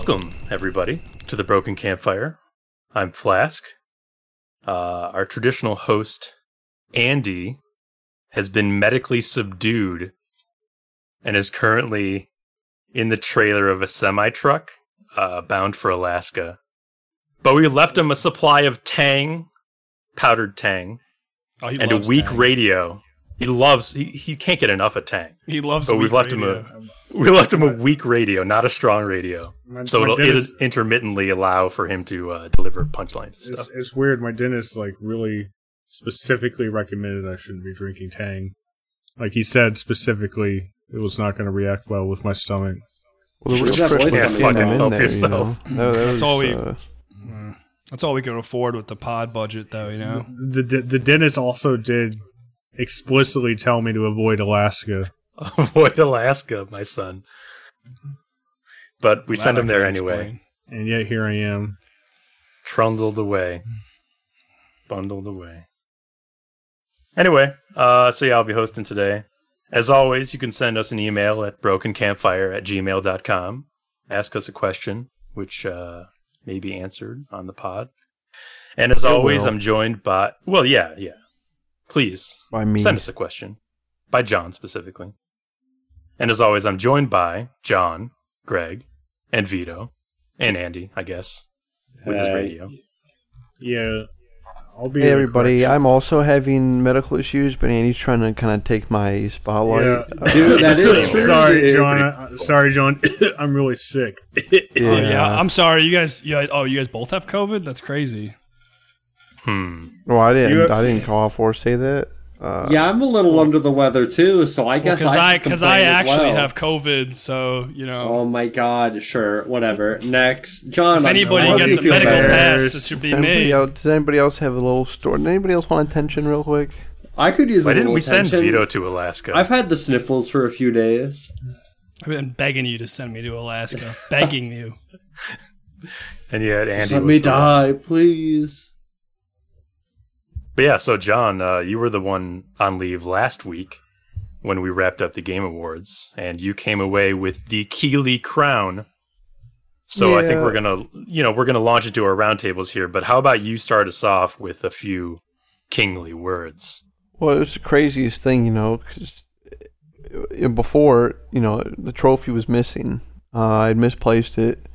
Welcome, everybody, to the Broken Campfire. I'm Flask. Uh, our traditional host, Andy, has been medically subdued and is currently in the trailer of a semi truck uh, bound for Alaska. But we left him a supply of Tang, powdered Tang, Oh, and a weak Tang. radio. He loves, he, he can't get enough of Tang. He loves. But we've weak left him a we left him a weak radio, not a strong radio. My, So my it'll, dentist, it'll intermittently allow for him to uh, deliver punchlines it's, it's weird. My dentist like really specifically recommended I shouldn't be drinking Tang. Like he said specifically, it was not going to react well with my stomach. Well, the Where's real that trick voice was coming getting in Help there, yourself. You know? That- that That's was, all we- uh, Mm. That's all we can afford with the pod budget, though. You know. The, the the dentist also did explicitly tell me to avoid Alaska. Avoid Alaska, my son. But we That sent him there anyway. And yet here I am. Trundled away. Bundled away. Anyway, uh, so yeah, I'll be hosting today. As always, you can send us an email at brokencampfire at gmail.com. Ask us a question, which uh, may be answered on the pod. And as It always, will. I'm joined by, well, yeah, yeah. Please by me. send us a question by John specifically. And as always, I'm joined by John, Greg, and Vito, and Andy, I guess, with his radio. Yeah, I'll be. Hey everybody. I'm also having medical issues, but Andy's trying to kind of take my spotlight. Yeah. Uh, Dude, that really sorry. John. I- sorry, John. I'm really sick. Oh, yeah. I'm sorry. You guys. Yeah. Oh, you guys both have COVID. That's crazy. Hmm. Well, I didn't. You- I didn't call for say that. Uh, Yeah, I'm a little under the weather too, so I guess Because I I because I complain as actually well. have COVID. So you know, Oh my god, sure, whatever. Next, John. if anybody gets a medical better? better? pass, it should be anybody, me. else, does anybody else have a little story? Does anybody else want attention, real quick? I could use. a Why didn't little we send. Vito to Alaska? I've had the sniffles for a few days. I've been begging you to send me to Alaska. begging you. and yet Andy Let was me the- die, please. But yeah, so John, uh, you were the one on leave last week when we wrapped up the Game Awards, and you came away with the Keighley Crown. So I think we're gonna, you know, we're gonna launch into our roundtables here. But how about you start us off with a few kingly words? Well, it was the craziest thing, you know, because before, you know, the trophy was missing. Uh, I'd misplaced it.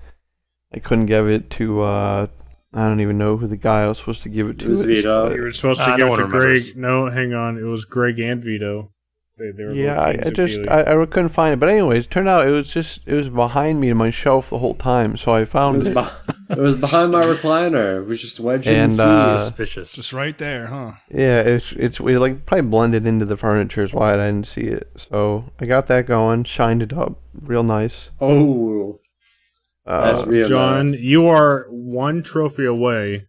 I couldn't give it to, uh, I don't even know who the guy I was supposed to give it to. It was Vito. You were supposed to no give one it to Greg. remembers. No, hang on. It was Greg and Vito. They, they were Yeah, I, I just I, I couldn't find it. But anyways, it turned out it was just it was behind me in my shelf the whole time, so I It found was, it. beh- it was behind my recliner. It was just wedged in And, the uh. Suspicious. Just right there, huh? Yeah, it's it's we like probably blended into the furniture is why I didn't see it. So I got that going, shined it up, real nice. Oh, that's Uh, real. John, nice. you are one trophy away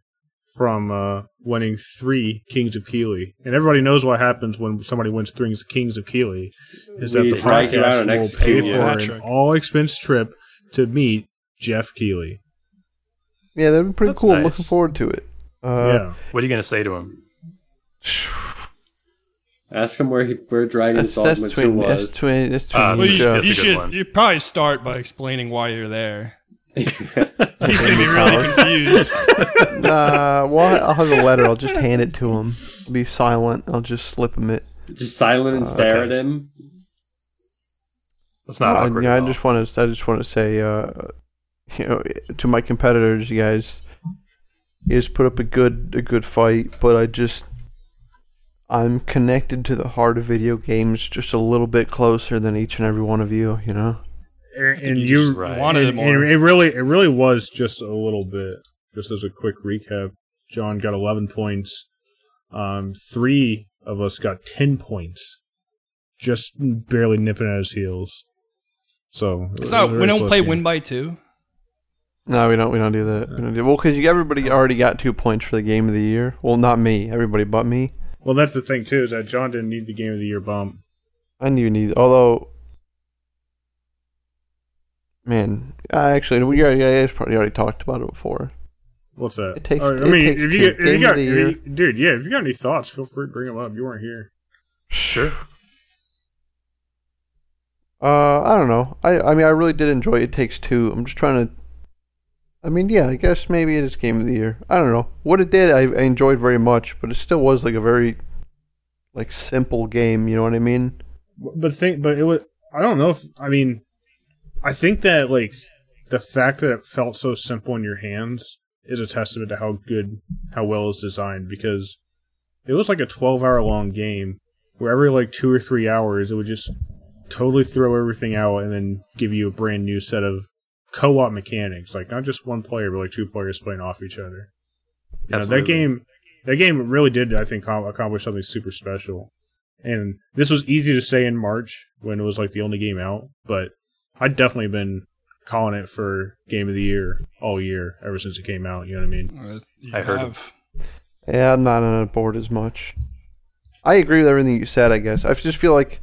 from uh, winning three Kings of Keighley, and everybody knows what happens when somebody wins three Kings of Keighley. Is that the drag you out podcast and will pay you. for an all expense trip to meet Geoff Keighley? yeah, that'd be pretty That's cool. I'm looking forward to it. Uh, yeah, What are you gonna say to him? Ask him where he where Dragon's That's, that's Dogma Two between that's was. between that's between Uh, Well, you, you, That's Jeff. a you good should one. you probably start by explaining why you're there. He's gonna be really confused. Uh, well, I'll have a letter. I'll just hand it to him. Be silent. I'll just slip him it. just silent and Uh, stare okay. at him. That's not Uh, awkward. yeah, at I just want to. I just want to say, uh, you know, to my competitors, you guys, you guys put up a good a good fight, but I just. I'm connected to the heart of video games just a little bit closer than each and every one of you, you know? And, and You you just Right. wanted it more. and it really it really was just a little bit. Just as a quick recap, John got 11 points. Um, three of us got 10 points, just barely nipping at his heels. So it It's not, a we don't play game. win by two. No, we don't. We don't do that. We don't do, well, because everybody already got two points for the game of the year. Well, not me. Everybody but me. Well, that's the thing too is that John didn't need the game of the year bump. I didn't even need. Although, man, I actually we already, I guys probably already talked about it before. What's that? It takes- Or, I it mean, takes if you get, if you got, of if you- dude, yeah, if you got any thoughts, feel free to bring them up. You weren't here. Sure. Uh, I don't know. I I mean, I really did enjoy It Takes Two. I'm just trying to. I mean, yeah, I guess maybe it is Game of the Year. I don't know what it did. I, I enjoyed very much, but it still was like a very, like simple game. You know what I mean? But think, but it was. I don't know if I mean. I think that like the fact that it felt so simple in your hands is a testament to how good, how well it's designed. Because it was like a twelve-hour long game where every like two or three hours it would just totally throw everything out and then give you a brand new set of co-op mechanics, like not just one player, but like two players playing off each other. You know, that game, that game really did, I think, accomplish something super special. And this was easy to say in March when it was like the only game out, but I'd definitely been calling it for game of the year all year ever since it came out. You know what I mean? You I heard have. Yeah, I'm not on board as much. I agree with everything you said. I guess I just feel like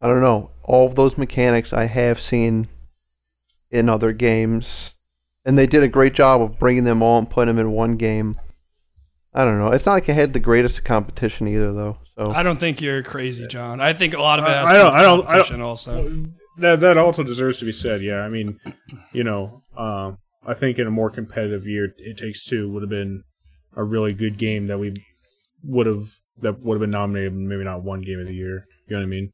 I don't know all of those mechanics I have seen in other games, and they did a great job of bringing them all and putting them in one game. I don't know. It's not like it had the greatest competition either, though. So I don't think you're crazy, John. I think a lot of it I- has I to do don't- with I don't- I don't- also. That that also deserves to be said. Yeah, I mean, you know, um, I think in a more competitive year, it takes two would have been a really good game that we would have that would have been nominated, maybe not one game of the year. You know what I mean?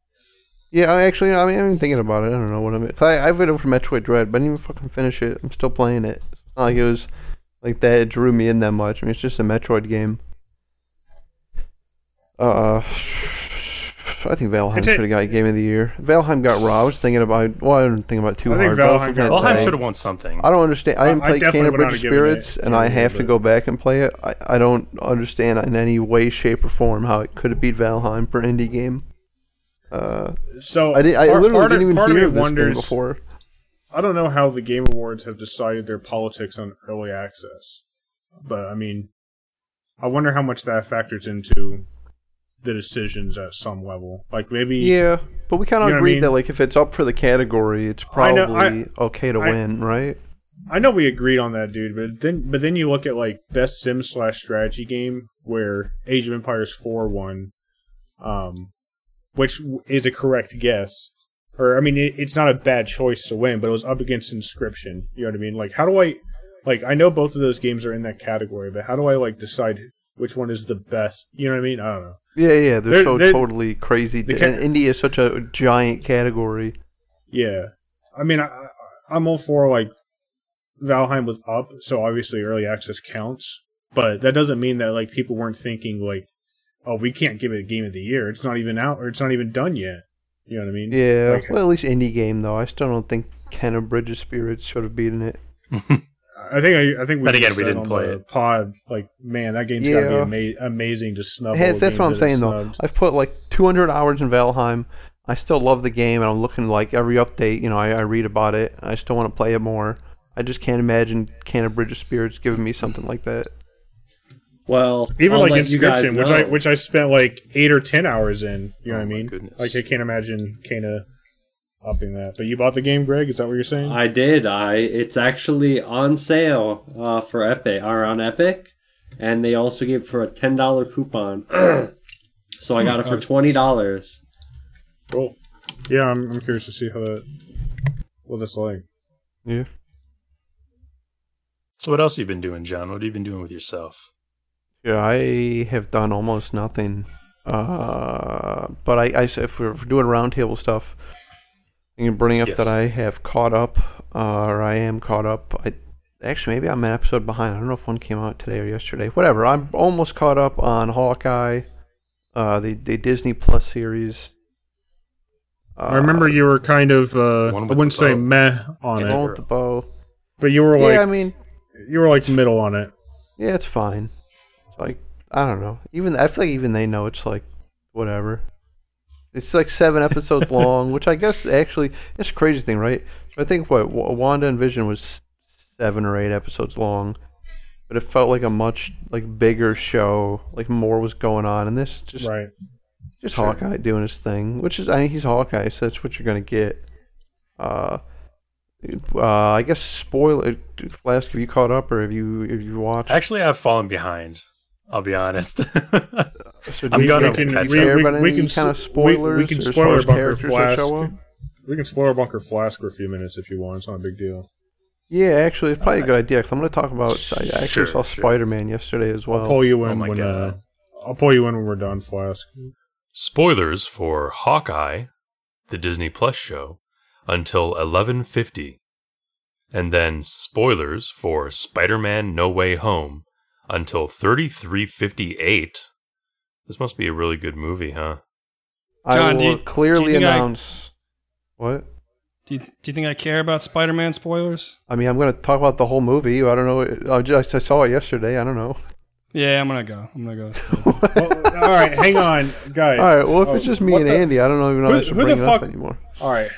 yeah, I actually, I mean, I'm thinking about it. I don't know what I'm. I I've been over Metroid Dread, but I didn't even fucking finish it. I'm still playing it. It's not like it was like that. It drew me in that much. I mean, it's just a Metroid game. Uh, I think Valheim It's should have got Game of the Year. Valheim got raw. I was thinking about. Well, I didn't think about it too I hard. but I was Valheim got. Valheim should have won something. I don't understand. I I- didn't I play definitely Canterbury would not of have given it Spirits, and I have to go back and play it. I, I don't understand in any way, shape, or form how it could have beat Valheim for indie game. Uh, So I, did, I part- literally part didn't even part hear me of this wonders, game before. I don't know how the Game Awards have decided their politics on early access, but I mean, I wonder how much that factors into the decisions at some level. Like maybe Yeah, but we kind of You know what I agreed mean? that like if it's up for the category, it's I know- probably I- okay to win, right? I know we agreed on that, dude, but then but then you look at like best sim slash strategy game where Age of Empires four won, um, which is a correct guess. Or I mean, it, it's not a bad choice to win, but it was up against Inscription. You know what I mean? Like, how do I, like, I know both of those games are in that category, but how do I like decide which one is the best? You know what I mean? I don't know. Yeah, yeah, they're, They're- so they're- totally crazy. the and ca- indie is such a giant category. Yeah, I mean, I, I- I'm all for like Valheim was up, so obviously early access counts. But that doesn't mean that like people weren't thinking like, oh, we can't give it a game of the year. It's not even out or it's not even done yet. You know what I mean? Yeah, Like- well, at least indie game though. I still don't think Kena Bridge of Spirits should have beaten it. I think I, I think we But again, we didn't play it. Pod like, man, that game's gotta be ama- amazing to snub. Hey, that's what I'm that saying though. I've put like 200 hours in Valheim. I still love the game, and I'm looking like every update. You know, I, I read about it. I still want to play it more. I just can't imagine Kena Bridge of Spirits giving me something like that. Well, Even I'll like let you guys Inscription, which I which I spent like eight or ten hours in. You know Oh what I oh mean? goodness. Like I can't imagine Kena upping that. But you bought the game, Greg? Is that what you're saying? I did. I it's actually on sale uh, for Epic or on Epic, and they also gave for a ten dollar coupon. so I got it for twenty dollars. Cool. Yeah, I'm, I'm curious to see how that what that's like. Yeah. So what else have you been doing, John? What have you been doing with yourself? Yeah, I have done almost nothing. Uh, but I, I s- if we're doing roundtable stuff, I can bring up Yes. that I have caught up, uh, or I am caught up. I actually maybe I'm an episode behind. I don't know if one came out today or yesterday. Whatever. I'm almost caught up on Hawkeye, uh, the the Disney Plus series. Uh, I remember you were kind of uh, I one with wouldn't say bow. meh on Yeah. it, Bone with the bow. but you were like yeah, I mean, you were like middle on it. yeah, it's fine. It's like I don't know. Even I feel like even they know it's like whatever. It's like seven episodes long, which I guess actually it's a crazy thing, right? I think what Wanda and Vision was seven or eight episodes long, but it felt like a much like bigger show. Like more was going on, and this just Right. just Sure. Hawkeye doing his thing, which is I mean he's Hawkeye, so that's what you're gonna get. Uh, uh, I guess spoiler. Flask, have you caught up or have you have you watched? Actually, I've fallen behind. I'll be honest. So I'm you gonna think catch we, up. we- we can kind of s- we- spoilers we can spoiler bunker Flask. We can spoil Bunker Flask for a few minutes if you want. It's not a big deal. Yeah, actually, it's probably a good idea. Cause I'm going to talk about. I actually Sure, saw sure. Spider-Man yesterday as well. I'll pull you Oh in my when uh, I'll pull you in when we're done, Flask. Spoilers for Hawkeye, the Disney Plus show, until 11:50. And then spoilers for Spider-Man No Way Home until 33:58. This must be a really good movie, huh? I John, will do you- do you clearly think I- announce. What? Do you, do you think I care about Spider-Man spoilers? I mean, I'm going to talk about the whole movie. I don't know. I just I saw it yesterday. I don't know. Yeah, I'm gonna go. I'm gonna go. Well, all right, hang on, guys. All right. Well, if Oh, it's just me and the- Andy, I don't know even know Who- I should who the bring it up fuck- anymore. All right,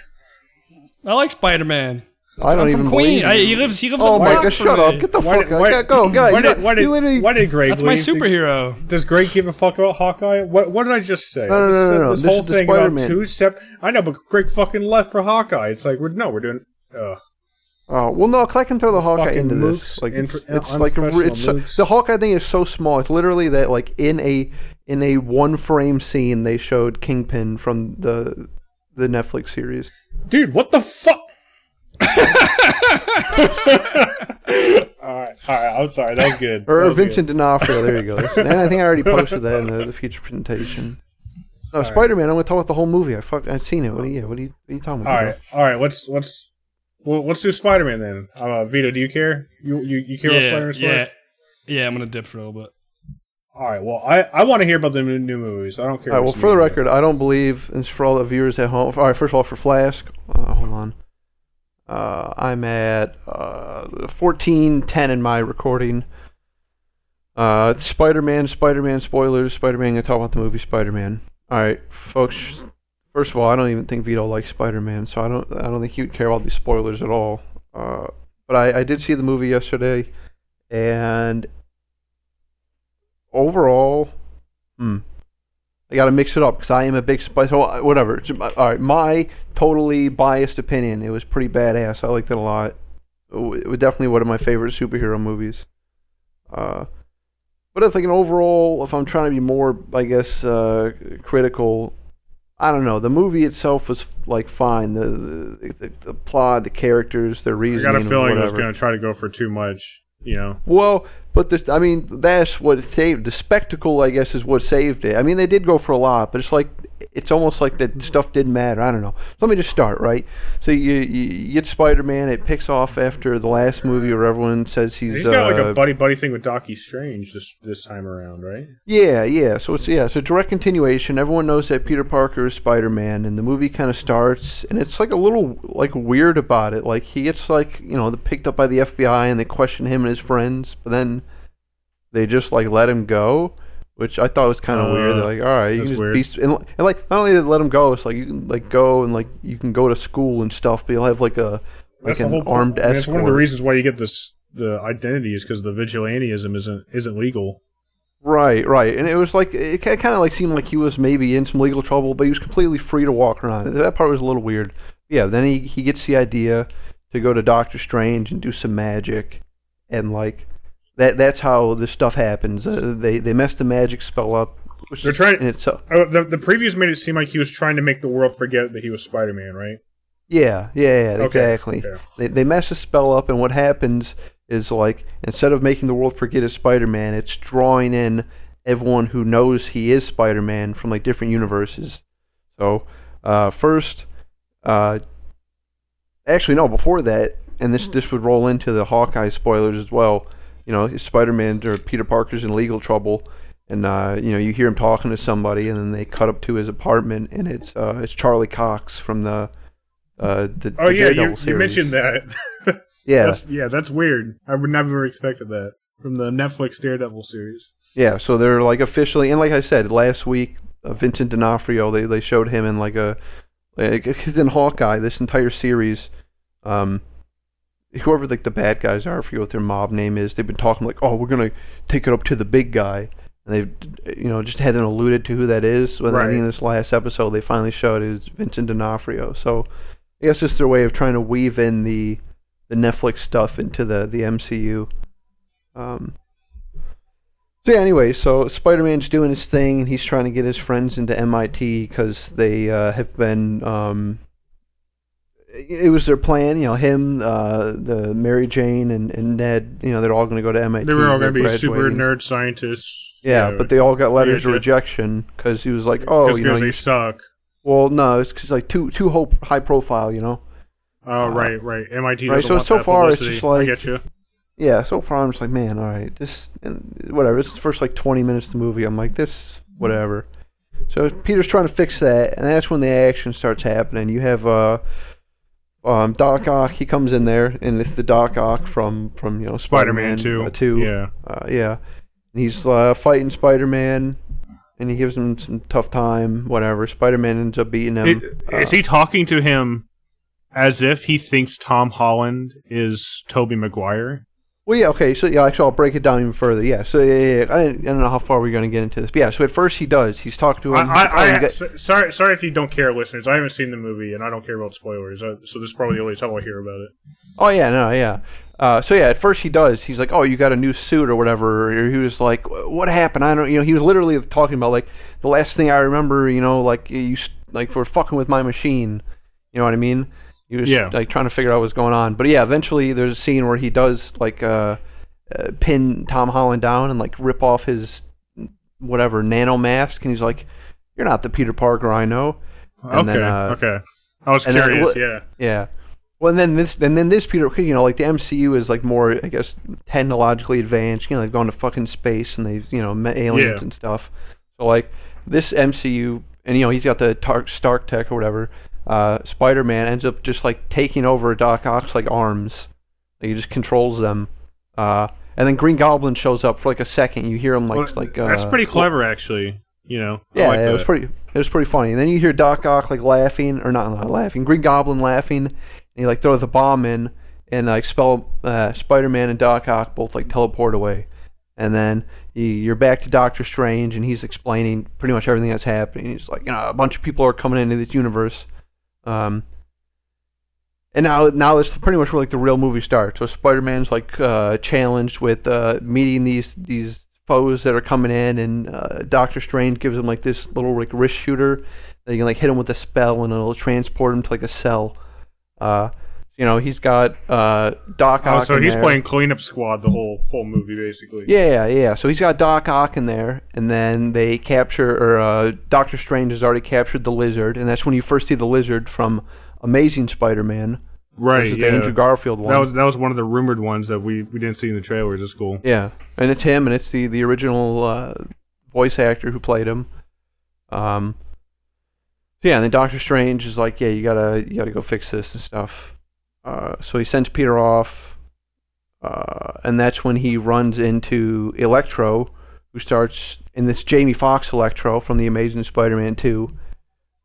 I like Spider-Man. I don't I'm even from Queen. believe I, he lives. He lives Oh my god! Shut me. up! Get the why, fuck out! why, go, go! why, did, why, did, you literally- why did Greg That's my leave? superhero. Does Greg give a fuck about Hawkeye? What What did I just say? No, no, no, no, no. This This whole is thing about Spider-Man. two sep. I know, but Greg fucking left for Hawkeye. It's like we're no, we're doing. Uh, Oh well, no, 'cause I can throw the Hawkeye into mooks, this. Like inf- it's, it's like a, it's so, the Hawkeye thing is so small. It's literally that like in a in a one frame scene they showed Kingpin from the the Netflix series. dude, what the fuck? All right, all right. I'm sorry. That was good. Or That was Vincent D'Onofrio. There you go. and I think I already posted that in the, the future presentation. No, Spider Man. I'm gonna talk about the whole movie. I fuck. I've seen it. What are you? What are you? What are you talking about? All right, all right. Let's let's well, let's do Spider Man then. Uh, Vito, do you care? You you, you care about Spider Yeah, Man? yeah, yeah. I'm gonna dip for a little bit. All right. Well, I, I want to hear about the new, new movies. I don't care. All right. Well, for the new. record, I don't believe. And for all the viewers at home. All right. First of all, for Flask, uh, hold on. Uh, I'm at uh, 14, 10 in my recording. Uh, Spider-Man, Spider-Man spoilers. Spider-Man. Gonna talk about the movie Spider-Man. All right, folks. First of all, I don't even think Vito likes Spider-Man, so I don't. I don't think he would care about these spoilers at all. Uh, but I, I did see the movie yesterday, and overall, hmm, I got to mix it up because I am a big Spider. So uh, whatever. All right, my totally biased opinion. It was pretty badass. I liked it a lot. It was definitely one of my favorite superhero movies. Uh, but it's like an overall. If I'm trying to be more, I guess, uh, critical. I don't know. The movie itself was like fine. The the, the, the plot, the characters, their I reasoning, got a feeling it was going to try to go for too much. You know. Well, but this, I mean, that's what saved the spectacle. I guess is what saved it. I mean, they did go for a lot, but it's like it's almost like that stuff didn't matter. I don't know. So let me just start right. So you you, get Spider-Man. It picks off after the last movie where everyone says he's, He's got like uh, a buddy buddy thing with Docky Strange this this time around, right? Yeah, yeah. So it's yeah, it's a direct continuation. Everyone knows that Peter Parker is Spider-Man, and the movie kind of starts, and it's like a little like weird about it. Like he gets like you know picked up by the FBI, and they question him and his friends, but then they just like let him go, which I thought was kind of weird. Uh, They're like, all right, you can just weird. be, and, and like not only did they let him go, it's like you can like go and like you can go to school and stuff, but you'll have like a like That's an whole armed. I mean, escort. That's one of the reasons why you get this the identity is because the vigilantism isn't isn't legal. Right, right, and it was like it kind of like seemed like he was maybe in some legal trouble, but he was completely free to walk around. That part was a little weird. Yeah, then he he gets the idea to go to Doctor Strange and do some magic, and like that that's how this stuff happens. Uh, they they mess the magic spell up. Which They're trying- and it's uh, Oh, the the previews made it seem like he was trying to make the world forget that he was Spider Man, right? yeah, yeah, yeah, Okay, exactly. okay. They they mess the spell up, and what happens is like instead of making the world forget it's Spider Man, it's drawing in everyone who knows he is Spider Man from like different universes. So uh, first, uh, actually no, before that, and this this would roll into the Hawkeye spoilers as well. You know, Spider Man or Peter Parker's in legal trouble. And uh, you know, you hear him talking to somebody, and then they cut up to his apartment, and it's uh, it's Charlie Cox from the uh, the, Oh the yeah, you, you mentioned that. Yeah, that's, yeah, that's weird. I would never expected that from the Netflix Daredevil series. yeah. So they're like officially, and like I said last week, uh, Vincent D'Onofrio, they they showed him in like a like he's in Hawkeye. This entire series, um, whoever like the bad guys are, I forget what their mob name is. They've been talking like, oh, we're gonna take it up to the big guy, and they've you know just hadn't alluded to who that is. But I Right. think in this last episode, they finally showed it is Vincent D'Onofrio. So I guess it's their way of trying to weave in the the Netflix stuff into the the MCU. Um, So yeah, anyway, so Spider-Man's doing his thing, and he's trying to get his friends into MIT because they uh, have been. Um, it was their plan, you know. Him, uh, the Mary Jane, and, and Ned. You know, they're all going to go to MIT. They were all going to be super nerd scientists. Yeah, but they all got letters of rejection because he was like, "Oh, you know, they you- suck. well, no, it's 'cause, like too too hope, high profile, you know." Oh, right, right. MIT right, so so far it's just like- I get you. Yeah, so far I'm just like, man, all right, this and whatever. This first like 20 minutes of the movie. I'm like, this whatever. So Peter's trying to fix that, and that's when the action starts happening. You have uh, um, Doc Ock. He comes in there, and it's the Doc Ock from from you know Spider-Man Spider-Man 2. uh, 2. Yeah. Uh, yeah. And he's uh, fighting Spider-Man, and he gives him some tough time. Whatever. Spider-Man ends up beating him. It- Uh, is he talking to him as if he thinks Tom Holland is Tobey Maguire? Well, yeah, okay. So yeah, actually, I'll break it down even further. Yeah. So yeah, yeah, yeah. I, didn't, I don't know how far we're going to get into this, but yeah. So at first he does. He's talking to him. I, I got- sorry, sorry if you don't care, listeners. I haven't seen the movie, and I don't care about spoilers. So this is probably the only time I'll hear about it. Oh yeah, no, yeah. Uh, so yeah, at first he does. He's like, "Oh, you got a new suit or whatever." Or he was like, "What happened?" I don't, you know. He was literally talking about like the last thing I remember. You know, like you like for fucking with my machine. You know what I mean? He was Yeah. like trying to figure out what's going on. But yeah, eventually there's a scene where he does like uh, uh, pin Tom Holland down and like rip off his whatever nano mask, and he's like, "You're not the Peter Parker I know." And okay, then, uh, okay. I was and then curious. yeah. Yeah. Well, and then this, and then this Peter, you know, like the MCU is like more, I guess, technologically advanced. You know, they've gone to fucking space and they've, you know, met aliens Yeah. and stuff. So like this MCU, and you know, he's got the tar- Stark Tech or whatever. Uh, Spider-Man ends up just like taking over Doc Ock's like arms. Like, he just controls them. Uh, and then Green Goblin shows up for like a second. You hear him like, Well, like uh, that's pretty clever, actually. You know. I yeah, like it was pretty. It was pretty funny. And then you hear Doc Ock like laughing, or not, not laughing. Green Goblin laughing, and he like throws the bomb in, and like spell uh, Spider-Man and Doc Ock both like teleport away. And then you, you're back to Doctor Strange, and he's explaining pretty much everything that's happening. He's like, you know, a bunch of people are coming into this universe. Um, and now, now it's pretty much where like the real movie starts. So Spider-Man's like uh, challenged with uh, meeting these these foes that are coming in, and uh, Doctor Strange gives him like this little like wrist shooter that you can like hit him with a spell, and it'll transport him to like a cell. Uh, you know, he's got uh, Doc Oh, so in he's there. playing cleanup squad the whole whole movie, basically. Yeah, yeah. So he's got Doc Ock in there, and then they capture, or uh, Doctor Strange has already captured the lizard, and that's when you first see the lizard from Amazing Spider-Man. right. Yeah. the Andrew Garfield one. that was that was one of the rumored ones that we, we didn't see in the trailers. It's cool. Yeah, and it's him, and it's the the original uh, voice actor who played him. Um. yeah, and then Doctor Strange is like, yeah, you gotta you gotta go fix this and stuff. Uh, so he sends Peter off, uh, and that's when he runs into Electro, who starts in this Jamie Foxx Electro from the Amazing Spider-Man two.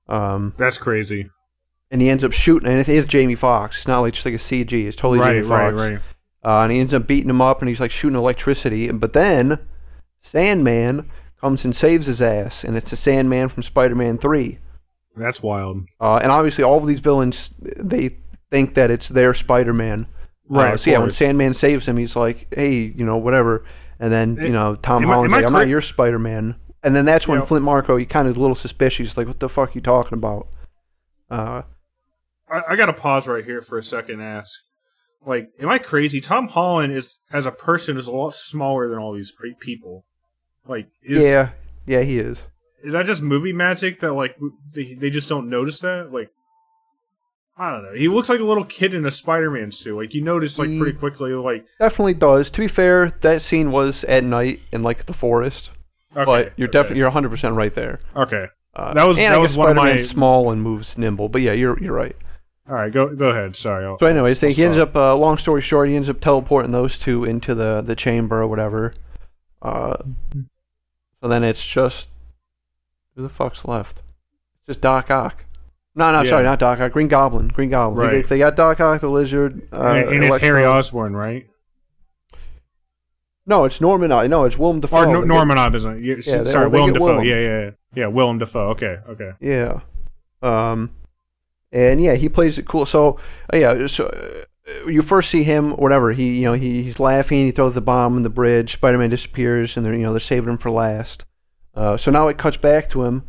Um, That's crazy. and he ends up shooting, and it is Jamie Foxx. It's not like just like a CG. It's totally right, Jamie right, right. Uh, and he ends up beating him up, and he's like shooting electricity. But then Sandman comes and saves his ass, and it's the Sandman from Spider-Man Three. That's wild. Uh, and obviously, all of these villains they think that it's their Spider-Man. Right. Uh, so yeah, when. Sandman saves him, he's like, "Hey, you know, whatever." And then you Eh, know, Tom am I- Holland's am like, "I'm not your Spider-Man." And then that's when Yeah. Flint Marko, he kind of a little suspicious. He's like, "What the fuck are you talking about?" Uh, I, I got to pause right here for a second and ask, like, am I crazy? Tom Holland is as a person is a lot smaller than all these pre- people. Like, is yeah, yeah, he is. is that just movie magic that like they they just don't notice that? Like, I don't know. He looks like a little kid in a Spider-Man suit. Like you notice like He- pretty quickly. Like, Definitely does. To be fair, that scene was at night in like the forest. okay, but you're okay. definitely you're 100 percent right there. okay. Uh, That was- and that I was guess one of my- small and moves nimble. But yeah, you're you're right. All right, go go ahead. Sorry. I'll, So anyways, I'll he ends up. Uh, long story short, he ends up teleporting those two into the the chamber or whatever. Uh, so then it's just who the fuck's left? Just Doc Ock. No, no, Yeah. sorry, not Doc Ock. Green Goblin. Green Goblin. They, Right. they got Doc Ock, the Lizard. Uh, and, and it's Harry Osborn, right? No, it's Norman. I no, it's Willem Dafoe. Or no, Norman isn't. it? Yeah, they- sorry, Willem Dafoe. Willem. Yeah, yeah, yeah. Yeah, Willem Dafoe. Okay, okay. Yeah. Um, and yeah, he plays it cool. So uh, yeah, so uh, you first see him, whatever. He, you know, he, he's laughing. He throws the bomb in the bridge. Spider-Man disappears, and they're, you know, they're saving him for last. Uh, so now it cuts back to him,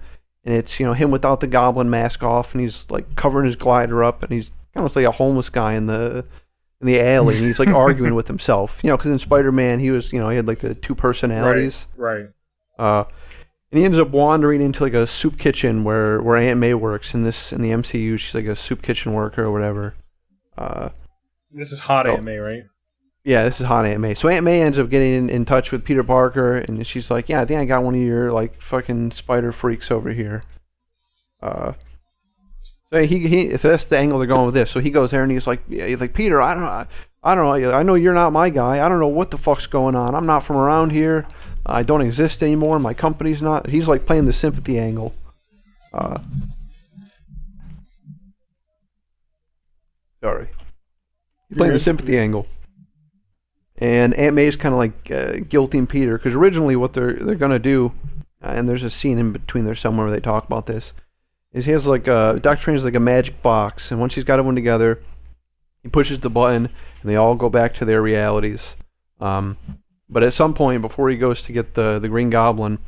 and it's, you know, him without the Goblin mask off, and he's like covering his glider up, and he's kind of like a homeless guy in the in the alley, and he's like arguing with himself. You know, because in Spider-Man, he was, you know, he had like the two personalities. Right. Uh, and he ends up wandering into like a soup kitchen where where Aunt May works in this in the MCU. She's like a soup kitchen worker or whatever. Uh, This is hot Oh. Aunt May, right? Yeah, this is hot Aunt May. So Aunt May ends up getting in, in touch with Peter Parker, and she's like, "Yeah, I think I got one of your like fucking spider freaks over here." Uh, so he he so that's the angle they're going with this. So he goes there and he's like, yeah, he's like Peter, I don't know, I don't know, I know you're not my guy. I don't know what the fuck's going on. I'm not from around here. I don't exist anymore. My company's not. He's like playing the sympathy angle. Uh, sorry. He's playing the sympathy angle. And Aunt May's kind of like uh, guilting Peter because originally what they're they're gonna do, uh, and there's a scene in between there somewhere where they talk about this, is he has like a Doctor Strange like a magic box, and once he's got everyone together, he pushes the button, and they all go back to their realities. Um, but at some point before he goes to get the the Green Goblin,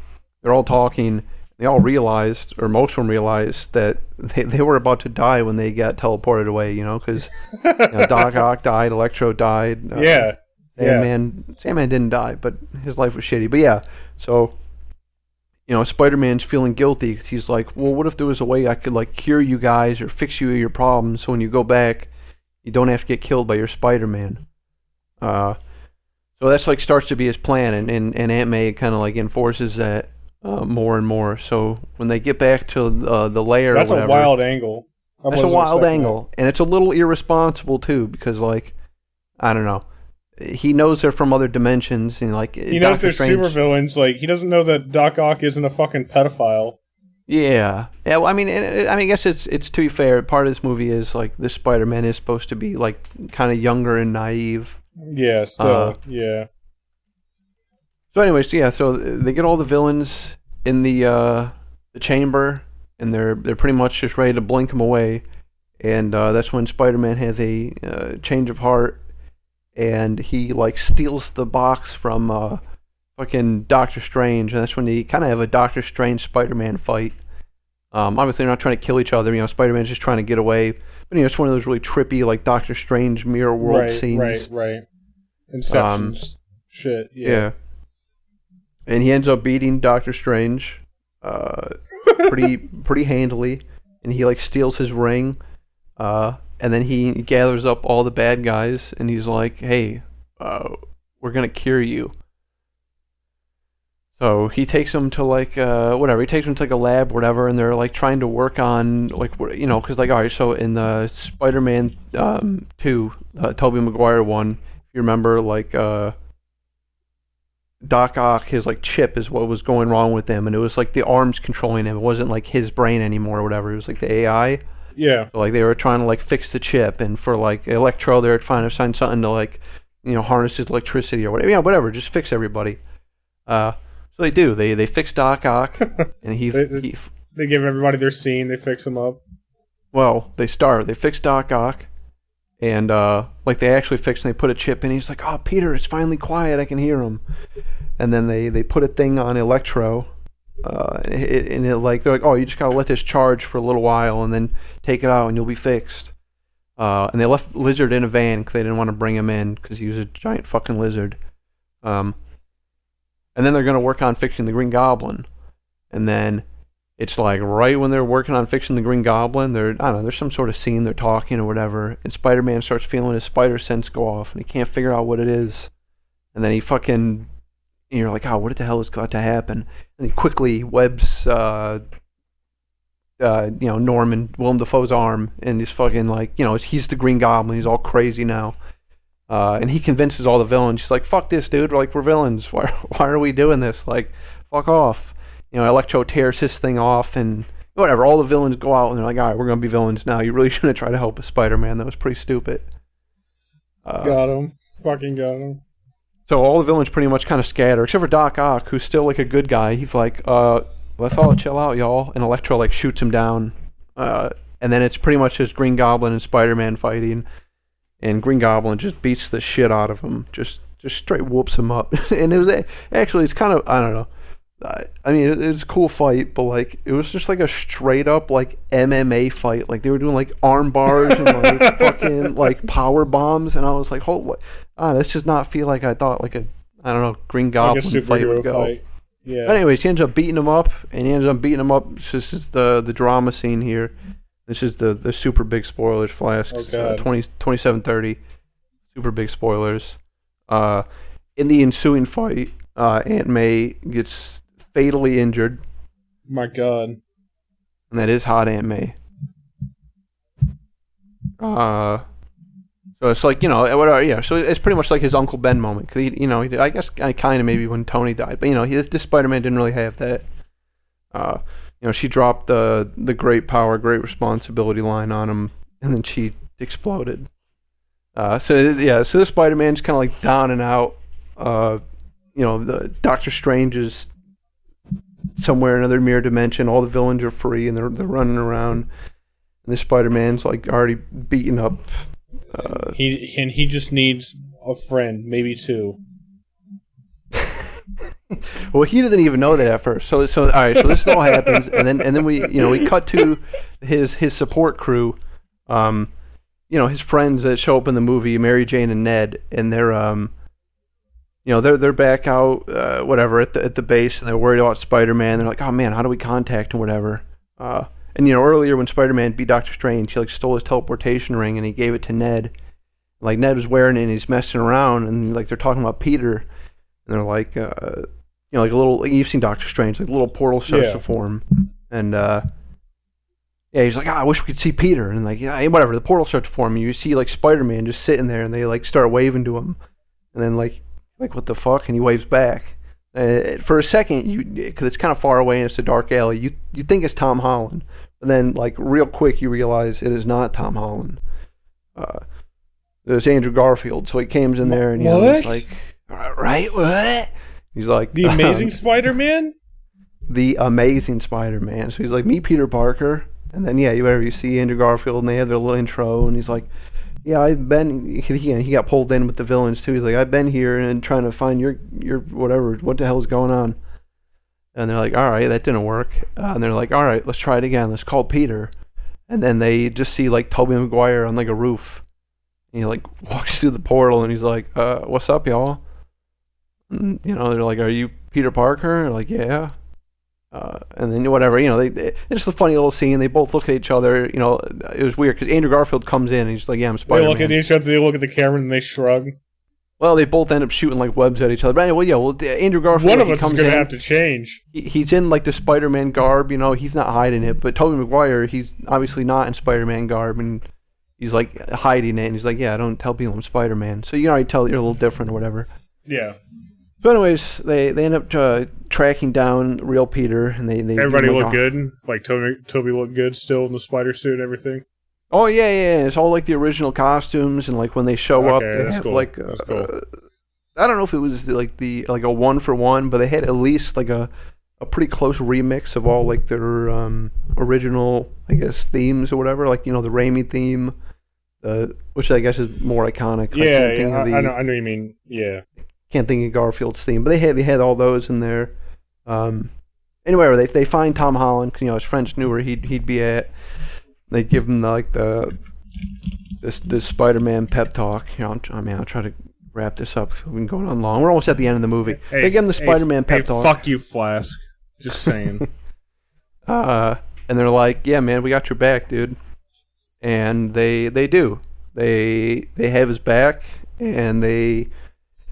they're all talking. They all realized, or most of them realized, that they, they were about to die when they got teleported away. You know, because you know, Doc Ock died, Electro died. uh, yeah. Yeah. Sandman Sandman didn't die, but his life was shitty. But yeah, so you know, Spider-Man's feeling guilty 'cause he's like, well, what if there was a way I could like cure you guys or fix you your problems, so when you go back, you don't have to get killed by your Spider-Man. Uh, so that's like starts to be his plan, and and, and Aunt May kind of like enforces that uh, more and more. So when they get back to uh, the lair, That's or a wild angle. I that's a wild angle, and it's a little irresponsible too, because like, I don't know, he knows they're from other dimensions, and like. He knows Doctor they're Strange. supervillains. Like he doesn't know that Doc Ock isn't a fucking pedophile. Yeah, yeah. Well, I mean, it, I mean, I guess it's it's to be fair. Part of this movie is like this Spider-Man is supposed to be like kind of younger and naive. Yeah. Still. Uh, yeah. So, anyways, yeah. So they get all the villains in the uh, the chamber, and they're they're pretty much just ready to blink them away. And uh, that's when Spider-Man has a uh, change of heart, and he like steals the box from uh, fucking Doctor Strange, and that's when they kind of have a Doctor Strange Spider-Man fight. Um, obviously, they're not trying to kill each other. You know, Spider-Man's just trying to get away. But you know, it's one of those really trippy, like Doctor Strange mirror world right. scenes. Right. Right. Inception. shit. Yeah. Yeah. And he ends up beating Doctor Strange uh, pretty pretty handily, and he like steals his ring, uh, and then he gathers up all the bad guys, and he's like, "Hey, uh, we're gonna cure you." So he takes them to like uh, whatever. He takes them to like a lab, whatever, and they're like trying to work on like you know, because like all right, so in the Spider-Man um, two, uh, Tobey Maguire one, if you remember, like uh, Doc Ock, his like chip is what was going wrong with him, and it was like the arms controlling him. It wasn't like his brain anymore or whatever. It was like the AI. Yeah. So, like they were trying to like fix the chip, and for like Electro, they were trying to find something to like you know harness his electricity or whatever. Yeah, whatever. Just fix everybody. Uh, so they do. They they fix Doc Ock, and he, They- he They give everybody their scene. They fix them up. well, they start. They fix Doc Ock, and uh, like they actually fix and they put a chip in. He's like, "Oh, Peter, it's finally quiet. I can hear him." And then they they put a thing on Electro, uh, and it, and it like they're like, "Oh, you just gotta let this charge for a little while, and then take it out, and you'll be fixed." Uh, and they left Lizard in a van because they didn't want to bring him in because he was a giant fucking lizard. Um, and then they're gonna work on fixing the Green Goblin, and then it's like right when they're working on fixing the Green Goblin, they're I don't know, there's some sort of scene they're talking or whatever, and Spider Man starts feeling his spider sense go off and he can't figure out what it is. And then he fucking and you're like, oh, what the hell has got to happen? And quickly webs uh uh, you know, Norman, Willem Dafoe's arm, and he's fucking like, you know, he's the Green Goblin. He's all crazy now, uh, and he convinces all the villains. He's like, "Fuck this, dude! We're like, we're villains. Why, why are we doing this? Like, fuck off!" You know, Electro tears his thing off, and whatever. All the villains go out, and they're like, "All right, we're gonna be villains now. You really shouldn't try to help a Spider-Man. That was pretty stupid." Uh, Got him. Fucking got him. So all the villains pretty much kind of scatter, except for Doc Ock, who's still like a good guy. He's like, uh, let's all chill out, y'all. And Electro like shoots him down. Uh, and then it's pretty much just Green Goblin and Spider-Man fighting. and Green Goblin just beats the shit out of him, just just straight whoops him up. and it was a- actually it's kind of I don't know. I, I mean, it, it was a cool fight, but like it was just like a straight up like MMA fight. Like they were doing like arm bars and like fucking like power bombs, and I was like, "Hold what? Ah, this does not feel like I thought like a I don't know Green Like Goblin a fight would go." fight. Yeah. But anyways, he ends up beating him up, and he ends up beating him up. This is the the drama scene here. This is the the super big spoilers. Flask Oh, uh, God. 20, 2730. Super big spoilers. Uh, in the ensuing fight, uh, Aunt May gets fatally injured, My God. and that is hot Aunt May. Uh, so it's like you know whatever. Yeah, so it's pretty much like his Uncle Ben moment. Cause he, you know, he, I guess I kind of maybe when Tony died, but you know, he, this Spider-Man didn't really have that. Uh, you know, she dropped the the great power, great responsibility line on him, and then she exploded. Uh, so yeah, so this Spider-Man's kind of like down and out. Uh, you know, the Doctor Strange is somewhere in another mirror dimension. All the villains are free and they're they're running around. And this Spider-Man's like already beaten up. Uh, He and he just needs a friend, maybe two. well, he didn't even know that at first. So so all right, so this all happens, and then and then we you know we cut to his his support crew. Um, you know his friends that show up in the movie, Mary Jane and Ned, and they're um, you know they're they're back out uh, whatever at the at the base, and they're worried about Spider Man. They're like, oh man, how do we contact him, whatever. Uh, and you know earlier when Spider Man beat Doctor Strange, he like stole his teleportation ring and he gave it to Ned. Like Ned was wearing it and he's messing around, and like they're talking about Peter, and they're like, uh, you know, like a little. Like you've seen Doctor Strange, like a little portal starts Yeah. to form, and uh, yeah, he's like, ah, I wish we could see Peter, and like, yeah, whatever. The portal starts to form, and you see like Spider Man just sitting there, and they like start waving to him, and then like, like what the fuck, and he waves back. Uh, for a second, you because it's kind of far away and it's a dark alley, you you think it's Tom Holland, but then like real quick you realize it is not Tom Holland. Uh, there's Andrew Garfield, so he comes in there and you know, he's like, right, what? He's like The Amazing Spider-Man. the Amazing Spider-Man. So he's like, meet Peter Parker, and then yeah, you whatever you see Andrew Garfield, and they have their little intro, and he's like, yeah, I've been. He, he got pulled in with the villains too. He's like, I've been here and trying to find your your whatever. What the hell's going on? And they're like, all right, that didn't work. Uh, and they're like, all right, let's try it again. Let's call Peter. And then they just see like Tobey Maguire on like a roof. And he like walks through the portal, and he's like, uh, what's up, y'all? And, you know, they're like, are you Peter Parker? They're like, yeah. Uh, and then whatever, you know, they, they it's just a funny little scene. They both look at each other. You know, it was weird because Andrew Garfield comes in and he's like, "Yeah, I'm They Spider-Man." They look at each other. They look at the camera and they shrug. Well, they both end up shooting like webs at each other. But anyway, yeah, well, Andrew Garfield One of us is going to have to change. he- he's in like the Spider-Man garb. You know, he's not hiding it. But Tobey Maguire, he's obviously not in Spider-Man garb, and he's like hiding it. And he's like, "Yeah, I don't tell people I'm Spider-Man." So you can already tell you're a little different or whatever. Yeah. So, anyways, they they end up uh, tracking down real Peter, and they they Everybody like, look a- good. Like Tobey, Tobey looked good still in the spider suit and everything. Oh yeah, yeah, yeah. It's all like the original costumes, and like when they show up, Okay, they that's have cool. like That's uh, cool. I don't know if it was like the like a one for one, but they had at least like a a pretty close remix of all like their um, original, I guess, themes or whatever. Like you know the Raimi theme, uh, which I guess is more iconic. Yeah, think yeah of the, I, I know. I know you mean. Yeah. can't think of Garfield's theme, but they had they had all those in there. Um, anyway, they they find Tom Holland, You know, his friends knew where he'd he'd be at. They give him like the this this Spider-Man pep talk. You know, I'm, I mean, I'll try to wrap this up. We've been going on long. We're almost at the end of the movie. they give him the Spider-Man pep hey, talk. Fuck you, Flask. Just saying. Uh, and they're like, "Yeah, man, we got your back, dude." And they they do. They they have his back, and they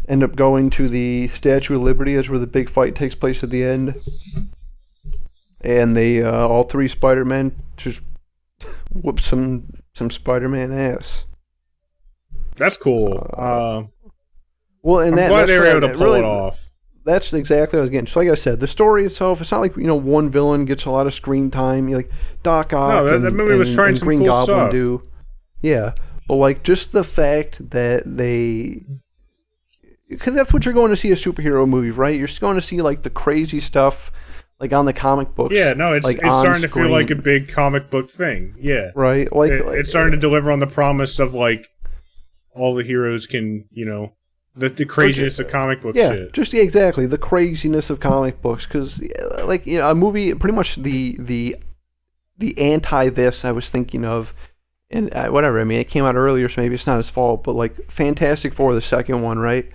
end up going to the Statue of Liberty. That's where the big fight takes place at the end. And they uh, all three Spider Men just whoop some some Spider Man ass. That's cool. Uh, Well, and I'm that, glad that's they were able to pull really- it off. that's exactly what I was getting. So, like I said, the story itself, it's not like you know one villain gets a lot of screen time. Like Doc Ock. No, that- and, that movie was trying and some Green cool Goblin stuff. do. Yeah, but like just the fact that they, because that's what you're going to see a superhero movie, right? You're just going to see like the crazy stuff, like on the comic book. Yeah, no, it's like, it's starting to feel like a big comic book thing. Yeah, right. Like, It- like it's starting to deliver on the promise of like all the heroes can, you know, the the craziness of comic book yeah, shit. just yeah, exactly the craziness of comic books. Because like you know, a movie, pretty much the the the anti this I was thinking of, and uh, whatever. I mean, it came out earlier, so maybe it's not his fault. But like Fantastic Four, the second one, right?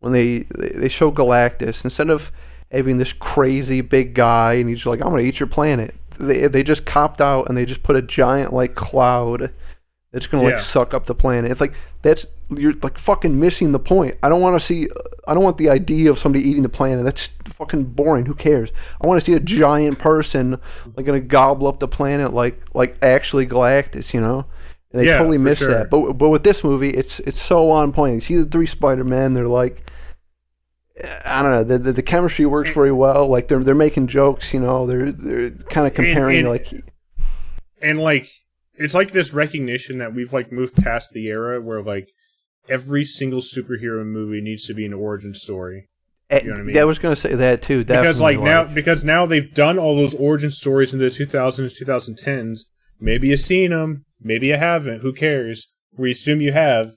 When they, they show Galactus instead of having this crazy big guy and he's like, I'm gonna eat your planet. They they just copped out and they just put a giant like cloud that's gonna like Yeah. suck up the planet. It's like that's you're like fucking missing the point. I don't want to see. I don't want the idea of somebody eating the planet. That's fucking boring. Who cares? I want to see a giant person like gonna gobble up the planet like like actually Galactus. You know. And they Yeah, totally miss sure. that. But but with this movie, it's it's so on point. You see the three Spider Men. They're like. I don't know. The, the the chemistry works very well. Like they're they're making jokes. You know, they're they're kind of comparing and- like and like it's like this recognition that we've like moved past the era where like every single superhero movie needs to be an origin story. eh, know what I mean? yeah, I was gonna say that too. because like now because now they've done all those origin stories in the 2000s 2010s maybe you've seen them maybe you haven't who cares we assume you have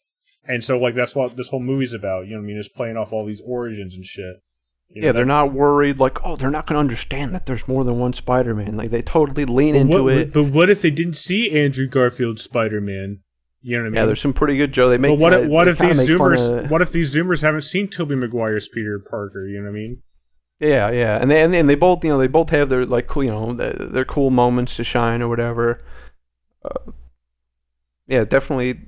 and so like that's what this whole movie's about you know what i mean it's playing off all these origins and shit You know, Yeah, they're not worried like, oh, they're not going to understand that there's more than one Spider-Man. Like they totally lean into what, it. but what if they didn't see andrew garfield's spider-man you know what i mean yeah, there's some pretty good Joe. They make. but what if, what they if these zoomers of- what if these zoomers haven't seen tobey maguire's peter parker you know what i mean Yeah, yeah, and they and they, and they both you know they both have their like cool you know their, their cool moments to shine or whatever. Uh, yeah, definitely.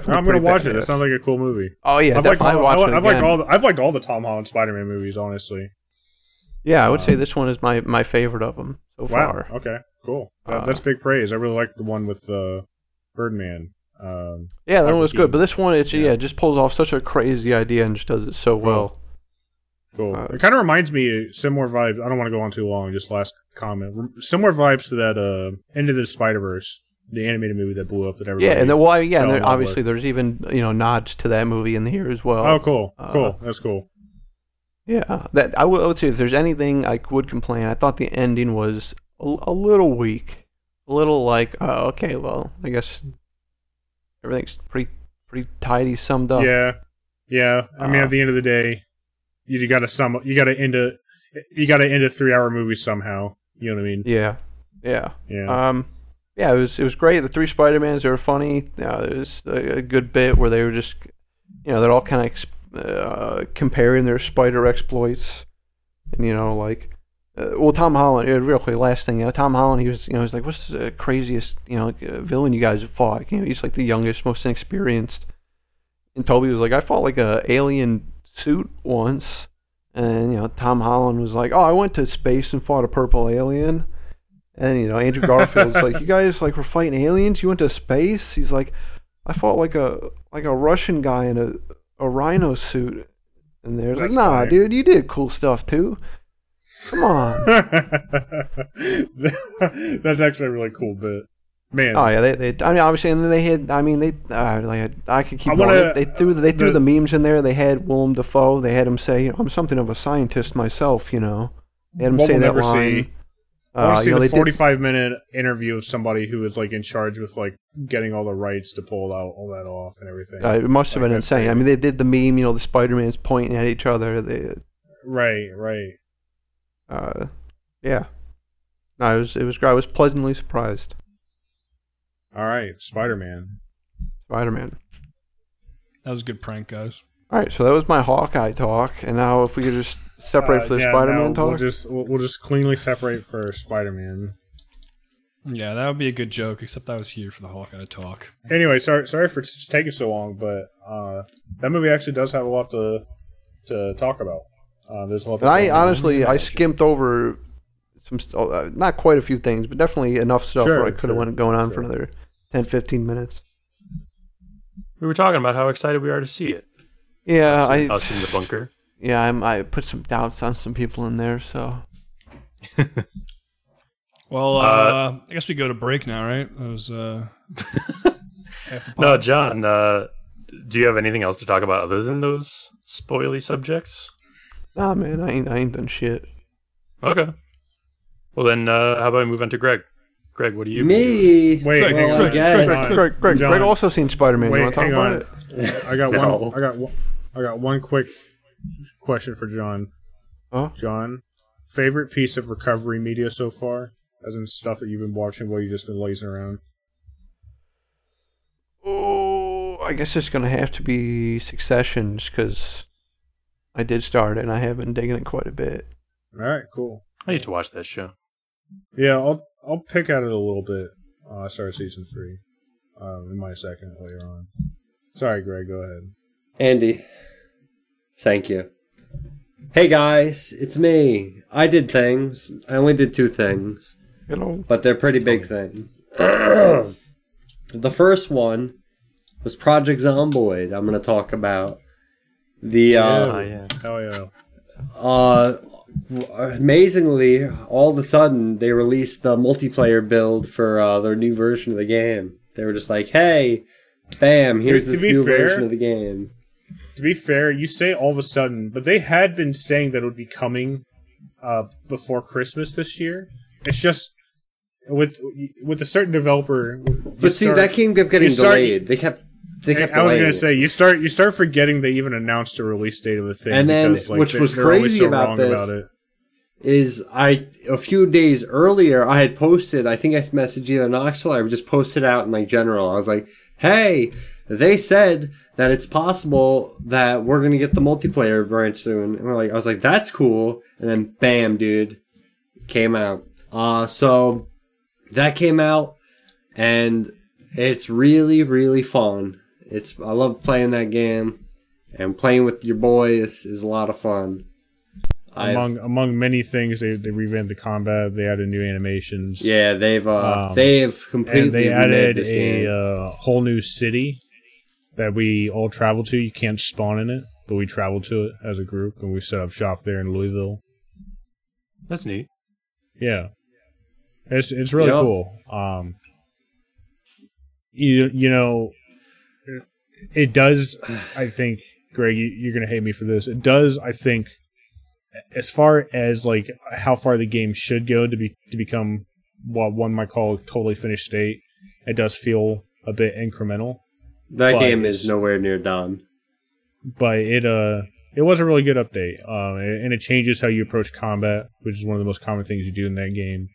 Definitely. i'm gonna watch it badass. that sounds like a cool movie Oh yeah, I've liked, all, watch it I've liked all the, I've liked all the Tom Holland Spider-Man movies, honestly. Yeah, I would say Um, this one is my my favorite of them so Wow. far. Okay. Cool. That, Uh, that's big praise. I really like the one with uh, Birdman. Um, Yeah, that one was good, but this one it's Yeah. yeah, it just pulls off such a crazy idea and just does it so well. cool. Uh, it kind of reminds me of similar vibes. I don't want to go on too long. Just last comment. Similar vibes to that uh, of the Spider Verse, the animated movie that blew up. That everybody. Yeah, and then well, yeah, and there, obviously there's even you know nods to that movie in here as well. Oh, cool. uh, Cool. That's cool. Yeah, that I would, I would say if there's anything I would complain, I thought the ending was a, a little weak, a little like, oh, okay, well, I guess everything's pretty pretty tidy summed up. Yeah. Yeah. I mean, Uh, at the end of the day, you got to sum. You got to end a. You got to end a three-hour movie somehow. You know what I mean? yeah, yeah. Yeah. Um, yeah, it was it was great. The three Spider Mans they were funny. Uh, there was a, a good bit where they were just, you know, they're all kind of ex- uh, comparing their spider exploits, and you know, like, uh, well, Tom Holland. Uh, real quick, last thing, you know, Tom Holland. He was, you know, he's like, what's the craziest, you know, like, uh, villain you guys have fought? You know, he's like the youngest, most inexperienced. And Tobey was like, I fought like a alien suit once. And, you know, Tom Holland was like, oh, I went to space and fought a purple alien. And, you know, Andrew Garfield's like, you guys, like, were fighting aliens? You went to space? He's like, I fought like a like a Russian guy in a, a rhino suit. And they're like, nah, funny. dude, you did cool stuff too. Come on. That's actually a really cool bit. Man. Oh yeah, they, they I mean obviously and then they had I mean they uh, like I could keep I going. wanna- They, they threw they threw the- the, memes in there. They had Willem Dafoe. They had him say, you know, "I'm something of a scientist myself," you know. They had him say that line. see. I want Uh, to see you know, the they did, 45 minute interview of somebody who was like in charge with like getting all the rights to pull out all that off and everything. uh, it must have Like, been that's insane. I mean, they did the meme. You know, the Spider Man's pointing at each other. They, right, right. uh, yeah. No, it was it was great. I was pleasantly surprised. All right, Spider Man. Spider Man. That was a good prank, guys. All right, so that was my Hawkeye talk, and now if we could just separate for the Spider Man talk. Uh, We'll just we'll, we'll just cleanly separate for Spider Man. Yeah, that would be a good joke, except I was here for the Hawkeye talk. Anyway, sorry sorry for taking so long, but uh, that movie actually does have a lot to to talk about. Uh, there's a lot. And I honestly, I skimmed over some, st- uh, not quite a few things, but definitely enough stuff Sure, where I could have sure, went going on for another 10, 15 minutes. We were talking about how excited we are to see it. Yeah, us, in, I, us in the bunker. yeah, I'm, I put some doubts on some people in there, so Well, uh, Uh, I guess we go to break now, right? That was uh, No. John. Uh, do you have anything else to talk about other than those spoily subjects? nah, man, I ain't, I ain't done shit. Okay. Well then, uh, how about we move on to Greg? Greg, what do you? Me. Wait, Greg, hang well, on. I guess. John, Greg, Greg, John, Greg also seen Spider Man. You Wait, want to talk hang about on. it? I got No. one. I got one. I got one quick question for John. Huh? John, favorite piece of recovery media so far, as in stuff that you've been watching while you've just been lazing around. Oh, I guess it's gonna have to be Successions because I did start it and I have been digging it quite a bit. All right, cool. I need to watch that show. Yeah, I'll I'll pick at it a little bit. Uh, I started season three. Um, in my second later on. Sorry, Greg. Go ahead. Andy. Thank you. Hey guys, it's me. I did things. I only did two things, You know, but they're pretty big things. the first one was Project Zomboid. I'm going to talk about the uh, Ah, yeah. Hell yeah. uh amazingly all of a sudden they released the multiplayer build for uh, their new version of the game. They were just like, "Hey, bam, here's To- to this new fair- version of the game." To be fair, you say all of a sudden, but they had been saying that it would be coming uh, before Christmas this year. It's just with with a certain developer. But see, start- that game kept getting start- delayed. They kept they kept I was gonna say you start you start forgetting they even announced a release date of the thing, And then, because, like, which they- was crazy so about this, about it. is I a few days earlier I had posted. I think I messaged either Knoxville. or I just posted out in like general. I was like, "Hey, they said that it's possible that we're gonna get the multiplayer branch soon." And we're like, I was like, "That's cool." And then, bam, dude, came out. Uh, so that came out, and it's really, really fun. It's I love playing that game, and playing with your boys is a lot of fun. I've- Among among many things, they they revamped the combat. They added new animations. Yeah, they've uh, Um, they've completely they added a uh, whole new city that we all travel to. You can't spawn in it, but we travel to it as a group, and we set up shop there in Louisville. That's neat. Yeah, it's it's really Yep. cool. Um, you you know, it does. I think, Greg, you, you're gonna hate me for this. It does. I think, as far as like how far the game should go to be to become what one might call a totally finished state, it does feel a bit incremental. That but game is nowhere near done. but it uh it was a really good update um and it changes how you approach combat which is one of the most common things you do in that game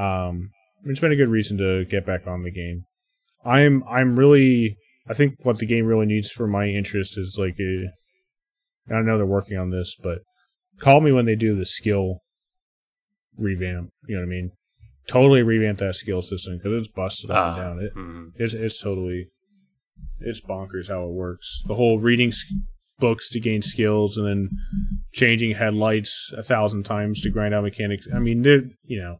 um it's been a good reason to get back on the game i'm i'm really i think what the game really needs for my interest is like a i know they're working on this but call me when they do the skill revamp you know what i mean totally revamp that skill system because it's busted up and Ah, down it mm. it's it's totally it's bonkers how it works. The whole reading books to gain skills and then changing headlights a thousand times to grind out mechanics. I mean, there you know,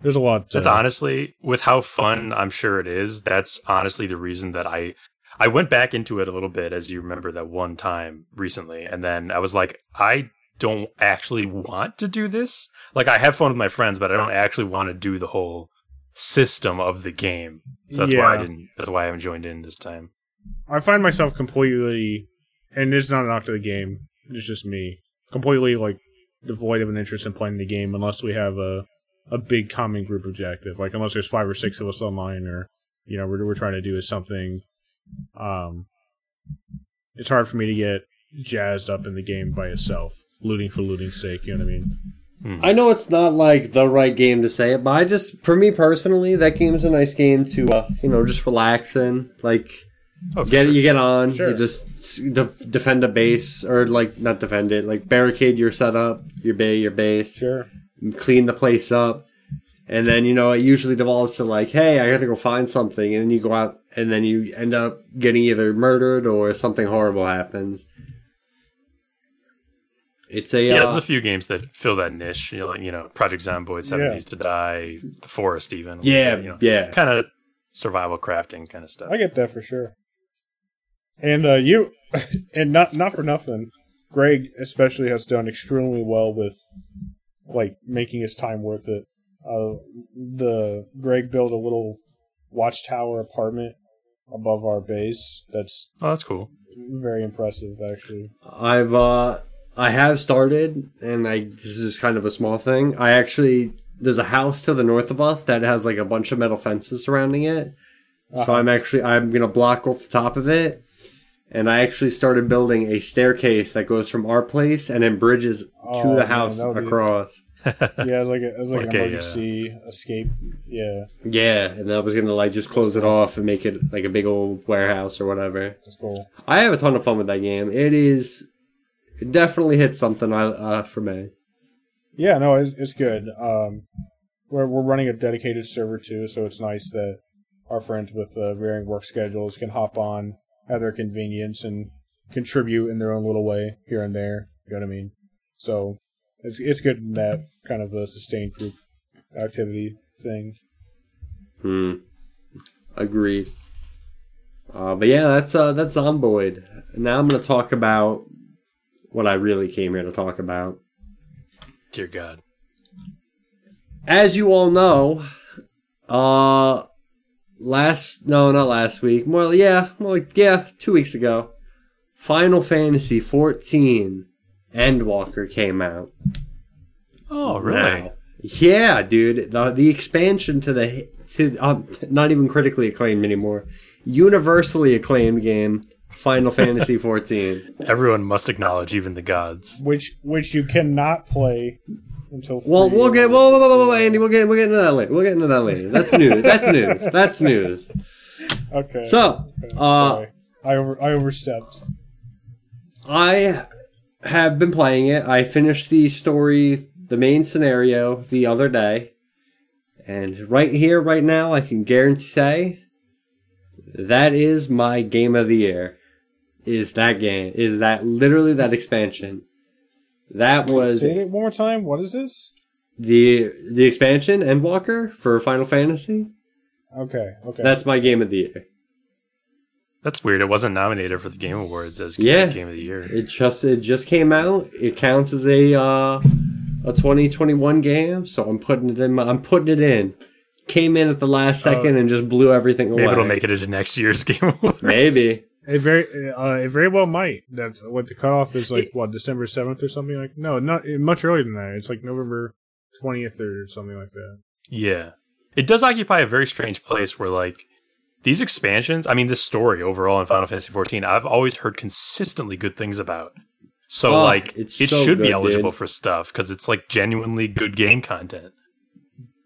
there's a lot. To, That's honestly, with how fun I'm sure it is, that's honestly the reason that I I went back into it a little bit, as you remember that one time recently, and then I was like, I don't actually want to do this. Like, I have fun with my friends, but I don't actually want to do the whole system of the game. So that's why I didn't. That's why I haven't joined in this time. I find myself completely, and it's not a knock to the game. It's just me completely like devoid of an interest in playing the game unless we have a a big common group objective. Like unless there's five or six of us online, or you know, we're we're trying to do is something. Um, it's hard for me to get jazzed up in the game by itself, looting for looting's sake. You know what I mean? I know it's not like the right game to say it, but I just, for me personally, that game's a nice game to, uh, you know, just relax in. Like, Oh, get sure. you get on, Sure. you just s- def- defend a base, or like not defend it, like barricade your setup, your bay, your base, Sure. clean the place up, and then you know it usually devolves to like, hey, I got to go find something, and then you go out, and then you end up getting either murdered or something horrible happens. It's a Yeah, uh, there's a few games that fill that niche. You know, like, you know Project Zomboid, Seven Yeah. To Die, The Forest, even. yeah, you know, yeah. kind of survival crafting kind of stuff. I get that for sure. And uh, you, and not not for nothing, Greg especially has done extremely well with like making his time worth it. Uh, the Greg built a little watchtower apartment above our base. That's Oh, that's cool. very impressive, actually. I've uh I have started and I this is kind of a small thing. I actually there's a house to the north of us that has like a bunch of metal fences surrounding it. So uh-huh. I'm actually I'm gonna block off the top of it, and I actually started building a staircase that goes from our place and then bridges to Oh, the man, house that would be- across. Yeah, as like a, as like Okay, an emergency uh, escape. Yeah, Yeah, and I was gonna like just close it off and make it like a big old warehouse or whatever. that's cool. I have a ton of fun with that game. It is it definitely hits something I uh, for me. Yeah, no, it's, it's good. Um, we're we're running a dedicated server too, so it's nice that our friends with uh, varying work schedules can hop on at their convenience and contribute in their own little way here and there. You know what I mean? So it's it's good in that kind of a sustained group activity thing. Hmm. Agreed. Uh, but yeah, that's uh, that's Zomboid. Now I'm gonna talk about what I really came here to talk about. Dear God. As you all know, uh, last no, not last week. More, yeah, more like yeah, two weeks ago. Final Fantasy 14 Endwalker came out. Oh, really? Wow. Yeah, dude. The the expansion to the to um, not even critically acclaimed anymore, universally acclaimed game, Final Fantasy 14. Everyone must acknowledge, even the gods. Which which you cannot play until. Well, we'll get whoa, whoa, whoa, whoa, whoa, Andy. We'll get we'll get into that later. We'll get into that later. That's news. That's news. That's news. Okay. So, Okay, uh, sorry. I over I overstepped. I have been playing it. I finished the story, the main scenario, the other day. And right here, right now, I can guarantee say that is my game of the year. Is that game? Is that literally that expansion? That was Say it one more time. What is this? the the expansion Endwalker for Final Fantasy. Okay. Okay. That's my game of the year. That's weird. It wasn't nominated for the Game Awards as Yeah. Game of the Year. It just it just came out. It counts as a uh, a 2021 game, so I'm putting it in. My, I'm putting it in. Came in at the last second and just blew everything away. Maybe it'll make it into next year's Game Awards. Maybe. It very, uh, it very well might. That's what the cutoff is like. What December seventh or something like? No, not much earlier than that. It's like November twentieth or something like that. Yeah. It does occupy a very strange place where, like, these expansions, I mean, this story overall in Final Fantasy XIV, I've always heard consistently good things about. So, Oh, like, it's it so should be eligible dude. for stuff because it's, like, genuinely good game content.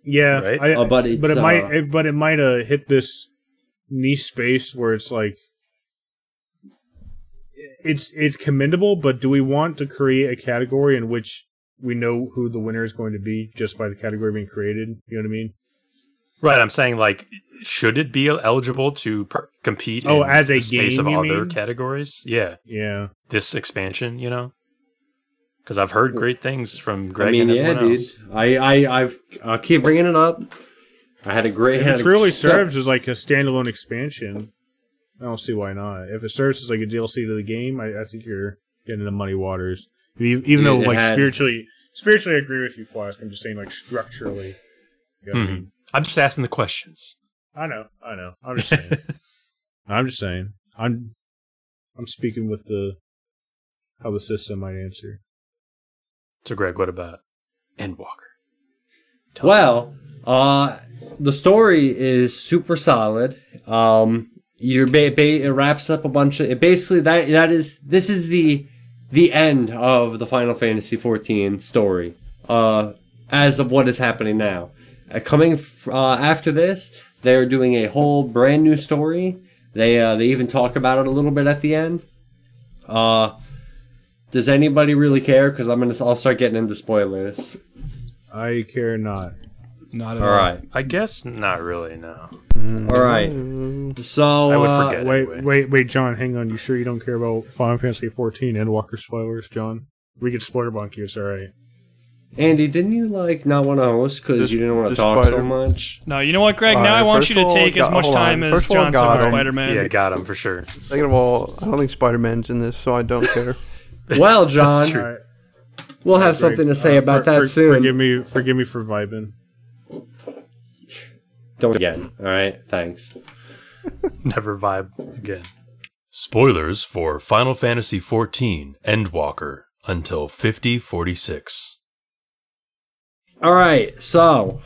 Yeah, Right? I, Oh, but it's, but it uh, might, it, but it might uh, hit this niche space where it's like, it's it's commendable. But do we want to create a category in which we know who the winner is going to be just by the category being created? You know what I mean? Right. I'm saying, like, should it be eligible to per- compete Oh, in as a the space game, of you other mean? categories? Yeah. Yeah. This expansion, you know? Because I've heard great things from Greg I mean, and yeah, everyone dude. else. I, I, I've, I'll keep bringing it up. I had a great. If it truly serves as like a standalone expansion, I don't see why not. If it serves as like a DLC to the game, I, I think you're getting into muddy waters. Even, even Dude, though like had- spiritually, spiritually, I agree with you, Flask. I'm just saying like structurally. You know what I mean? I'm just asking the questions. I know, I know. I'm just saying. I'm just saying. I'm, I'm speaking with the how the system might answer. So, Greg, what about Endwalker? Tell us Well, uh, the story is super solid. Um, you're ba- ba- it wraps up a bunch of it. Basically, that that is this is the the end of the Final Fantasy XIV story. Uh, as of what is happening now, uh, coming f- uh, after this, they're doing a whole brand new story. They uh, they even talk about it a little bit at the end. Uh, does anybody really care? Because I'm gonna I'll start getting into spoilers. I care not. Not at All all. right, I guess not really, no. all right. So I would uh, forget. Wait, anyway. wait, wait, John. Hang on. You sure you don't care about Final Fantasy 14 Endwalker spoilers, John? We could spoiler bunk you. It's all right. Andy, didn't you like not want to host because you didn't want to just talk so much? No, you know what, Greg? All now right, I want you to of all, take as got- much hold on. time as First of all, John took got. Spider Man. Yeah, got him for sure. Second of all, I don't think Spider Man's in this, so I don't care. Well, John, true. We'll have Greg, something to say uh, about for- that for- soon. Forgive me, forgive me for vibing. Don't again. All right, thanks. Never vibe again. Spoilers for Final Fantasy XIV Endwalker until 5046. All right, so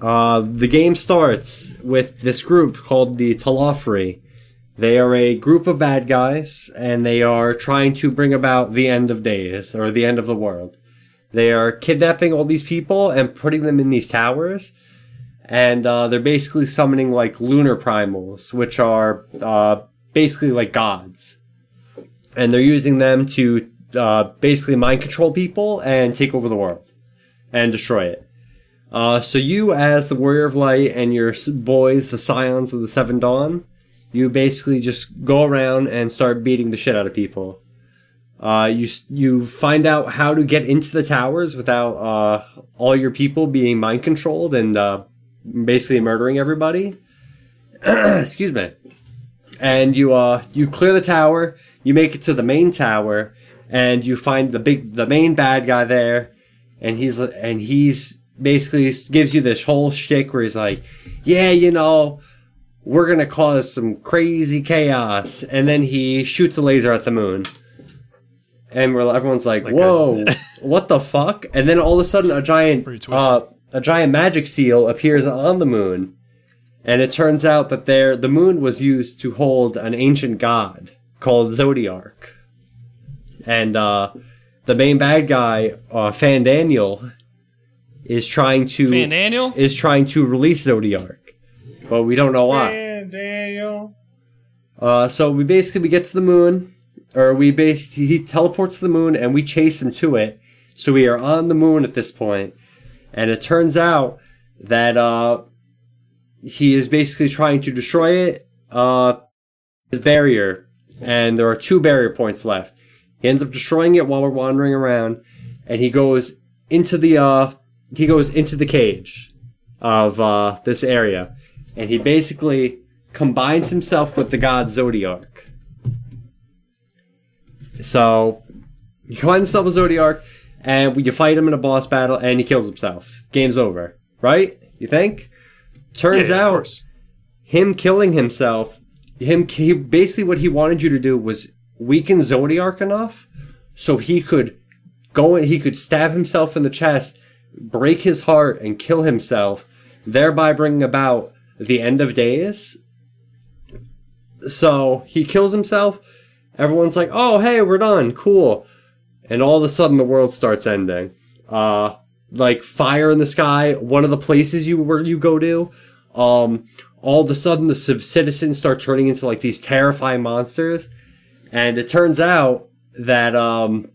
uh, the game starts with this group called the Telophoroi. They are a group of bad guys, and they are trying to bring about the end of days or the end of the world. They are kidnapping all these people and putting them in these towers, and uh, they're basically summoning like lunar primals, which are uh, basically like gods, and they're using them to uh, basically mind control people and take over the world and destroy it. Uh, so you, as the Warrior of Light, and your boys, the Scions of the Seven Dawn, you basically just go around and start beating the shit out of people. Uh, you you find out how to get into the towers without uh, all your people being mind controlled and uh, basically murdering everybody. Excuse me. And you uh you clear the tower. You make it to the main tower, and you find the big the main bad guy there, and he's and he's basically gives you this whole shtick where he's like, yeah, you know, we're gonna cause some crazy chaos, and then he shoots a laser at the moon, and we're everyone's like, Like whoa, what the fuck? And then all of a sudden, a giant uh, a giant magic seal appears on the moon. And it turns out that there the moon was used to hold an ancient god called Zodiark, And uh, the main bad guy, uh, Fandaniel, is trying to Fandaniel? is trying to release Zodiark, but we don't know why. Fandaniel. Uh, so we basically we get to the moon, or we basically he teleports to the moon and we chase him to it. So we are on the moon at this point, and it turns out that uh, he is basically trying to destroy it. Uh, his barrier, and there are two barrier points left. He ends up destroying it while we're wandering around, and he goes into the uh, he goes into the cage of uh, this area, and he basically combines himself with the god Zodiark. So he combines himself with Zodiark, and you fight him in a boss battle, and he kills himself. Game's over, right? You think? Turns yeah, out him killing himself, him he, basically what he wanted you to do was weaken Zodiark enough so he could go he could stab himself in the chest, break his heart and kill himself, thereby bringing about the end of days. So he kills himself. Everyone's like, "Oh, hey, we're done. Cool." And all of a sudden the world starts ending. Uh like fire in the sky, one of the places you where you go to, um, all of a sudden the citizens start turning into like these terrifying monsters, and it turns out that um,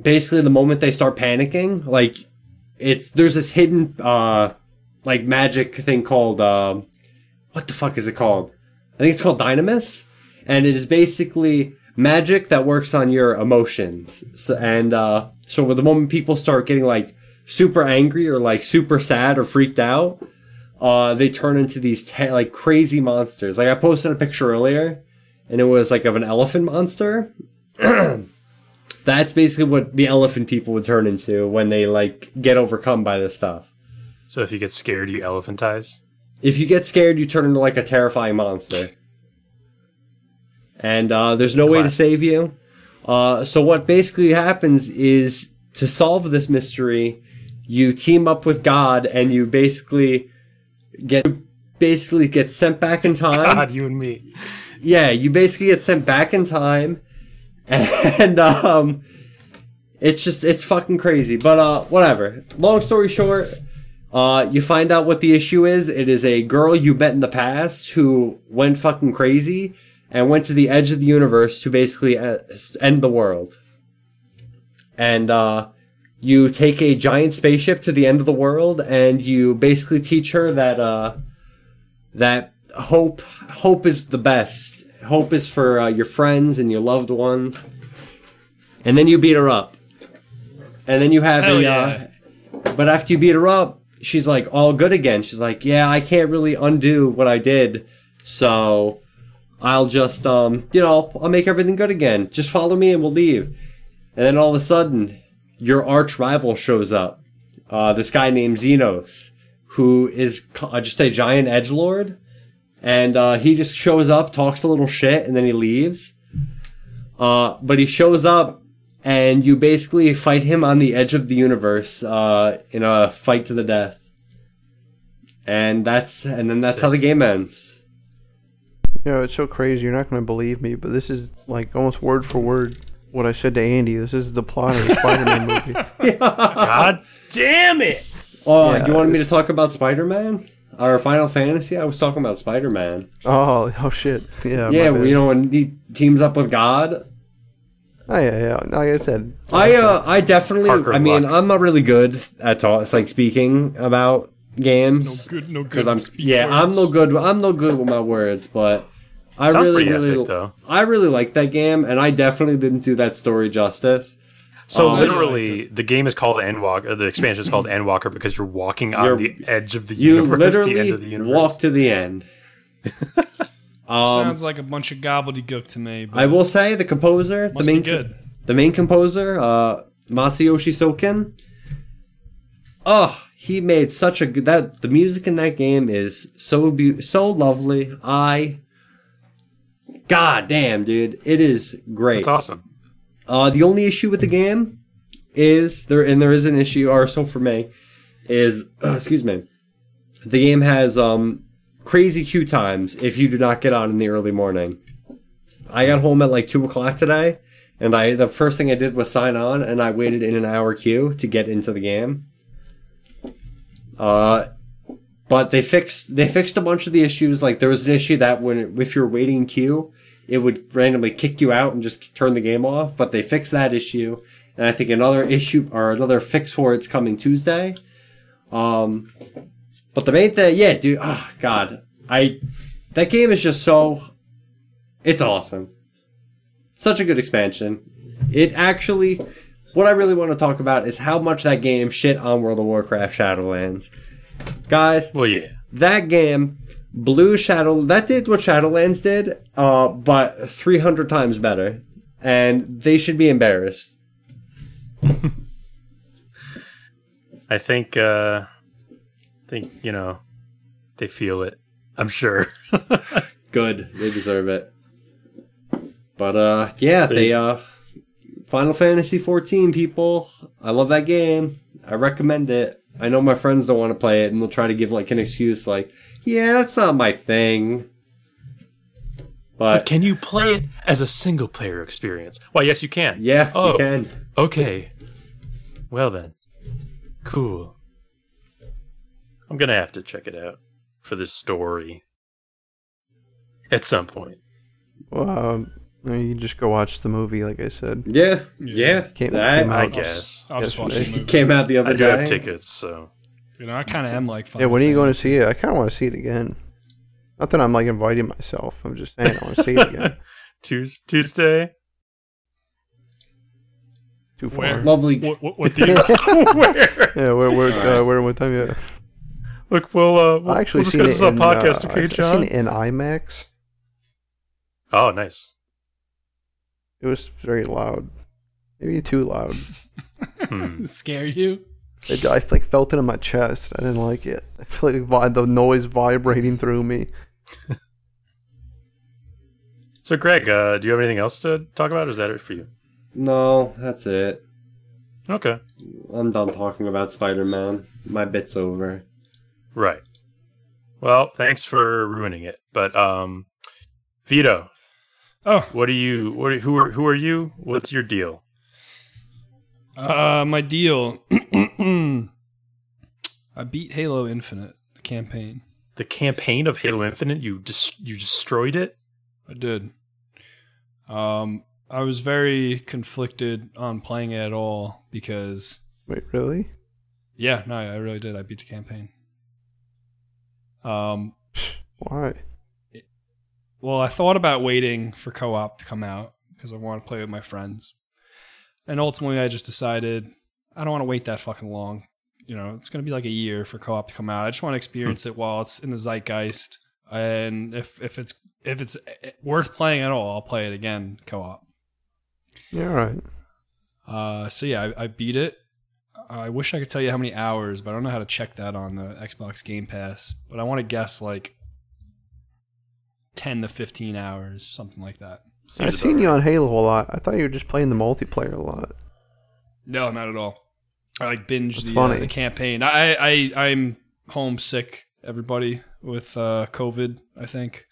basically the moment they start panicking, like it's there's this hidden uh, like magic thing called um, what the fuck is it called? I think it's called Dynamis, and it is basically magic that works on your emotions. So, and uh, so the moment people start getting like super angry or like super sad or freaked out, uh, they turn into these te- like crazy monsters. Like I posted a picture earlier, and it was like of an elephant monster. That's basically what the elephant people would turn into when they like get overcome by this stuff. So if you get scared, you elephantize. If you get scared, you turn into like a terrifying monster. And uh, there's no way to save you. Uh, so what basically happens is to solve this mystery, you team up with God and you basically get basically get sent back in time. God, you and me. Yeah, you basically get sent back in time, and um, it's just it's fucking crazy. But uh, whatever. Long story short, uh, you find out what the issue is. It is a girl you met in the past who went fucking crazy and went to the edge of the universe to basically uh, end the world. And uh, you take a giant spaceship to the end of the world, and you basically teach her that uh, that hope hope is the best. Hope is for uh, your friends and your loved ones. And then you beat her up. And then you have Hell a yeah. uh, but after you beat her up, she's like all good again. She's like, "Yeah, I can't really undo what I did. So I'll just um, you know, I'll make everything good again. Just follow me and we'll leave." And then all of a sudden, your arch rival shows up. Uh, this guy named Zenos, who is uh, just a giant edge lord, and uh, he just shows up, talks a little shit, and then he leaves. Uh, but he shows up, and you basically fight him on the edge of the universe uh, in a fight to the death. And that's and then that's how the game ends. You know, it's so crazy. You're not going to believe me, but this is like almost word for word what I said to Andy. This is the plot of the Spider-Man movie. God damn it! Oh, Yeah. you wanted me to talk about Spider Man or Final Fantasy? I was talking about Spider Man. Oh, oh shit. Yeah. yeah, my you know when he teams up with God. Oh yeah, yeah. Like I said, I uh, I definitely. Parker I mean, Luck. I'm not really good at talk, It's like speaking about No games good, no good. because I'm speak yeah, I'm no good. I'm no good with my words, but I Sounds really, really, epic. I really like that game, and I definitely didn't do that story justice. So I literally, the game is called Endwalker. The expansion is called Endwalker because you're walking on You're- the edge of the You universe. literally the end of the universe. walk to the end. um, Sounds like a bunch of gobbledygook to me. But I will say the composer, the main good. the main composer, uh, Masayoshi Soken. Oh, he made such a good that the music in that game is so be- so lovely. I, god damn, dude, it is great. It's awesome. Uh, the only issue with the game is there, and there is an issue, or so for me, is excuse me, the game has um crazy queue times if you do not get on in the early morning. I got home at like two o'clock today, and I the first thing I did was sign on, and I waited in an hour queue to get into the game. Uh, but they fixed they fixed a bunch of the issues. Like there was an issue that when if you're waiting queue, it would randomly kick you out and just turn the game off. But they fixed that issue, and I think another issue or another fix for it's coming Tuesday. Um, but the main thing, yeah, dude, oh god, I that game is just so it's awesome. Such a good expansion. It actually, what I really want to talk about is how much that game shit on World of Warcraft Shadowlands. Guys, Well, yeah. that game blew Shadow. That did what Shadowlands did, uh, but 300 times better. And they should be embarrassed. I think. uh I think you know they feel it. I'm sure. Good. They deserve it. But, uh, yeah, they, uh, Final Fantasy 14, people. I love that game. I recommend it. I know my friends don't want to play it, and they'll try to give, like, an excuse, like, yeah, that's not my thing. But, Can you play it as a single player experience? Why, yes, you can. yeah, Oh. you can. Okay. Well then. Cool. I'm gonna have to check it out for this story. At some point. well, um, I mean, you can just go watch the movie, like I said. Yeah, yeah. Came- that came I out- guess. I'll just watch the yesterday. movie. came out the other I do day. have tickets, so You know, I kind of am like. Yeah, when are you going to see it? I kind of want to see it again. Not that I'm like inviting myself. I'm just saying I want to see it again. Tues- Tuesday. Too far. Where? Lovely. What, what, what theater? Where? Yeah, where, where, Alright. uh, where, what time? Yeah, Look, we'll uh, we'll, I actually we'll seen discuss this on podcast, uh, okay, I've John? seen it in IMAX. Oh, nice. It was very loud, maybe too loud. Hmm. Scare you? It, I like felt it in my chest. I didn't like it. I feel like vi- the noise vibrating through me. So, Greg, uh, do you have anything else to talk about? Or is that it for you? No, that's it. Okay. I'm done talking about Spider Man. My bit's over. Right. Well, thanks for ruining it. But um, Vito, Oh, what are you? What are, who are who are you? What's your deal? uh, my deal. I beat Halo Infinite, the campaign. The campaign of Halo Infinite. You just you destroyed it. I did. Um, I was very conflicted on playing it at all because, Wait, really? yeah, no, I really did. I beat the campaign. Um, Why? Well, I thought about waiting for co-op to come out because I want to play with my friends, and ultimately, I just decided I don't want to wait that fucking long. You know, it's going to be like a year for co-op to come out. I just want to experience it while it's in the zeitgeist, and if if it's if it's worth playing at all, I'll play it again co-op. Yeah, all right. Uh, so yeah, I, I beat it. I wish I could tell you how many hours, but I don't know how to check that on the Xbox Game Pass. But I want to guess like ten to fifteen hours, something like that. Seems I've about seen you right. on Halo a lot. I thought you were just playing the multiplayer a lot. No, not at all. I like binge the, uh, the campaign. I, I I'm homesick. Everybody with uh, COVID, I think.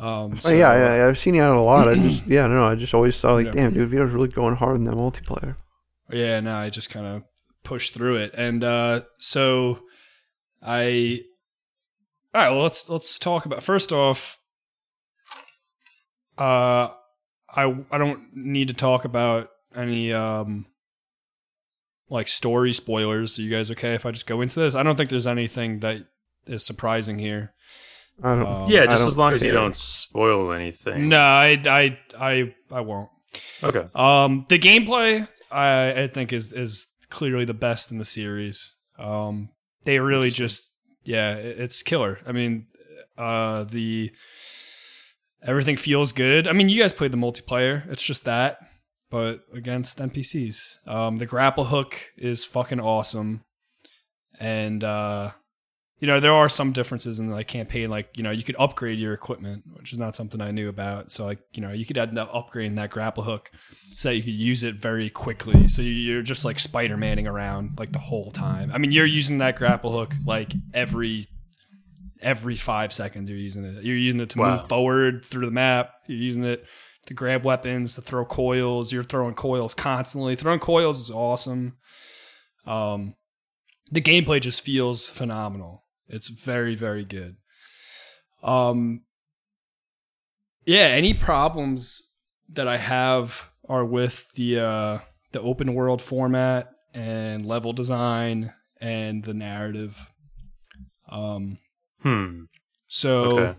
Um, Oh, yeah, so- I, I've seen you out a lot. I just, yeah, I don't know. I just always saw like, Yeah. damn, dude, Vito's really going hard in that multiplayer. Yeah, no, I just kind of pushed through it, and uh, so I. All right, well let's let's talk about first off. Uh, I I don't need to talk about any um. Like story spoilers. Are you guys okay if I just go into this? I don't think there's anything that is surprising here. I don't. Um, Yeah, just don't as long as you care. don't spoil anything. No, I I I I won't. Okay. Um, the gameplay I, I think is is clearly the best in the series. Um, they really just yeah, it's killer. I mean, uh, the everything feels good. I mean, you guys played the multiplayer. It's just that, but against NPCs. Um, the grapple hook is fucking awesome, and uh, you know there are some differences in the like campaign. Like you know you could upgrade your equipment, which is not something I knew about. So like you know you could end up upgrading that grapple hook so that you could use it very quickly. So you- you're just like Spider Manning around like the whole time. I mean, you're using that grapple hook like every every five seconds. You're using it. You're using it to Wow. move forward through the map. You're using it to grab weapons, to throw coils. You're throwing coils constantly. Throwing coils is awesome. Um, the gameplay just feels phenomenal. It's very very good. Um, yeah. Any problems that I have are with the uh, the open world format and level design and the narrative. Um, Hmm. so, Okay.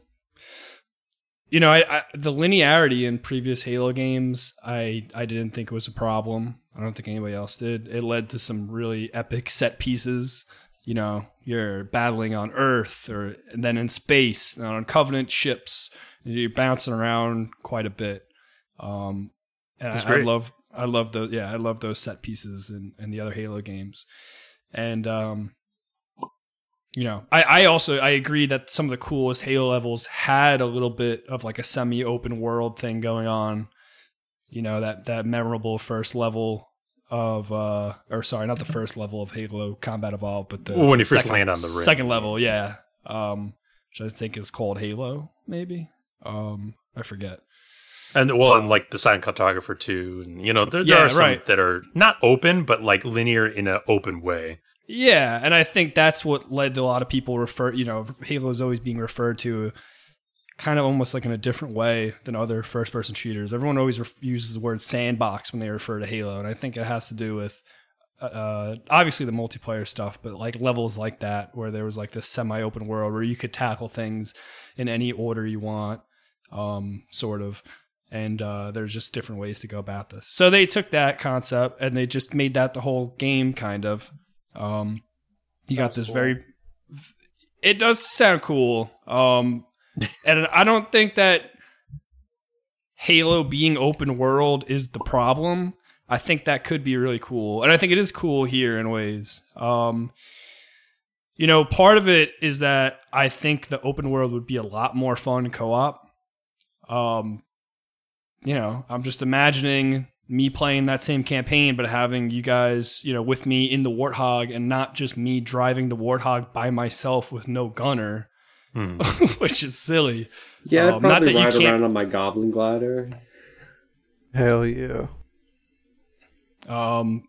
you know, I, I the linearity in previous Halo games, I I didn't think it was a problem. I don't think anybody else did. It led to some really epic set pieces. You know, you're battling on Earth or and then in space and on Covenant ships. You're bouncing around quite a bit. Um, and I, I love I love those yeah I love those set pieces and, and the other Halo games, and um, you know, I, I also I agree that some of the coolest Halo levels had a little bit of like a semi-open world thing going on. You know that that memorable first level of uh or sorry, not the first level of Halo Combat Evolved, but the Well, when you first second- land on the ring. second level, yeah. Um, which I think is called Halo, maybe. Um, I forget. And well, and like the Silent Cartographer too, and you know there, there Yeah, are some right. that are not open, but like linear in an open way. Yeah, and I think that's what led to a lot of people refer. You know, Halo is always being referred to, kind of almost like in a different way than other first-person shooters. Everyone always ref- uses the word sandbox when they refer to Halo, and I think it has to do with uh, obviously the multiplayer stuff, but like levels like that where there was like this semi-open world where you could tackle things in any order you want, um, sort of. And uh, there's just different ways to go about this. So they took that concept and they just made that the whole game, kind of. Um, you got this very. It does sound cool. Um, and I don't think that Halo being open world is the problem. I think that could be really cool, and I think it is cool here in ways. Um, you know, part of it is that I think the open world would be a lot more fun co-op. Um, you know, I'm just imagining me playing that same campaign, but having you guys, you know, with me in the Warthog and not just me driving the Warthog by myself with no gunner, Hmm. which is silly. Yeah, Um, I'd not probably that you ride can't- around on my goblin glider. Hell yeah. Um,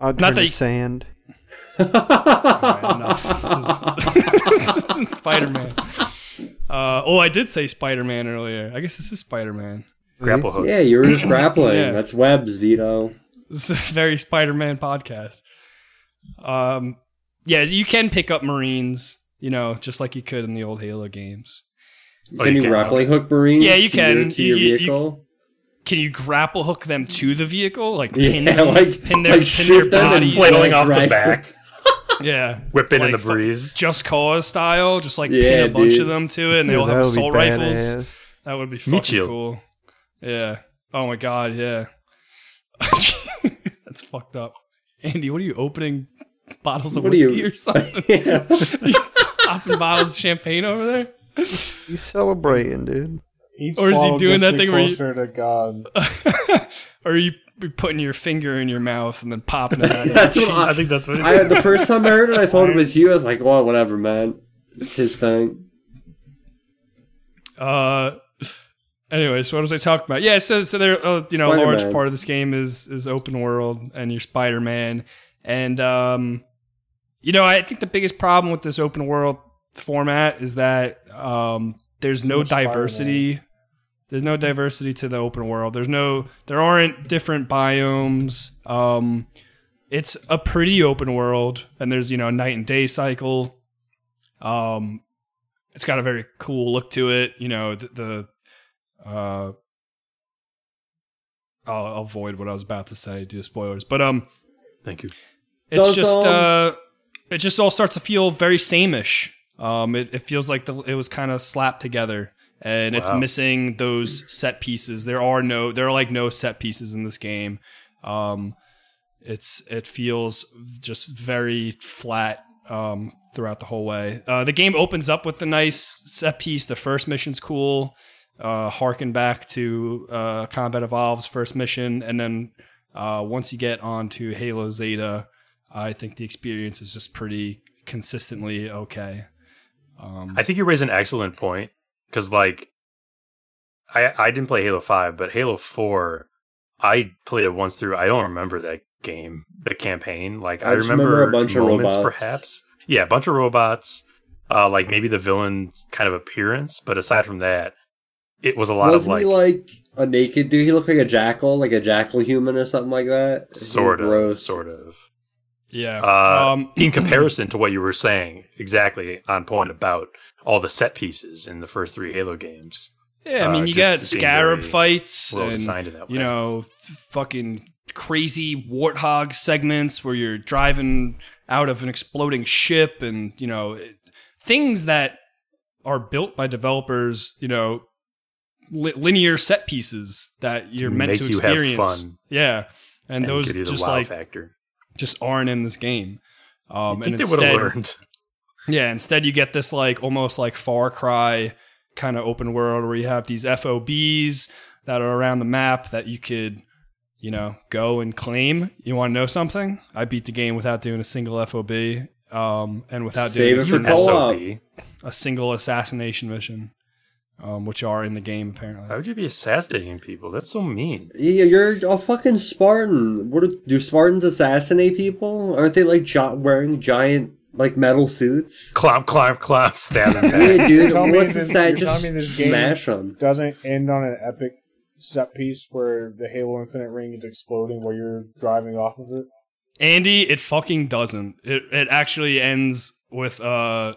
I'd Not turn that to you- sand. alright, enough. This is, is Spider-Man. Uh, oh, I did say Spider-Man earlier. I guess this is Spider-Man. Grapple hook. yeah, you were just grappling. Yeah. That's webs, Vito. This is a very Spider-Man podcast. Um, yeah, you can pick up Marines, you know, just like you could in the old Halo games. Oh, can you you can? grappling hook marines? Yeah, you to your- can. to You- your you- you- vehicle. Can you grapple hook them to the vehicle, like Yeah, pin them, like- pin their, like pin their them and bodies? flailing flailing off the back, Yeah, whipping in the fu- breeze. Just Cause style, just like Yeah, pin a bunch dude. of them to it, and they Dude, all have that would be assault rifles. badass. That would be Meat fucking shield. cool. Yeah. Oh my god. Yeah. That's fucked up. Andy, what are you opening bottles of What are whiskey you- or something? Yeah. Are you popping bottles of champagne over there? You celebrating, dude. Each Or is he doing that me thing where you- closer to God? or are you putting your finger in your mouth and then popping it out? That's what cheek? I think that's what it I is. the first time I heard it, I thought it was you. I was like, well, whatever, man. It's his thing. Uh, anyway, so what was I talking about? Yeah, so so there, uh, you know, a large part of this game is is open world, and you're Spider Man, and um, you know, I think the biggest problem with this open world format is that um, there's no much Spider-Man. diversity. There's no diversity to the open world. There's no, there aren't different biomes. Um, it's a pretty open world, and there's you know a night and day cycle. Um, it's got a very cool look to it. You know, the, the uh, I'll, I'll avoid what I was about to say due to spoilers, but um, Thank you. it's Does, just um, uh, it just all starts to feel very sameish. Um, it, it feels like the, it was kind of slapped together, and it's missing those set pieces. There are no, there are like no set pieces in this game. Um, it's it feels just very flat um, throughout the whole way. Uh, the game opens up with the nice set piece. The first mission's cool. Uh, harken back to uh, Combat Evolved's first mission, and then uh, once you get onto Halo Zeta, I think the experience is just pretty consistently okay. Um, I think you raise an excellent point because, like, I I didn't play Halo Five, but Halo Four, I played it once through. I don't remember that game, the campaign. Like, I, I remember, remember a bunch of moments, robots. perhaps. Yeah, a bunch of robots. Uh, like maybe the villain's kind of appearance, but aside from that, it was a lot Wasn't of like, he like a naked dude? He looked like a jackal, like a jackal human or something like that. sort of, Gross. sort of. Yeah. Uh, um, in comparison to what you were saying, exactly on point about all the set pieces in the first three Halo games. yeah, I mean, uh, you got scarab fights Well and designed in that way. you know, fucking crazy warthog segments where you're driving out of an exploding ship and, you know, things that are built by developers, you know, li- linear set pieces that you're meant to you have experience. fun. Yeah. And, and those give you the just wow like factor. Just aren't in this game. Um, I think and they would have instead, learned. yeah, instead you get this like almost like Far Cry kind of open world where you have these FOBs that are around the map that you could, you know, go and claim. You want to know something? I beat the game without doing a single FOB, um, and without Save doing a single. SOB. a single assassination mission, um, which are in the game apparently. Why would you be assassinating people? That's so mean. Yeah, you're a fucking Spartan. What do, do Spartans assassinate people? Aren't they like gi- wearing giant like metal suits? Clomp, clomp, clomp, stab him back. Yeah, dude. Tell What's this- the Just me this game- smash them. Doesn't end on an epic set piece where the Halo Infinite ring is exploding while you're driving off of it. Andy, it fucking doesn't. It it actually ends with uh.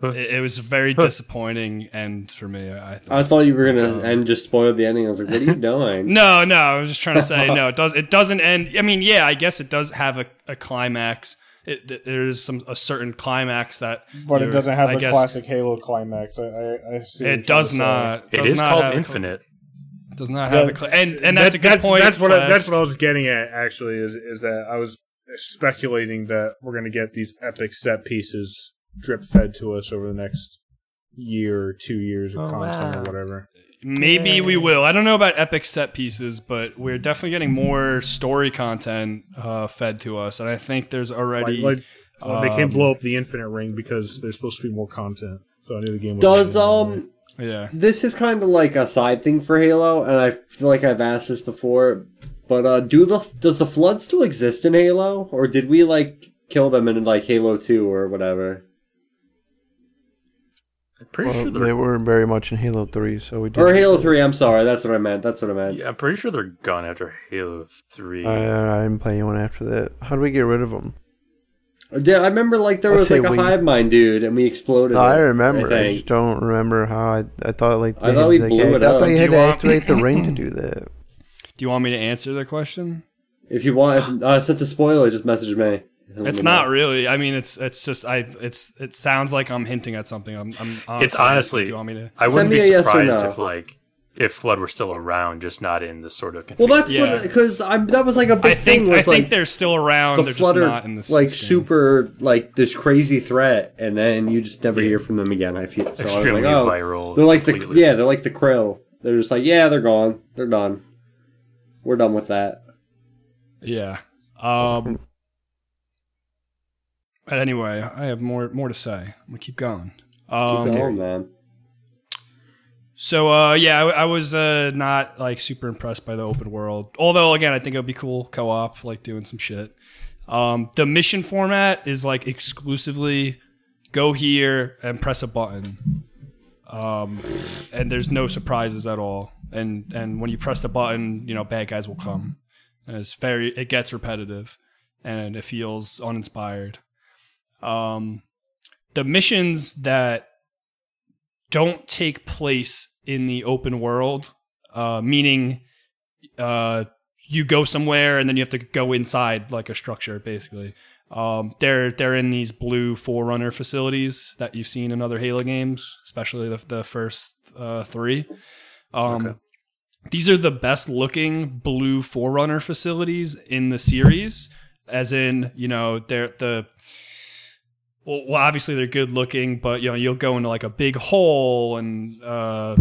Huh. It, it was a very disappointing end for me. I thought. I thought you were gonna um, end just spoil the ending. I was like, what are you doing? No, no, I was just trying to say no. It does. It doesn't end. I mean, yeah, I guess it does have a, a climax. It, th- there's some a certain climax that, But it doesn't have I the guess classic Halo climax. I, I, I see It does not. It does is not called have a cl- Infinite. does not have a cl- and and that's That- a good point. That's what, I, that's what I was getting at. Actually, is is that I was speculating that we're going to get these epic set pieces drip fed to us over the next year or two years of Oh, content wow. or whatever. Maybe we will. I don't know about epic set pieces, but we're definitely getting more story content uh, fed to us, and I think there's already. Like, like uh, they um, can't blow up the Infinite Ring because there's supposed to be more content. So I knew the game. was Does be- um yeah. this is kind of like a side thing for Halo, and I feel like I've asked this before, but uh, do the does the flood still exist in Halo, or did we like kill them in like Halo Two or whatever? I'm pretty Well, sure they they're. were very much in Halo 3, so we did. Or Halo Three? I'm sorry, that's what I meant. That's what I meant. Yeah, I'm pretty sure they're gone after Halo Three. I, I didn't play anyone after that. How do we get rid of them? Yeah, I remember like there I'll was like a we- hive mind dude, and we exploded. I it, remember. I, I just don't remember how. I I thought like I thought had, we like, blew I it thought up. you Do had you to want- activate the ring to do that. Do you want me to answer the question? If you want, if uh, since it's spoiler, just message me. Let It's not know. really. I mean, it's it's just I. It's it sounds like I'm hinting at something. I'm. I'm It's honestly- honestly- Do you want me to? I wouldn't be a yes surprised no. if like if Flood were still around, just not in this sort of. Well, that's Yeah. because I'm that was like a big I think thing. I Was think like they're still around. the they're Flood just not in this like this game. super like this crazy threat, and then you just never hear from them again. I feel so. I was Extremely like, oh, viral. they're like the yeah, they're like the krill. They're just like yeah, they're gone. They're done. We're done with that. Yeah. Um. But anyway, I have more more to say. I'm gonna keep going. Keep Um, going, man. So uh, yeah, I, I was uh, not like super impressed by the open world. Although again, I think it would be cool co-op, like doing some shit. Um, the mission format is like exclusively go here and press a button, um, and there's no surprises at all. And and when you press the button, you know bad guys will come. And it's very it gets repetitive, and it feels uninspired. Um, the missions that don't take place in the open world, uh, meaning uh, you go somewhere and then you have to go inside like a structure, basically. Um, they're they're in these blue Forerunner facilities that you've seen in other Halo games, especially the the first uh, three. Um, Okay. These are the best looking blue Forerunner facilities in the series, as in you know they're the well, well, obviously they're good looking, but you know you'll go into like a big hole, and uh,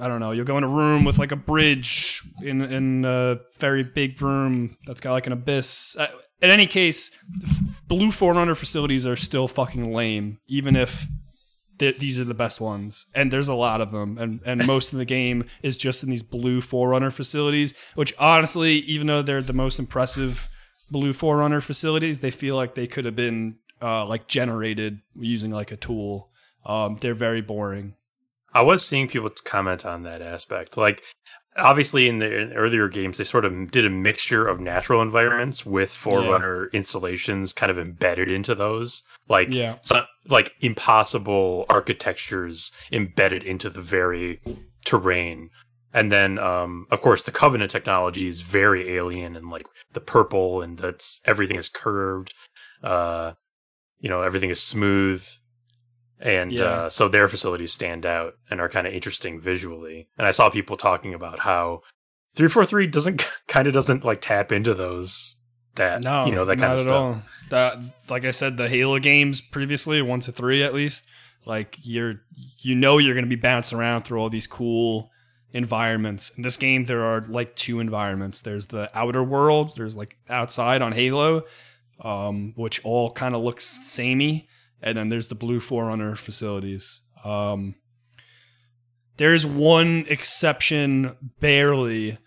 I don't know, you'll go in a room with like a bridge in in a very big room that's got like an abyss. Uh, in any case, blue Forerunner facilities are still fucking lame, even if th- these are the best ones. And there's a lot of them, and and most of the game is just in these blue Forerunner facilities. Which honestly, even though they're the most impressive blue Forerunner facilities, they feel like they could have been uh, like generated using like a tool. Um, they're very boring. I was seeing people comment on that aspect. Like, obviously, in the in earlier games, they sort of did a mixture of natural environments with Forerunner installations kind of embedded into those. Like, Yeah. so, like impossible architectures embedded into the very terrain. And then, um, of course, the Covenant technology is very alien and like the purple and that's everything is curved. Uh, you know, everything is smooth. And Yeah. uh, so their facilities stand out and are kind of interesting visually. And I saw people talking about how 343 doesn't kind of doesn't like tap into those that No, you know that kind of stuff. all. That, like I said, the Halo games previously, one to three at least, like you're, you know, you're going to be bouncing around through all these cool environments. In this game, there are like two environments. There's the outer world. There's like outside on Halo, um, which all kind of looks samey, and then there's the Blue Forerunner facilities. Um, there's one exception, barely.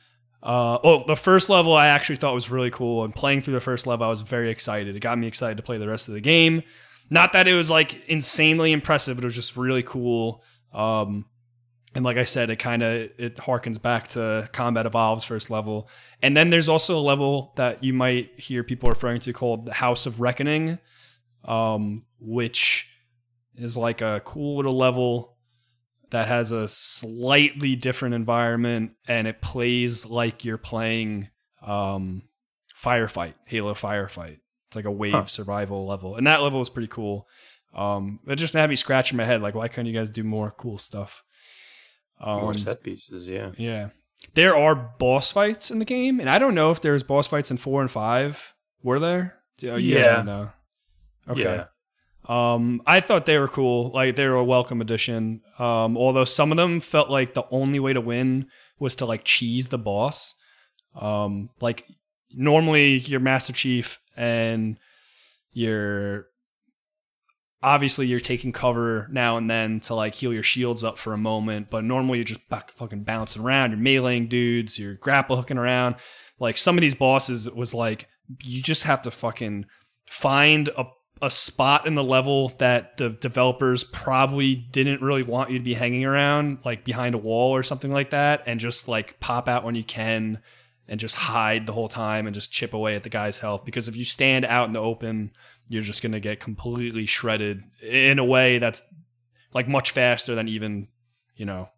Uh, oh, the first level I actually thought was really cool, and playing through the first level, I was very excited. It got me excited to play the rest of the game. Not that it was like insanely impressive, but it was just really cool. Um, and like I said, it kind of it harkens back to Combat Evolved's first level. And then there's also a level that you might hear people referring to called the House of Reckoning, um, which is like a cool little level that has a slightly different environment and it plays like you're playing um, Firefight, Halo Firefight. It's like a wave Huh. survival level. And that level was pretty cool. Um, it just had me scratching my head like, why couldn't you guys do more cool stuff? Um, More set pieces, yeah. yeah. There are boss fights in the game, and I don't know if there's boss fights in four and five. Were there? Oh, you Yeah. Okay. Yeah. Um, I thought they were cool. Like they were a welcome addition. Um, although some of them felt like the only way to win was to like cheese the boss. Um, like normally you're Master Chief and you're obviously you're taking cover now and then to like heal your shields up for a moment, but normally you're just back fucking bouncing around. You're meleeing dudes, you're grapple hooking around. Like some of these bosses was like you just have to fucking find a a spot in the level that the developers probably didn't really want you to be hanging around, like behind a wall or something like that, and just like pop out when you can and just hide the whole time and just chip away at the guy's health. Because if you stand out in the open, you're just going to get completely shredded in a way that's like much faster than even, you know,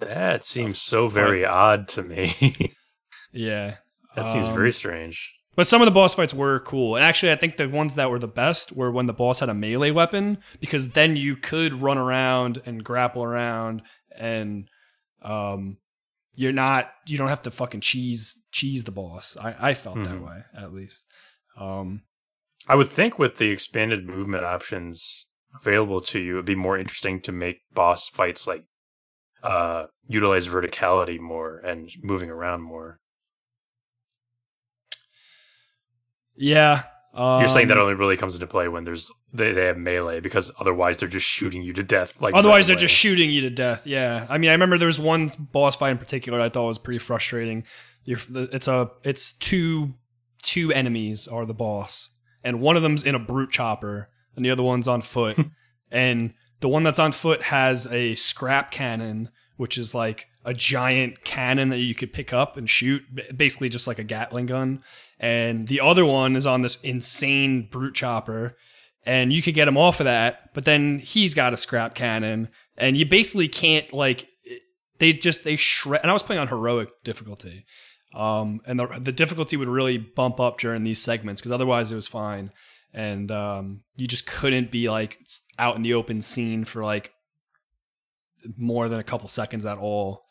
That seems so very odd to me. yeah. that seems Um, very strange. But some of the boss fights were cool. And actually, I think the ones that were the best were when the boss had a melee weapon, because then you could run around and grapple around and um, you're not you don't have to fucking cheese cheese the boss. I I felt that Mhm. way at least. Um, I would think with the expanded movement options available to you, it'd be more interesting to make boss fights like uh utilize verticality more and moving around more. yeah. Um, You're saying that only really comes into play when there's they, they have melee because otherwise they're just shooting you to death. Like Otherwise, they're just shooting you to death. Yeah, I mean, I remember there was one boss fight in particular I thought was pretty frustrating. You're, it's a it's two two enemies are the boss, and one of them's in a brute chopper, and the other one's on foot. and the one that's on foot has a scrap cannon, which is like a giant cannon that you could pick up and shoot, basically just like a Gatling gun. And the other one is on this insane brute chopper, and you could get him off of that, but then he's got a scrap cannon, and you basically can't like they just they shred. And I was playing on heroic difficulty, um, and the the difficulty would really bump up during these segments because otherwise it was fine, and um, you just couldn't be like out in the open scene for like more than a couple seconds at all.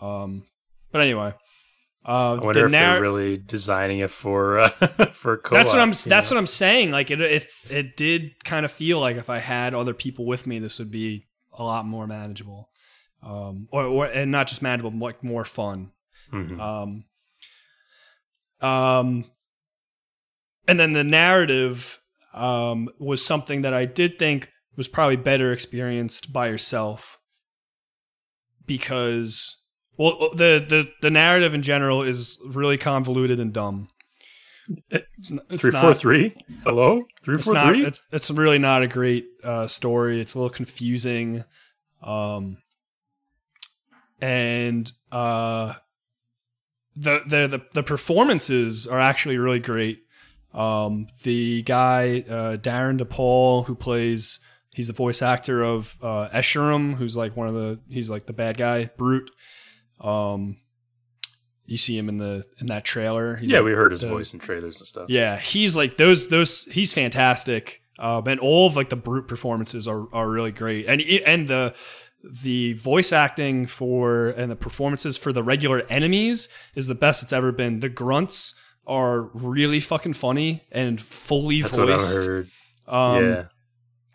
Um, but anyway, uh, I wonder the if narr- they're really designing it for uh, for co that's what I'm. That's what I'm saying. Like it, it, it did kind of feel like if I had other people with me, this would be a lot more manageable, um, or, or and not just manageable, but like more fun. Mhm. Um, um, and then the narrative um, was something that I did think was probably better experienced by yourself because, well, the the the narrative in general is really convoluted and dumb. It's, it's Three not- four three. Hello, three it's four not. three. It's it's really not a great uh, story. It's a little confusing, um, and uh, the the the the performances are actually really great. Um, the guy uh, Darin De Paul who plays he's the voice actor of uh, who's like one of the he's like the bad guy Brute. Um, you see him in the in that trailer. He's yeah, like we heard his the- voice in trailers and stuff. yeah, he's like those those he's fantastic. Um, and all of like the brute performances are are really great. And and the the voice acting for and the performances for the regular enemies is the best it's ever been. The grunts are really fucking funny and fully That's voiced. heard. Um, yeah,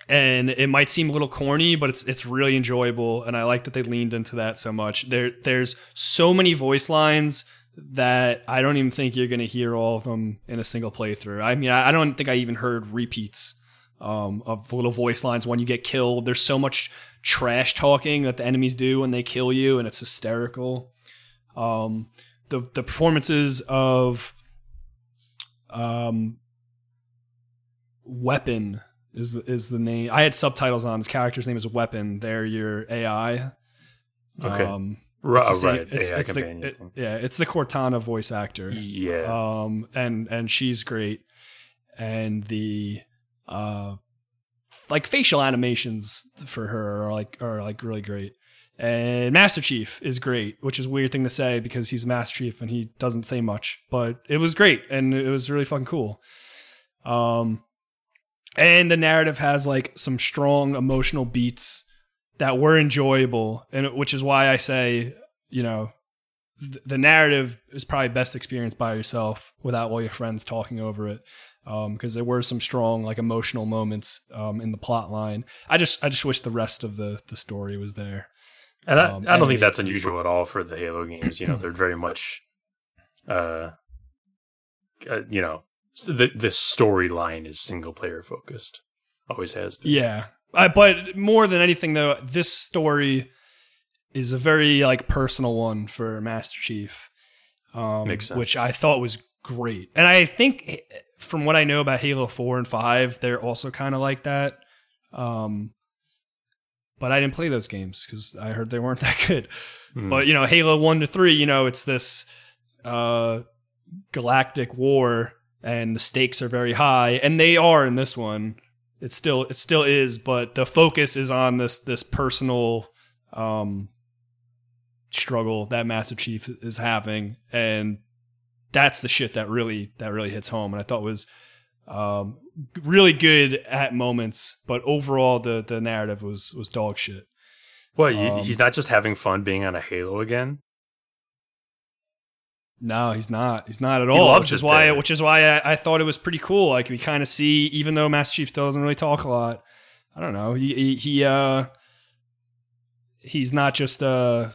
and it might seem a little corny, but it's it's really enjoyable, and I like that they leaned into that so much. There there's so many voice lines that I don't even think you're going to hear all of them in a single playthrough. I mean, I, I don't think I even heard repeats um, of little voice lines when you get killed. There's so much trash talking that the enemies do when they kill you, and it's hysterical. Um, the the performances of um, Weapon is is the name. I had subtitles on. His character's name is Weapon. They're your AI. Okay. Um, Ri- it's the oh, same- right. It's, AI it's the, it- yeah, it's the Cortana voice actor. yeah. Um, and and she's great, and the uh, like facial animations for her are like are like really great. And Master Chief is great, which is a weird thing to say because he's Master Chief and he doesn't say much, but it was great and it was really fucking cool. Um, and the narrative has like some strong emotional beats that were enjoyable, and which is why I say, you know, the narrative is probably best experienced by yourself without all your friends talking over it because there were some strong like emotional moments um, in the plot line i just i just wish the rest of the the story was there And I, Um, I don't think that's unusual at all for the Halo games. You know, they're very much, uh, uh you know, the the storyline is single player focused. Always has been. yeah I, but more than anything though this story is a very like personal one for master chief um, which i thought was great and i think from what i know about halo 4 and 5 they're also kind of like that um, but i didn't play those games because i heard they weren't that good Mm. But you know, Halo One to Three, you know, it's this uh, galactic war, and the stakes are very high, and they are in this one. It still it still is, but the focus is on this this personal um, struggle that Master Chief is having, and that's the shit that really that really hits home. And I thought was um, really good at moments, but overall the the narrative was was dog shit. What? Um, he's not just having fun being on a Halo again. No, he's not. He's not at He all. Which is why, there. which is why I, I thought it was pretty cool. Like we kind of see, even though Master Chief still doesn't really talk a lot. I don't know. He he, he uh he's not just uh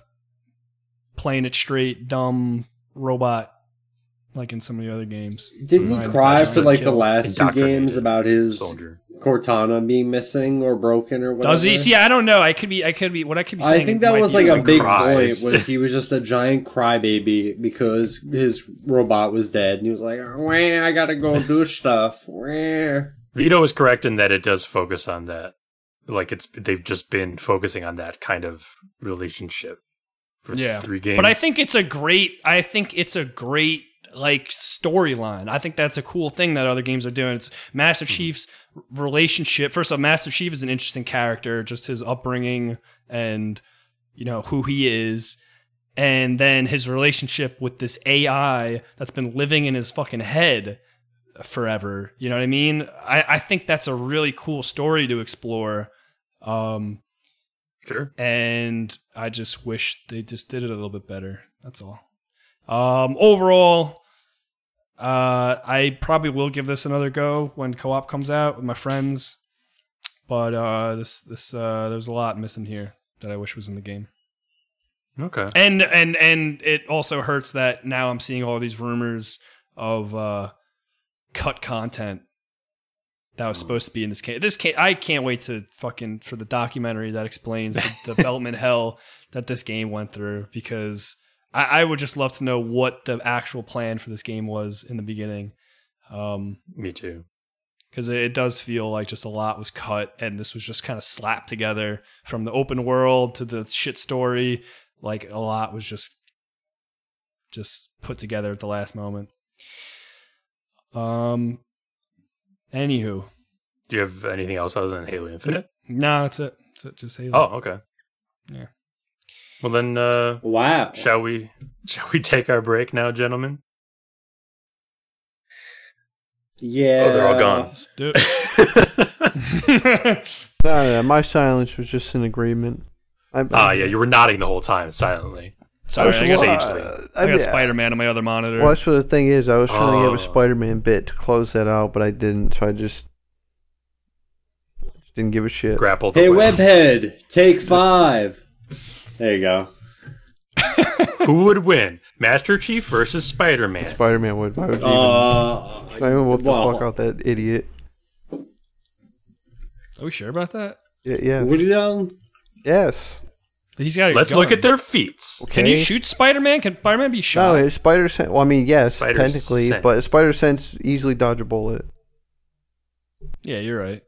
playing it straight, dumb robot like in some of the other games. Didn't he cry for like the last two games about his Soldier. Cortana being missing or broken or whatever? Does he? See, I don't know. I could be. I could be. What I could be saying. I think that was like a big cries. point. Was he was just a giant crybaby because his robot was dead, and he was like, "Wah, I gotta go do stuff." Wah." Vito is correct in that it does focus on that. Like it's they've just been focusing on that kind of relationship for Yeah. three games. But I think it's a great. I think it's a great like storyline. I think that's a cool thing that other games are doing. It's Master Chief's relationship. First off, Master Chief is an interesting character, just his upbringing and you know who he is, and then his relationship with this AI that's been living in his fucking head forever. You know what I mean? I, I think that's a really cool story to explore. Um, sure. and I just wish they just did it a little bit better. That's all. Um, overall, uh, I probably will give this another go when co-op comes out with my friends. But uh, this this uh, there's a lot missing here that I wish was in the game, Okay. and and and it also hurts that now I'm seeing all these rumors of uh, cut content that was supposed to be in this case. This case, I can't wait to fucking for the documentary that explains the development hell that this game went through because I, I would just love to know what the actual plan for this game was in the beginning. Um, Me too. because it, it does feel like just a lot was cut and this was just kind of slapped together from the open world to the shit story like a lot was just just put together at the last moment um anywho Do you have anything else other than Halo Infinite? no that's it, that's it. just that. Oh, okay. Yeah. Well then, uh, Wow. shall we? Shall we take our break now, gentlemen? Yeah. Oh, they're all gone. Let's do it No, no, my silence was just an agreement. I, Ah, yeah, you were nodding the whole time silently. sorry i got, Well, I Sagely. got mean, spider-man on my other monitor Well, that's what the thing is. I was trying to Oh. give a Spider-Man bit to close that out, but I didn't. So I just, just didn't give a shit. Grappled. Hey, away. Webhead, take five. There you go. Who would win, Master Chief versus Spider Man? Spider-Man would. Why would you even? Uh, It's not even whoop the fuck out that idiot. are we sure about that Yeah. yeah. What do you know? Yes. he's got Let's gun. look at their feats. can you shoot spider-man can spider-man be No, shot it's Spider Sense. Well, I mean, yes, Spider technically, Sense. but Spider Sense easily dodge a bullet. yeah you're right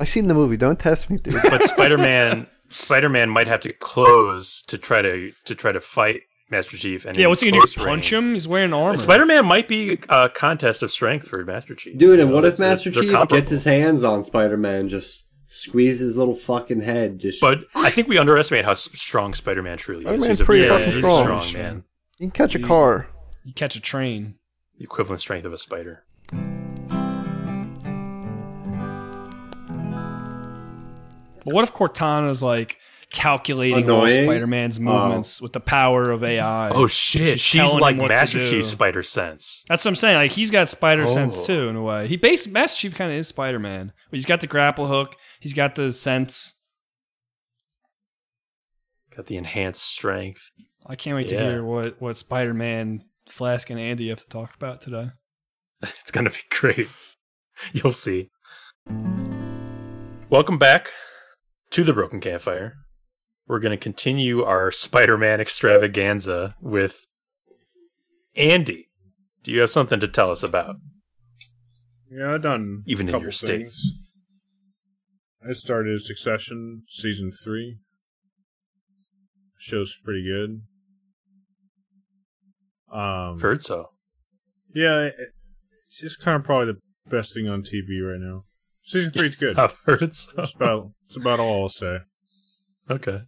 I've seen the movie. Don't test me, dude. But Spider Man, Spider Man might have to close to try to to try to fight Master Chief. And yeah what's he gonna close do punch range- him he's wearing armor Spider Man might be a contest of strength for Master Chief. Dude, and You know, what if it's- it's- Master Chief gets his hands on Spider Man, just squeeze his little fucking head? Just But I think we underestimate how strong Spider Man truly is. Spider-Man's He's a pretty very fucking strong, strong. man. You can catch a car. you catch a train The equivalent strength of a spider. But what if Cortana's like calculating all Spider-Man's oh. movements with the power of AI? Oh shit! She's She's, like Master do. Chief Spider Sense. That's what I'm saying. Like he's got Spider oh. Sense Oh. too in a way. He based Master Chief kind of is Spider-Man. But he's got the grapple hook. He's got the sense. Got the enhanced strength. I can't wait to hear what what Spider-Man, Flask, and Andy have to talk about today. It's gonna be great. You'll see. Welcome back to the Broken Campfire. We're gonna continue our Spider-Man extravaganza with Andy. Do you have something to tell us about? Yeah, I've done Even a in your state. I started Succession season three. Show's pretty good. Um, Heard so. yeah, it- it's just kind of probably the best thing on TV right now. Season three's good. I've heard so. That's about that's about all I'll say. Okay.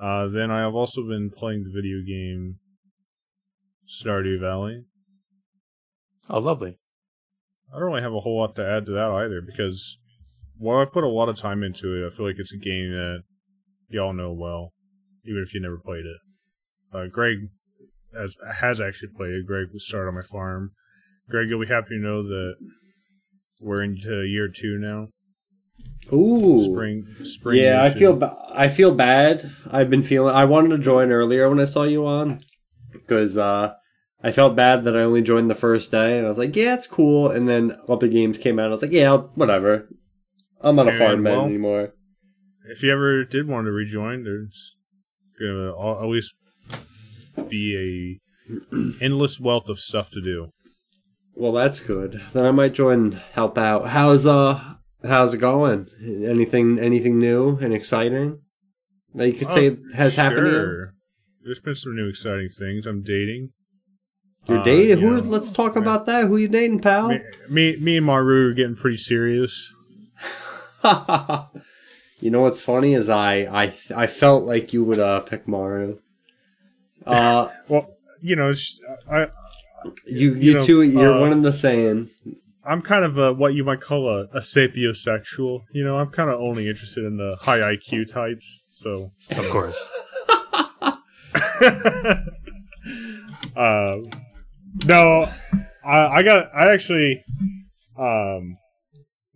Uh, then I have also been playing the video game Stardew Valley. Oh, lovely. I don't really have a whole lot to add to that either because while I put a lot of time into it, I feel like it's a game that y'all know well, even if you never played it. uh, Greg has, has actually played. It. Greg was started on my farm. Greg, you'll be happy to know that we're into year two now. Ooh. Spring, spring. Yeah, I feel ba- I feel bad. I've been feeling. I wanted to join earlier when I saw you on because uh, I felt bad that I only joined the first day, and I was like, "Yeah, it's cool." And then other games came out. I was like, "Yeah, I'll- whatever." I'm not a And, farm man well- anymore. If you ever did want to rejoin, there's gonna always be a endless wealth of stuff to do. Well, that's good. Then I might join, help out. How's uh, how's it going? Anything, anything new and exciting that you could say Oh, has happened to sure. There's been some new exciting things. I'm dating. You're Uh, dating. you Who? know, let's talk about that. Who you dating, pal? Me, me, me and Maru are getting pretty serious. you know what's funny is I I I felt like you would uh pick Maru. Uh, Well, you know, I you You you know, two you're uh, one and the same. I'm kind of a, what you might call a, a sapiosexual. You know, I'm kind of only interested in the high IQ types. So, Of course. uh, no, I, I got, I actually, um,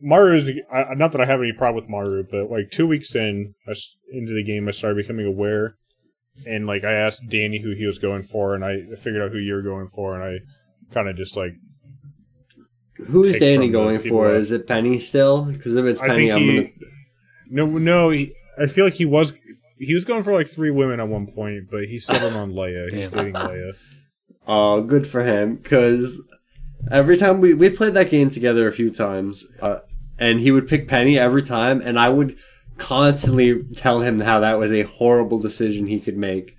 Maru's, I, not that I have any problem with Maru, but like two weeks in, I s into the game, I started becoming aware. And like, I asked Danny who he was going for, and I figured out who you were going for, and I kind of just like, Who's Danny going for? that- Is it Penny still? Because if it's I Penny, think I'm he, gonna. no, no, he, I feel like he was, he was going for like three women at one point, but he settled on Leah. He's Damn. dating Leah. Oh, good for him. Because every time we we played that game together a few times, uh, and he would pick Penny every time, and I would constantly tell him how that was a horrible decision he could make.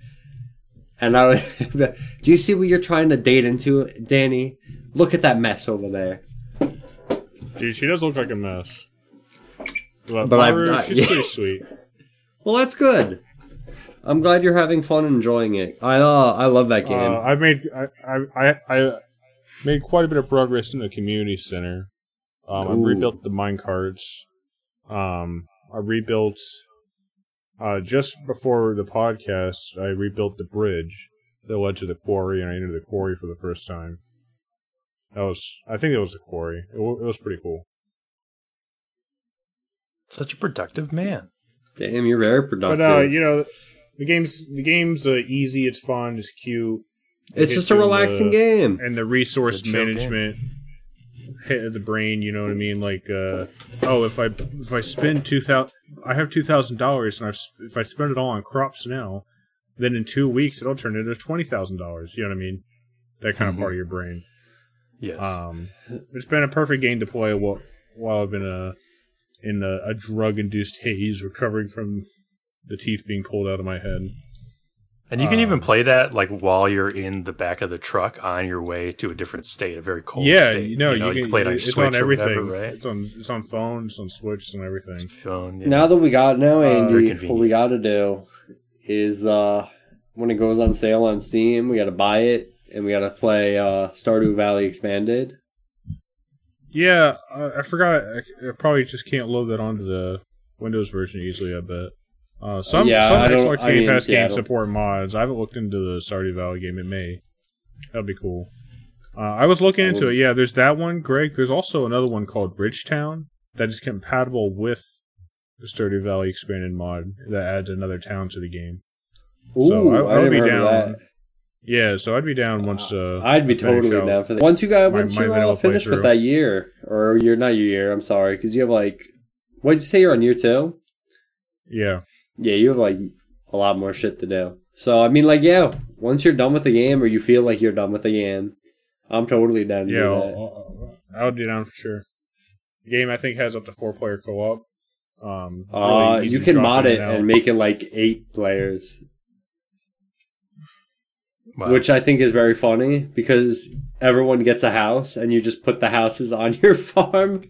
And I would, do you see what you're trying to date into, Danny? Look at that mess over there. Dude, she does look like a mess. But, But I've not- she's yeah. pretty sweet. Well, that's good. I'm glad you're having fun and enjoying it. I uh, I love that game. Uh, I've made I, I I made quite a bit of progress in the community center. Um, I rebuilt the mine carts. Um, I rebuilt uh, just before the podcast. I rebuilt the bridge that led to the quarry, and I entered the quarry for the first time. That was I think it was the quarry. It, wa- it was pretty cool. Such a productive man. Damn, you're very productive. But uh, you know, the game's the game's uh, easy. It's fun. It's cute. it's just a hits you in relaxing the- game. and the resource management show hit the brain. You know what I mean? Like, uh, oh, if I if I spend two thousand, I have two thousand dollars, and I've, if I spend it all on crops now, then in two weeks it'll turn into twenty thousand dollars. You know what I mean? That kind Mhm. of part of your brain. Yes. Um, it's been a perfect game to play while while I've been uh, in a, a drug induced haze, recovering from the teeth being pulled out of my head. And you can even um, play that like while you're in the back of the truck on your way to a different state, a very cold yeah, state. you know, you, you can, can play it on your it's Switch on or everything. whatever, right? It's on it's on phone, it's on Switch, it's on everything. Phone. Yeah. Now that we got now, Uh, very Andy, what we got to do is uh, when it goes on sale on Steam, we got to buy it and we got to play uh, Stardew Valley Expanded. Yeah, uh, I forgot. I, I probably just can't load that onto the Windows version easily. I bet. Uh, some Yeah, some I don't- Xbox I Game mean, Pass yeah, games don't- support mods. I haven't looked into the Stardew Valley game. It may. That'd be cool. Uh, I was looking into it. Yeah, there's that one, Greg. There's also another one called Bridgetown that is compatible with the Stardew Valley expanded mod that adds another town to the game. Ooh, So I- I, I would didn't be remember down that. Yeah, so I'd be down once. Uh, I'd be totally out- down for that. Once you got once my you uh, vanilla finish with that year, or you're not your year. I'm sorry, because you have like, what did you say? You're on year two. Yeah. Yeah, you have like a lot more shit to do. So I mean, like, yeah, once you're done with the game, or you feel like you're done with the game, I'm totally down to Yeah, do I'll. I'll, I would be down for sure. The game I think has up to four player co op. Um, it's Uh, really you can mod it and make it like eight players, Wow. which I think is very funny because everyone gets a house and you just put the houses on your farm.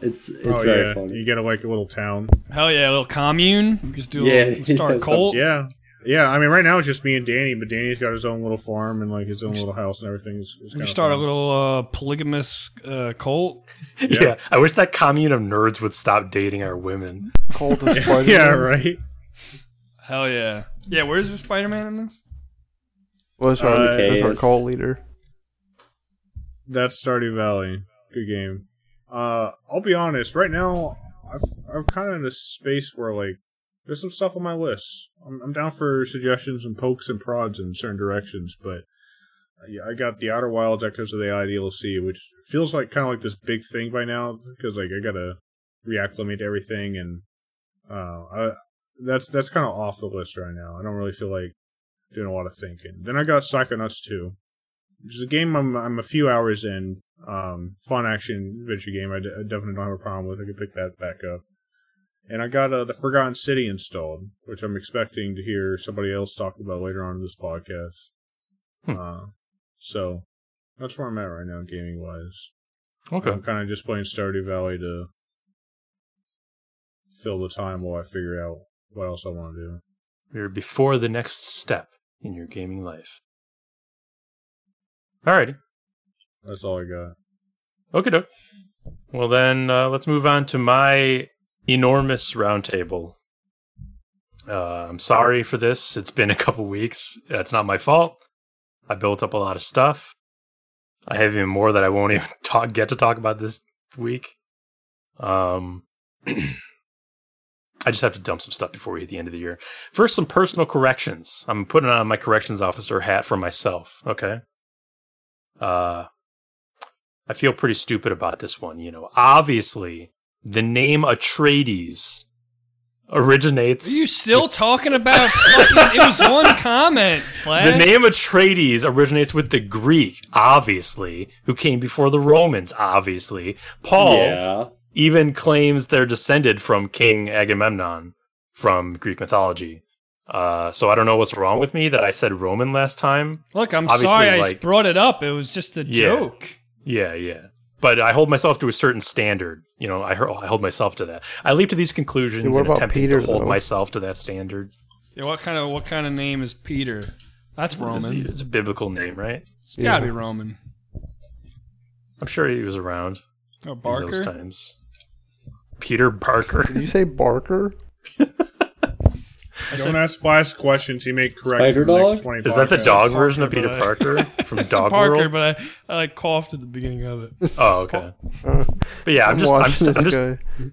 It's it's oh, very yeah. funny. You get a, like a little town. Hell yeah, a little commune. You just do a Yeah, little, start yeah, a cult. Yeah, yeah. I mean, right now it's just me and Danny, but Danny's got his own little farm and like his own little house and everything. It's, it's You kinda start a little uh, polygamous uh, cult. yeah. I wish that commune of nerds would stop dating our women. Cult the Spider Man. yeah, right. Hell yeah. Yeah, where's the Spider Man in this? Was Uh, our, that's our Yes. leader. That's Stardew Valley. Good game. Uh, I'll be honest. Right now, I've, I'm kind of in a space where like there's some stuff on my list. I'm, I'm down for suggestions and pokes and prods in certain directions, but uh, I got the Outer Wilds Echoes of the Eye DLC, which feels like kind of like this big thing by now because like I gotta reacclimate to everything, and uh, I, that's that's kind of off the list right now. I don't really feel like doing a lot of thinking. Then I got Psychonauts 2 which is a game I'm I'm a few hours in. Um, fun action adventure game. I, d- I definitely don't have a problem with. I could pick that back up. And I got uh, the Forgotten City installed, which I'm expecting to hear somebody else talk about later on in this podcast. Hmm. Uh, so that's where I'm at right now, gaming wise. Okay. I'm kind of just playing Stardew Valley to fill the time while I figure out what else I want to do. You're before the next step in your gaming life. Alrighty. That's all I got. Okay, doke. Well, then uh, let's move on to my enormous roundtable. Uh, I'm sorry for this. It's been a couple weeks. It's not my fault. I built up a lot of stuff. I have even more that I won't even talk get to talk about this week. Um, I just have to dump some stuff before we hit the end of the year. First, some personal corrections. I'm putting on my corrections officer hat for myself. Okay. Uh, I feel pretty stupid about this one. You know, obviously, the name Atreides originates. Are you still talking about fucking, it was one comment, Flash. the name Atreides originates with the Greek, obviously, who came before the Romans, obviously. Paul Yeah. even claims they're descended from King Agamemnon from Greek mythology. Uh, so I don't know what's wrong with me that I said Roman last time. Look, I'm Obviously, sorry I like- brought it up. It was just a Yeah. joke. Yeah, yeah. But I hold myself to a certain standard. You know, I, I hold myself to that. I leap to these conclusions Yeah, what and about attempting Peter, to hold though? myself to that standard. Yeah, what kind of what kind of name is Peter? That's Roman. it's a biblical name, right? It's gotta be Roman. I'm sure he was around Oh, in those times. Peter Barker. Did you say Barker? Don't ask Flash questions. He may correct Spider in the next Dog? 20 Is that the podcasts. dog Parker, version of Peter Parker from I said Dog Parker, World? but I, I like coughed at the beginning of it. Oh, okay. But yeah, I'm, I'm just, I'm watching just, I'm this just, guy.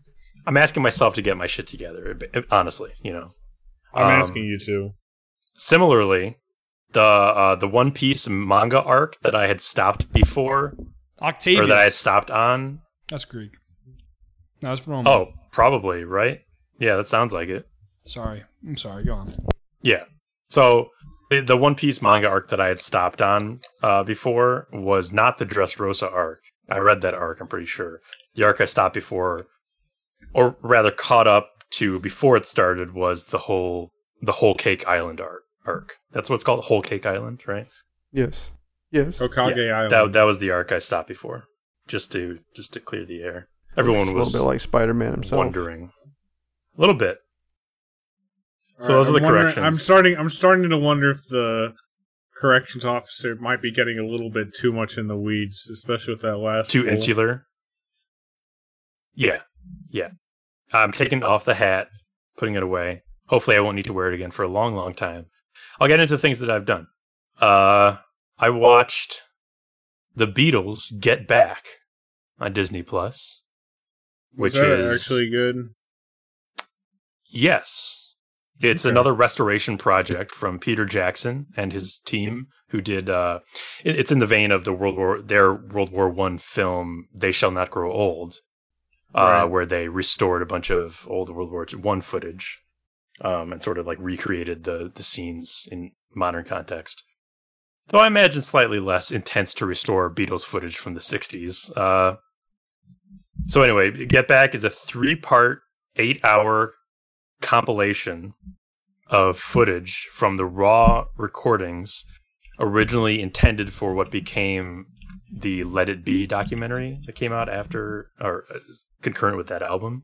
I'm asking myself to get my shit together. Honestly, you know. I'm Um, asking you to. Similarly, the uh, the One Piece manga arc that I had stopped before, Octavius. or that I had stopped on. That's Greek. No, it's Roman. Oh, probably right. Yeah, that sounds like it. sorry. I'm sorry. Go on. Yeah. So the, the One Piece manga arc that I had stopped on uh, before was not the Dressrosa arc. I read that arc. I'm pretty sure the arc I stopped before, or rather caught up to before it started, was the whole the whole Cake Island arc. Arc. That's what's called Whole Cake Island, right? Yes. Yes. Hokage Island. That that was the arc I stopped before, just to just to clear the air. Everyone a was little bit like Spider-Man himself. wondering a little bit. So those are the corrections. I'm starting. I'm starting to wonder if the corrections officer might be getting a little bit too much in the weeds, especially with that last. too insular. Yeah, yeah. I'm taking off the hat, putting it away. Hopefully, I won't need to wear it again for a long, long time. I'll get into things that I've done. Uh, I watched the Beatles Get Back on Disney Plus, which is, that is actually good. Yes. It's Okay. another restoration project from Peter Jackson and his team who did uh it- it's in the vein of the World War their World War 1 film They Shall Not Grow Old uh Right. where they restored a bunch of old World War 1 footage um and sort of like recreated the the scenes in modern context. Though I imagine slightly less intense to restore Beatles footage from the 60s. Uh so anyway, Get Back is a three-part, eight-hour compilation of footage from the raw recordings originally intended for what became the Let It Be documentary that came out after or uh, concurrent with that album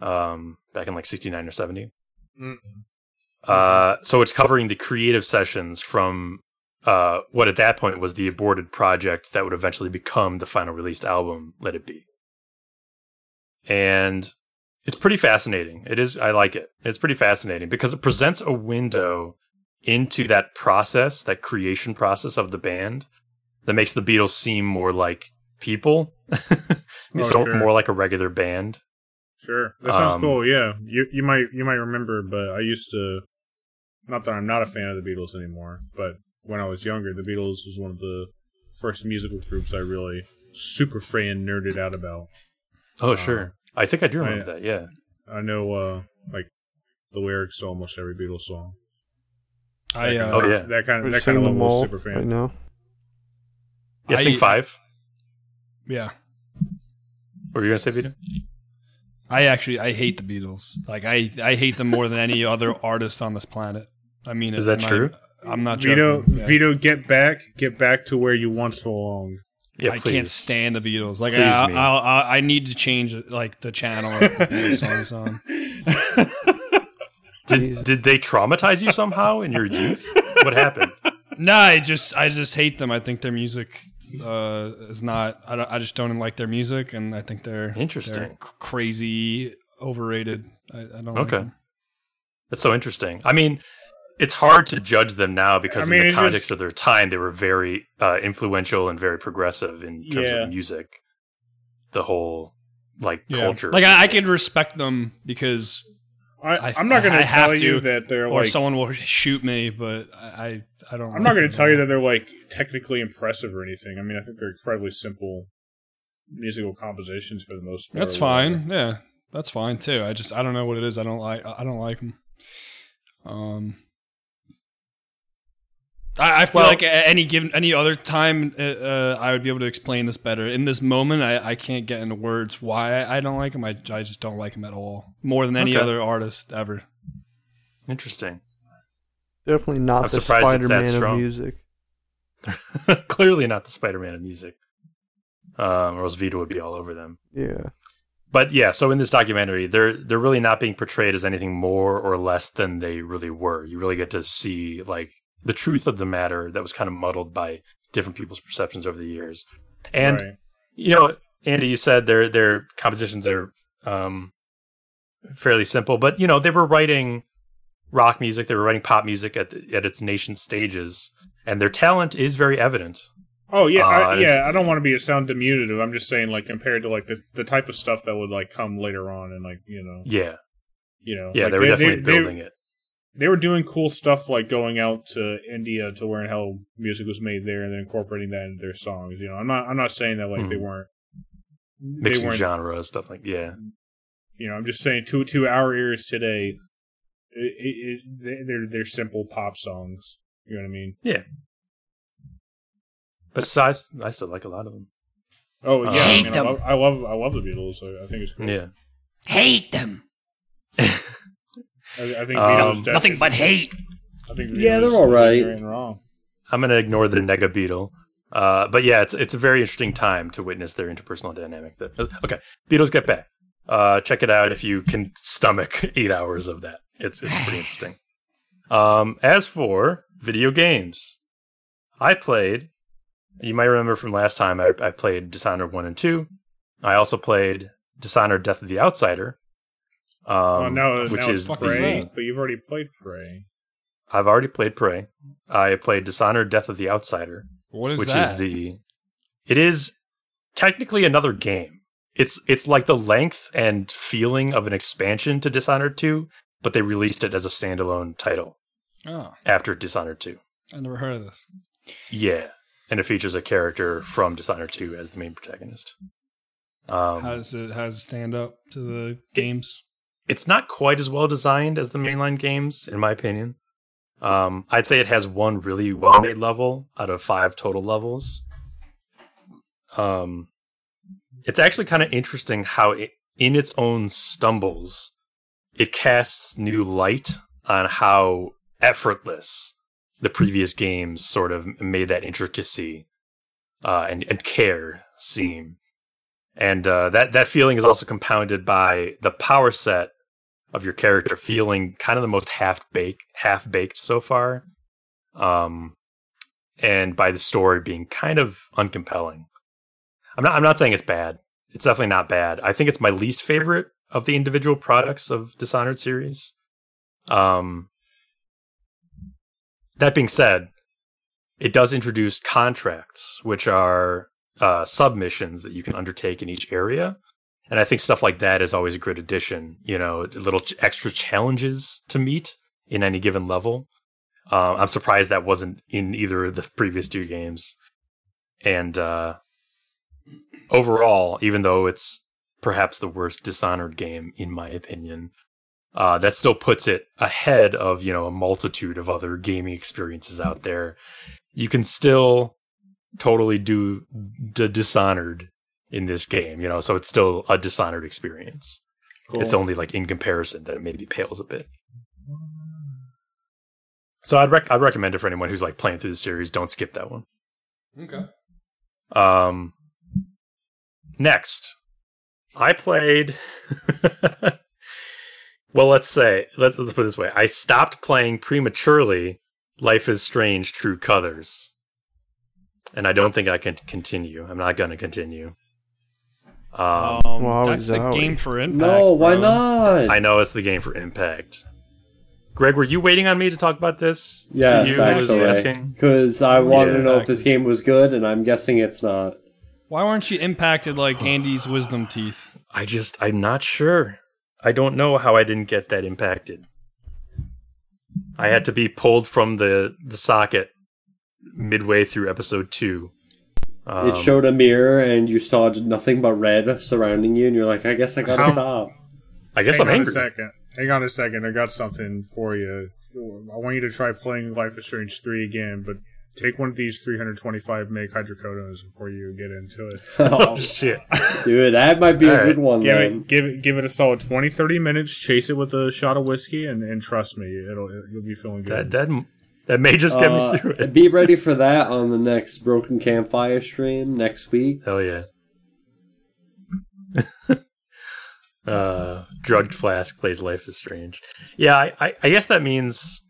um, back in like 69 or 70. Mm. Uh, so it's covering the creative sessions from uh, what at that point was the aborted project that would eventually become the final released album, Let It Be. And It's pretty fascinating. It is. I like it. It's pretty fascinating because it presents a window into that process, that creation process of the band, that makes the Beatles seem more like people, Oh, so sure. more like a regular band. Sure, that sounds Um, cool. Yeah, you you might you might remember, but I used to. Not that I'm not a fan of the Beatles anymore, but when I was younger, the Beatles was one of the first musical groups I really super fan nerded out about. Oh, Uh, sure. I think I do I- remember that. Yeah. I know, uh, like the lyrics to almost every Beatles song. I That uh, kind Oh, yeah. that kind We're of that kind of singing them level all super fan. right now. Yeah. Sing I- five. yeah. What were you gonna say, Vito? I actually I hate the Beatles. Like I I hate them more than any other artist on this planet. I mean, Is that I'm true? Not, I'm not Vito, joking. Yeah. Vito, get back, get back to where you once belonged. Yeah, I please. can't stand the Beatles. Like I. I, I, I need to change like the channel the songs on. Did did they traumatize you somehow in your youth? What happened? No, I just I just hate them. I think their music uh, is not. I, don't, I just don't like their music, and I think they're Interesting. they're crazy, overrated. I, I don't. like Okay. them. That's so interesting. I mean, it's hard to judge them now because I mean, in the context just- of their time, they were very uh, influential and very progressive in terms Yeah. of music. The whole like Yeah. culture, Like I, I can respect them because, I, I- I'm not going to have tell you that they're or like. someone will shoot me, but I I, I don't. I'm not going to tell you that they're like technically impressive or anything. I mean, I think they're incredibly simple musical compositions for the most part. That's fine. Yeah, that's fine too. I just I don't know what it is. I don't like. I don't like them. Um, I, I feel Well- like at any given any other time, uh, uh, I would be able to explain this better. In this moment, I, I can't get into words why I, I don't like him. I, I just don't like him at all, more than any Okay. other artist ever. interesting. Definitely not I'm the surprised it's that Spider-Man of music. Clearly not the Spider-Man of music, um, or else Vito would be all over them. Yeah. But yeah, so in this documentary, they're they're really not being portrayed as anything more or less than they really were. You really get to see like the truth of the matter that was kind of muddled by different people's perceptions over the years. And Right. you know, Andy, you said their their compositions are um, fairly simple, but you know they were writing rock music, they were writing pop music at the, at its nascent stages, and their talent is very evident. Oh yeah, Uh, I, yeah. I don't want to be a sound diminutive. I'm just saying, like compared to like the, the type of stuff that would like come later on, and like you know, Yeah, you know, yeah, like, they were definitely they, building it. They were doing cool stuff like going out to India to learn how music was made there, and then incorporating that into their songs. You know, I'm not I'm not saying that like they Mhm. weren't Mixing they weren't genres, stuff like yeah. you know, I'm just saying to to our ears today, it, it, it, they're they're simple pop songs. You know what I mean? Yeah. But I, I still like a lot of them. Oh yeah, I, Hate mean, I, them. love, I love I love the Beatles. So I think it's cool. Yeah. Hate them. I, I think Um, Beatles Nothing but hate. I think Yeah, they're all is right. right and wrong. I'm gonna ignore the nega beetle. Uh, but yeah, it's it's a very interesting time to witness their interpersonal dynamic. That okay, Beatles get back. Uh, check it out if you can stomach eight hours of that. It's it's pretty interesting. Um, as for video games, I played. You might remember from last time I, I played Dishonored one and two. I also played Dishonored: Death of the Outsider. Um, oh, now, which now is it's fuck is Prey, but you've already played Prey. I've already played Prey. I played Dishonored: Death of the Outsider. What is that? which that? is the it is technically another game it's it's like the length and feeling of an expansion to dishonored 2 but they released it as a standalone title oh, after dishonored 2 I never heard of this. yeah and it features a character from dishonored 2 as the main protagonist um, How does it how does it stand up to the games? It's not quite as well designed as the mainline games, in my opinion. Um, I'd say it has one really well made level out of five total levels. Um, it's actually kind of interesting how, it, in its own stumbles, it casts new light on how effortless the previous games sort of made that intricacy uh, and, and care seem and uh, that that feeling is also compounded by the power set of your character feeling kind of the most half baked half baked so far. Um and by the story being kind of uncompelling. I'm not i'm not saying it's bad. It's definitely not bad. I think it's my least favorite of the individual products of Dishonored series. Um, that being said, it does introduce contracts, which are uh, submissions that you can undertake in each area. And I think stuff like that is always a good addition. You know, little extra challenges to meet in any given level. Uh, I'm surprised that wasn't in either of the previous two games. And uh, overall, even though it's perhaps the worst Dishonored game in my opinion, uh, that still puts it ahead of you know a multitude of other gaming experiences out there. You can still totally do the Dishonored in this game, you know, so it's still a Dishonored experience. It's only like in comparison that it maybe pales a bit. So I'd rec- I'd recommend it for anyone who's like playing through the series. Don't skip that one. Okay. Um, next, I played. well, let's say let's let's put it this way: I stopped playing prematurely. Life is Strange: True Colors, and I don't think I can continue. I'm not going to continue. Um, Um, that's the zowie. game for impact. No, why bro. not? I know it's the game for Impact. Greg, were you waiting on me to talk about this? Yes, you actually. asking. Because I wanted to Yeah. know if this game was good, and I'm guessing it's not. Why weren't you impacted like Andy's wisdom teeth? I just, I'm not sure. I don't know how I didn't get that impacted. I had to be pulled from the, the socket midway through episode two. Um, it showed a mirror, and you saw nothing but red surrounding you, and you're like, I guess I gotta How- stop. I guess Hang I'm on angry. a second. Hang on a second. I got something for you. I want you to try playing Life is Strange 3 again, but take one of these 325 meg hydrocodones before you get into it. Oh, shit. Dude, that might be a Alright, good one, give then. it, give it, give it a solid 20, 30 minutes. Chase it with a shot of whiskey, and, and trust me, it'll you'll be feeling good. that, that may just get Uh, me through it. be ready for that on the next Broken Campfire stream next week. Hell yeah. uh, drugged flask plays Life is Strange. Yeah, I, I, I guess that means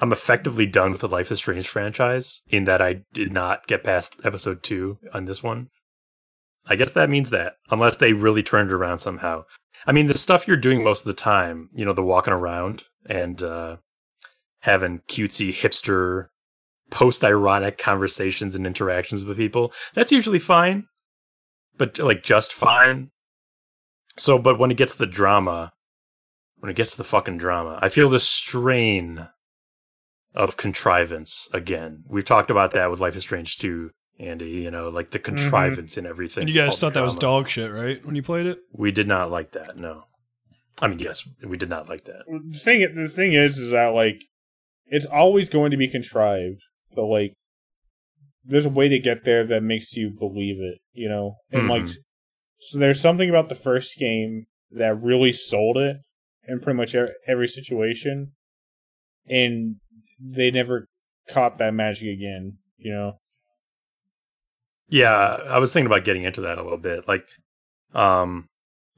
I'm effectively done with the Life is Strange franchise in that I did not get past episode two on this one. I guess that means that, unless they really turned it around somehow. I mean, the stuff you're doing most of the time, you know, the walking around and uh, having cutesy hipster post ironic conversations and interactions with people, that's usually fine but like just fine. So, but when it gets to the drama, when it gets to the fucking drama, I feel the strain of contrivance again. We've talked about that with Life is Strange 2, Andy, you know, like the mm-hmm. contrivance in everything. And you guys thought that was drama. dog shit, right? When you played it? We did not like that, no. I mean, yes, we did not like that. the thing, the thing is, is that like, it's always going to be contrived, but like, there's a way to get there that makes you believe it, you know, and like, Mhm. so there's something about the first game that really sold it in pretty much every situation, and they never caught that magic again, you know. Yeah, I was thinking about getting into that a little bit. Like, um,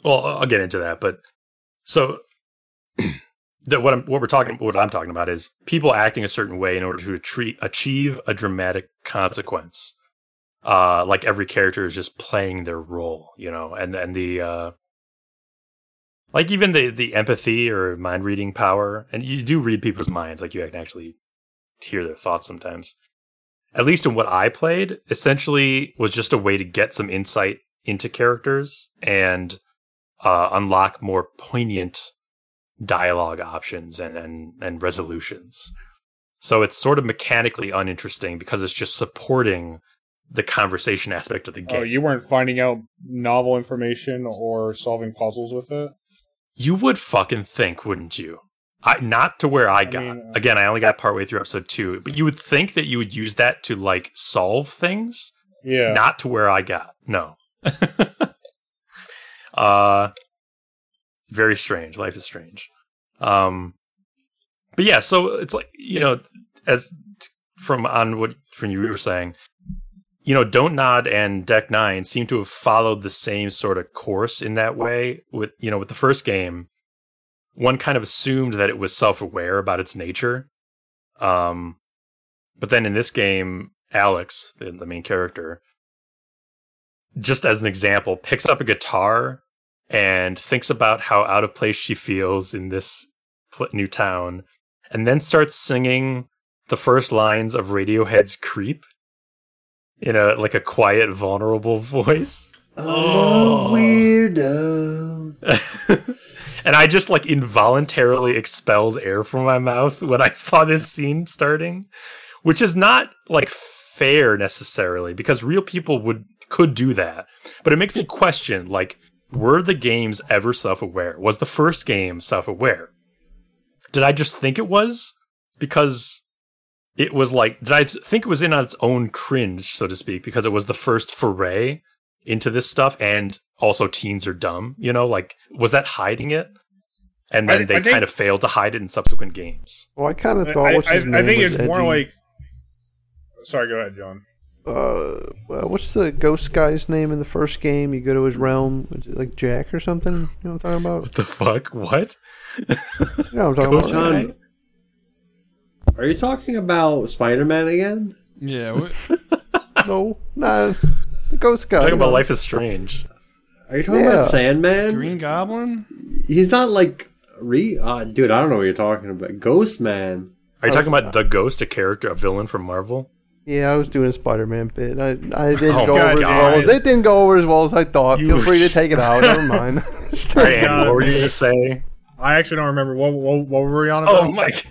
well, I'll get into that, but so that what I'm what we're talking what I'm talking about is people acting a certain way in order to achieve achieve a dramatic consequence. Uh, like every character is just playing their role, you know, and and the uh, like even the the empathy or mind reading power, and you do read people's minds, like you can actually hear their thoughts sometimes at least in what I played, essentially was just a way to get some insight into characters and uh, unlock more poignant dialogue options and, and, and resolutions. So it's sort of mechanically uninteresting because it's just supporting the conversation aspect of the game. Oh, you weren't finding out novel information or solving puzzles with it. You would fucking think, wouldn't you? I, not to where I got. mean, uh, Again, I only got partway through episode two, but you would think that you would use that to like solve things. Yeah, Not to where I got. No. uh very strange. Life is strange. Um but yeah, so it's like, you know, as from on what from you were saying, you know, Don't Nod and Deck Nine seem to have followed the same sort of course in that way. With you know, with the first game, one kind of assumed that it was self-aware about its nature. Um, but then in this game, Alex, the, the main character, just as an example, picks up a guitar and thinks about how out of place she feels in this new town, and then starts singing the first lines of Radiohead's "Creep" in a like a quiet, vulnerable voice. I'm Oh. a weirdo. and I just like involuntarily expelled air from my mouth when I saw this scene starting, which is not like fair necessarily because real people would could do that. But it makes me question like were the games ever self-aware? Was the first game self-aware? Did I just think it was because it was like did I think it was in on its own cringe so to speak because it was the first foray into this stuff and also teens are dumb you know like was that hiding it and then thi- they I think- kind of failed to hide it in subsequent games Well, I kind of thought what's I, I think was it's more like. Sorry, go ahead, John. Uh, what's the ghost guy's name in the first game? You go to his realm, like Jack or something? You know what I'm talking about? what the fuck what You know what I'm talking Ghost about? guy? Are you talking about Spider-Man again? Yeah. wh- No, nah, the ghost guy. talking about know. life is strange Are you talking Yeah. about Sandman? Green Goblin? He's not like re. Uh, dude, I don't know what you're talking about. Ghost Man. are you talking about the ghost a character a villain from marvel Yeah, I was doing a Spider-Man bit. I, I didn't Oh, go God, over as well as it didn't go over as well as I thought. You- Feel free to take it out. Never mind. all right Andy, what were you man. gonna say I actually don't remember what what, what were we on about. oh mike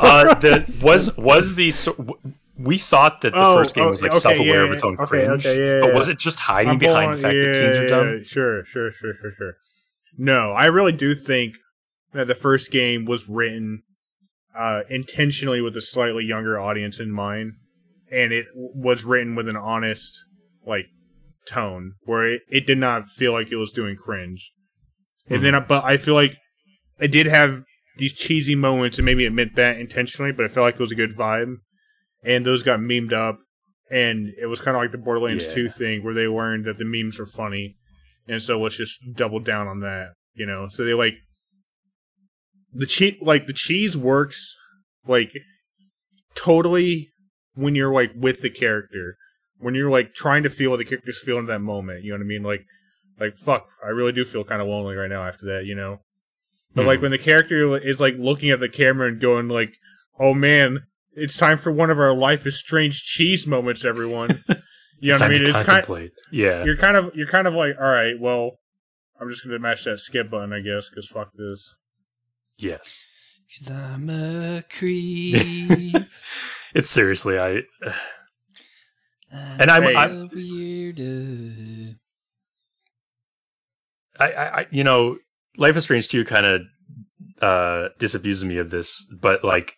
uh the was was the so, we thought that the Oh, first game was like okay, self-aware yeah, of its own. Okay, cringe okay, yeah, but was it just hiding I'm behind pulling- the fact that teens are dumb yeah, Sure, sure, sure, sure, sure. No, I really do think that the first game was written uh, intentionally with a slightly younger audience in mind, and it was written with an honest like tone where it, it did not feel like it was doing cringe. And then, Mm-hmm. but I feel like it did have these cheesy moments, and maybe it meant that intentionally, but I felt like it was a good vibe, and those got memed up, and it was kind of like the Borderlands Yeah. 2 thing where they learned that the memes are funny, and so let's just double down on that, you know. So they like the cheese, like the cheese works, like totally when you're like with the character, when you're like trying to feel what the character's feeling in that moment. You know what I mean? Like, like fuck, I really do feel kind of lonely right now after that, you know. But like Mhm. when the character is like looking at the camera and going like, "Oh man, it's time for one of our life is strange cheese moments, everyone." You know what I mean? It's kind contemplate yeah you're kind of you're kind of like, all right, well, I'm just gonna mash that skip button, I guess, because fuck this. yes Cause I'm a creep. it's seriously i And I'm- I'm- weirdo. I, I, you know, Life is Strange 2 kind of uh disabuses me of this, but like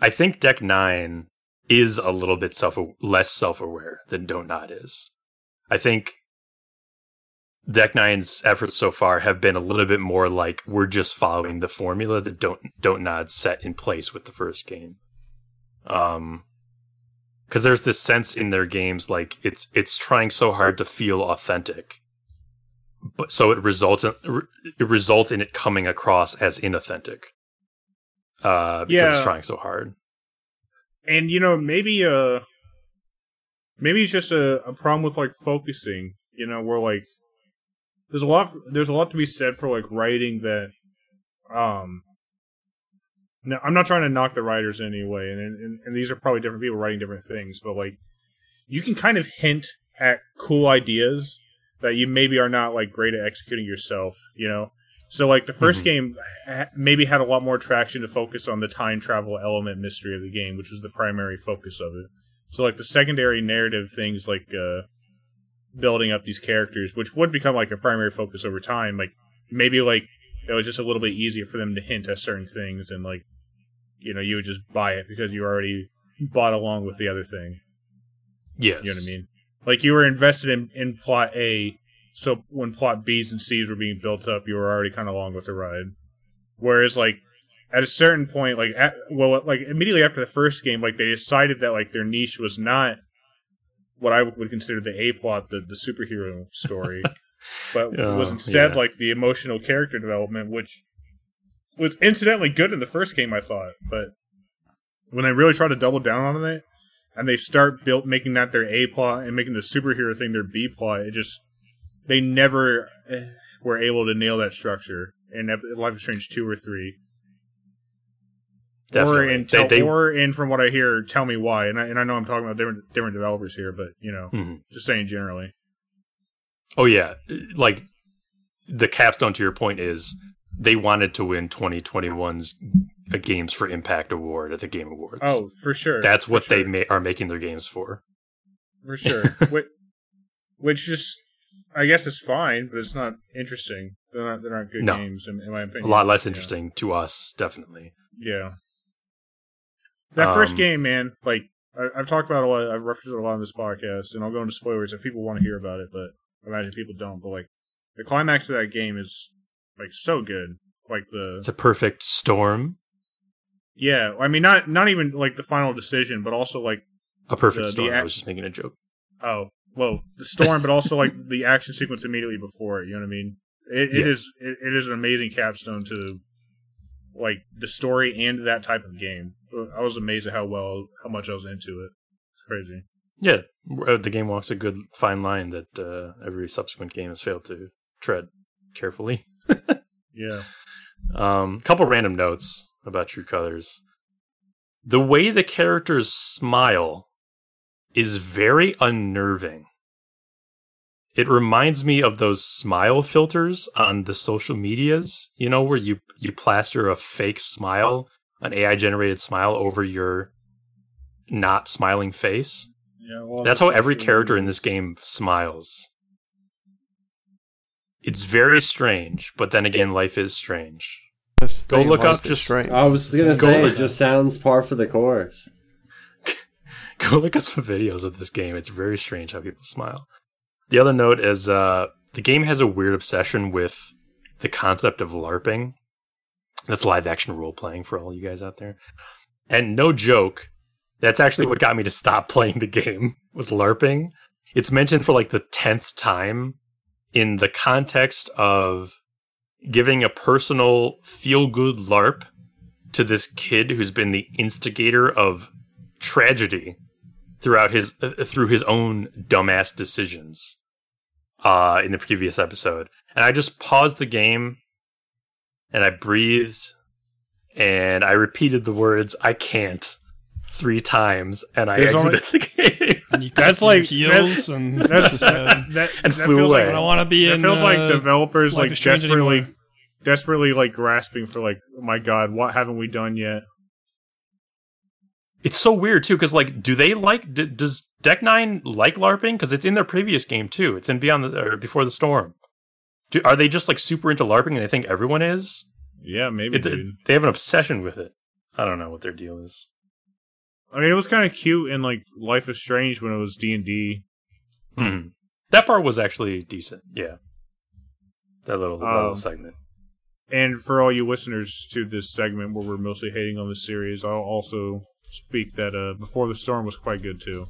I think Deck 9 is a little bit self less self-aware than Don't Nod is. I think Deck 9's efforts so far have been a little bit more like we're just following the formula that Don't Don't Nod set in place with the first game. Um because there's this sense in their games like it's it's trying so hard to feel authentic but so it results in it results in it coming across as inauthentic uh because Yeah. it's trying so hard And you know, maybe uh, maybe it's just a, a problem with like focusing. You know, where like there's a lot there's a lot to be said for like writing that. Um, no, I'm not trying to knock the writers anyway, and, and and these are probably different people writing different things, but like you can kind of hint at cool ideas that you maybe are not like great at executing yourself. You know, so like the 1st Mhm. game ha- maybe had a lot more traction to focus on the time travel element mystery of the game, which was the primary focus of it. So like the secondary narrative things like uh building up these characters, which would become like a primary focus over time, like maybe like it was just a little bit easier for them to hint at certain things and like you know, you would just buy it because you already bought along with the other thing. yes You know what I mean? Like you were invested in, in plot A, so when plot B's and C's were being built up, you were already kind of along with the ride. Whereas like at a certain point, like at, well, like immediately after the first game, like they decided that like their niche was not what I would consider the A plot, the the superhero story, but Oh, was instead yeah. like the emotional character development, which was incidentally good in the first game, I thought, but when they really try to double down on it and they start built making that their A plot and making the superhero thing their B plot, it just they never eh, were able to nail that structure in Life is Strange two or three. Definitely. Or in, They- they- or in from what I hear, tell me why. And I, and I know I'm talking about different different developers here, but you know, Mhm. just saying generally. Oh yeah, like the capstone to your point is they wanted to win 2021's a Games for Impact award at the Game Awards. Oh, for sure. that's for what they ma- are making their games for. for sure. which, which just, I guess it's fine, but it's not interesting. They're not. They're not good No. games, in, in my A lot less Yeah. interesting to us, definitely. Yeah. That first Um, game, man. Like I, I've talked about a lot. I've referenced it a lot on this podcast, and I'll go into spoilers if people want to hear about it. But I imagine people don't. But like the climax of that game is like so good. Like the It's a perfect storm, yeah. I mean, not not even like the final decision, but also like a perfect The- the storm. I was just making a joke. oh well the storm, but also like the action sequence immediately before it. You know what I mean? It, it Yeah. is it, it is an amazing capstone to like the story and that type of game. I was amazed at how well how much I was into it. It's crazy. Yeah, uh, the game walks a good fine line that uh, every subsequent game has failed to tread carefully. Yeah. Um, couple random notes about True Colors. The way the characters smile is very unnerving. It reminds me of those smile filters on the social medias, you know, where you you plaster a fake smile, an AI generated smile over your not smiling face. Yeah, well, That's how every character in this game smiles. It's very strange, but then again, life is strange. This Go look up just- strange. I was gonna Go say look- it just sounds par for the course. Go look at some videos of this game. It's very strange how people smile. The other note is uh, the game has a weird obsession with the concept of LARPing. That's live action role playing for all you guys out there. And no joke, that's actually what got me to stop playing the game was LARPing. It's mentioned for like the tenth time in the context of giving a personal feel good LARP to this kid who's been the instigator of tragedy throughout his uh, through his own dumbass decisions uh in the previous episode. And i just paused the game and i breathed and i repeated the words i can't three times and i There's only- exited the game And you That's like- heels and That's said, that, And that flew feels away. I Like, don't want to be that in. feels uh, like developers like desperately, anymore. desperately like grasping for like, oh my god, what haven't we done yet? it's so weird too because like do they like d- does deck 9 like larping because it's in their previous game too it's in beyond the or before the storm do, are they just like super into larping and they think everyone is Yeah, maybe, It- dude. they have an obsession with it i don't know what their deal is I mean, it was kind of cute in like Life is Strange when it was D and D. Hmm. That part was actually decent. Yeah. That little, that little Um, segment. And for all you listeners to this segment where we're mostly hating on the series, I'll also speak that uh, Before the Storm was quite good too.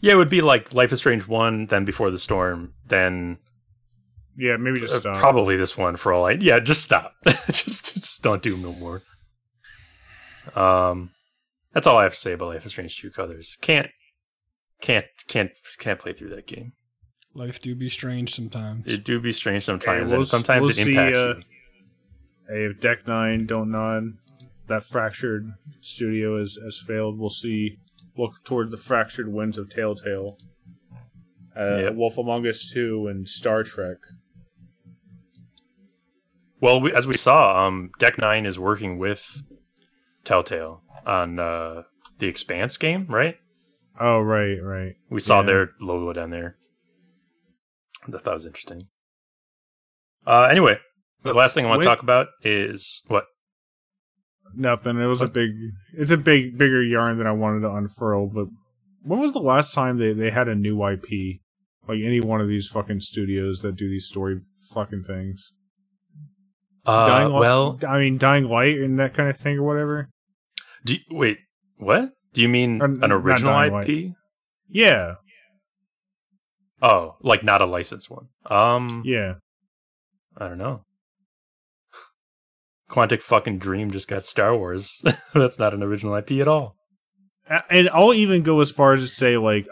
Yeah, it would be like Life is Strange 1, then Before the Storm, then Yeah, maybe just uh, stop. probably this one for all I. Yeah, just stop. just, just don't do no more. Um, that's all I have to say about Life is Strange True Colors. Can't, can't, can't, can't play through that game. Life do be strange sometimes. It do be strange sometimes, we'll and sometimes we'll it see, impacts uh, you. Hey, if Deck Nine don't nod, that fractured studio has, has failed. We'll see. Look toward the fractured winds of Telltale. Uh, Yeah. Wolf Among Us Two and Star Trek. Well, we, as we saw, um, Deck Nine is working with Telltale on uh, the Expanse game, right? Oh right, right. We saw Yeah. their logo down there. I thought that was interesting. Uh, anyway, the last thing I want Wait. to talk about is what? Nothing. It was a big. It's a big, bigger yarn than I wanted to unfurl. But when was the last time they they had a new IP? Like any one of these fucking studios that do these story fucking things. Uh, Dying well, I mean, Dying Light and that kind of thing or whatever. Do you, wait, what? Do you mean an original Dying IP? Yeah, Oh, like not a licensed one. Um, yeah. I don't know. Quantic fucking Dream just got Star Wars. That's not an original IP at all. And I'll even go as far as to say, like,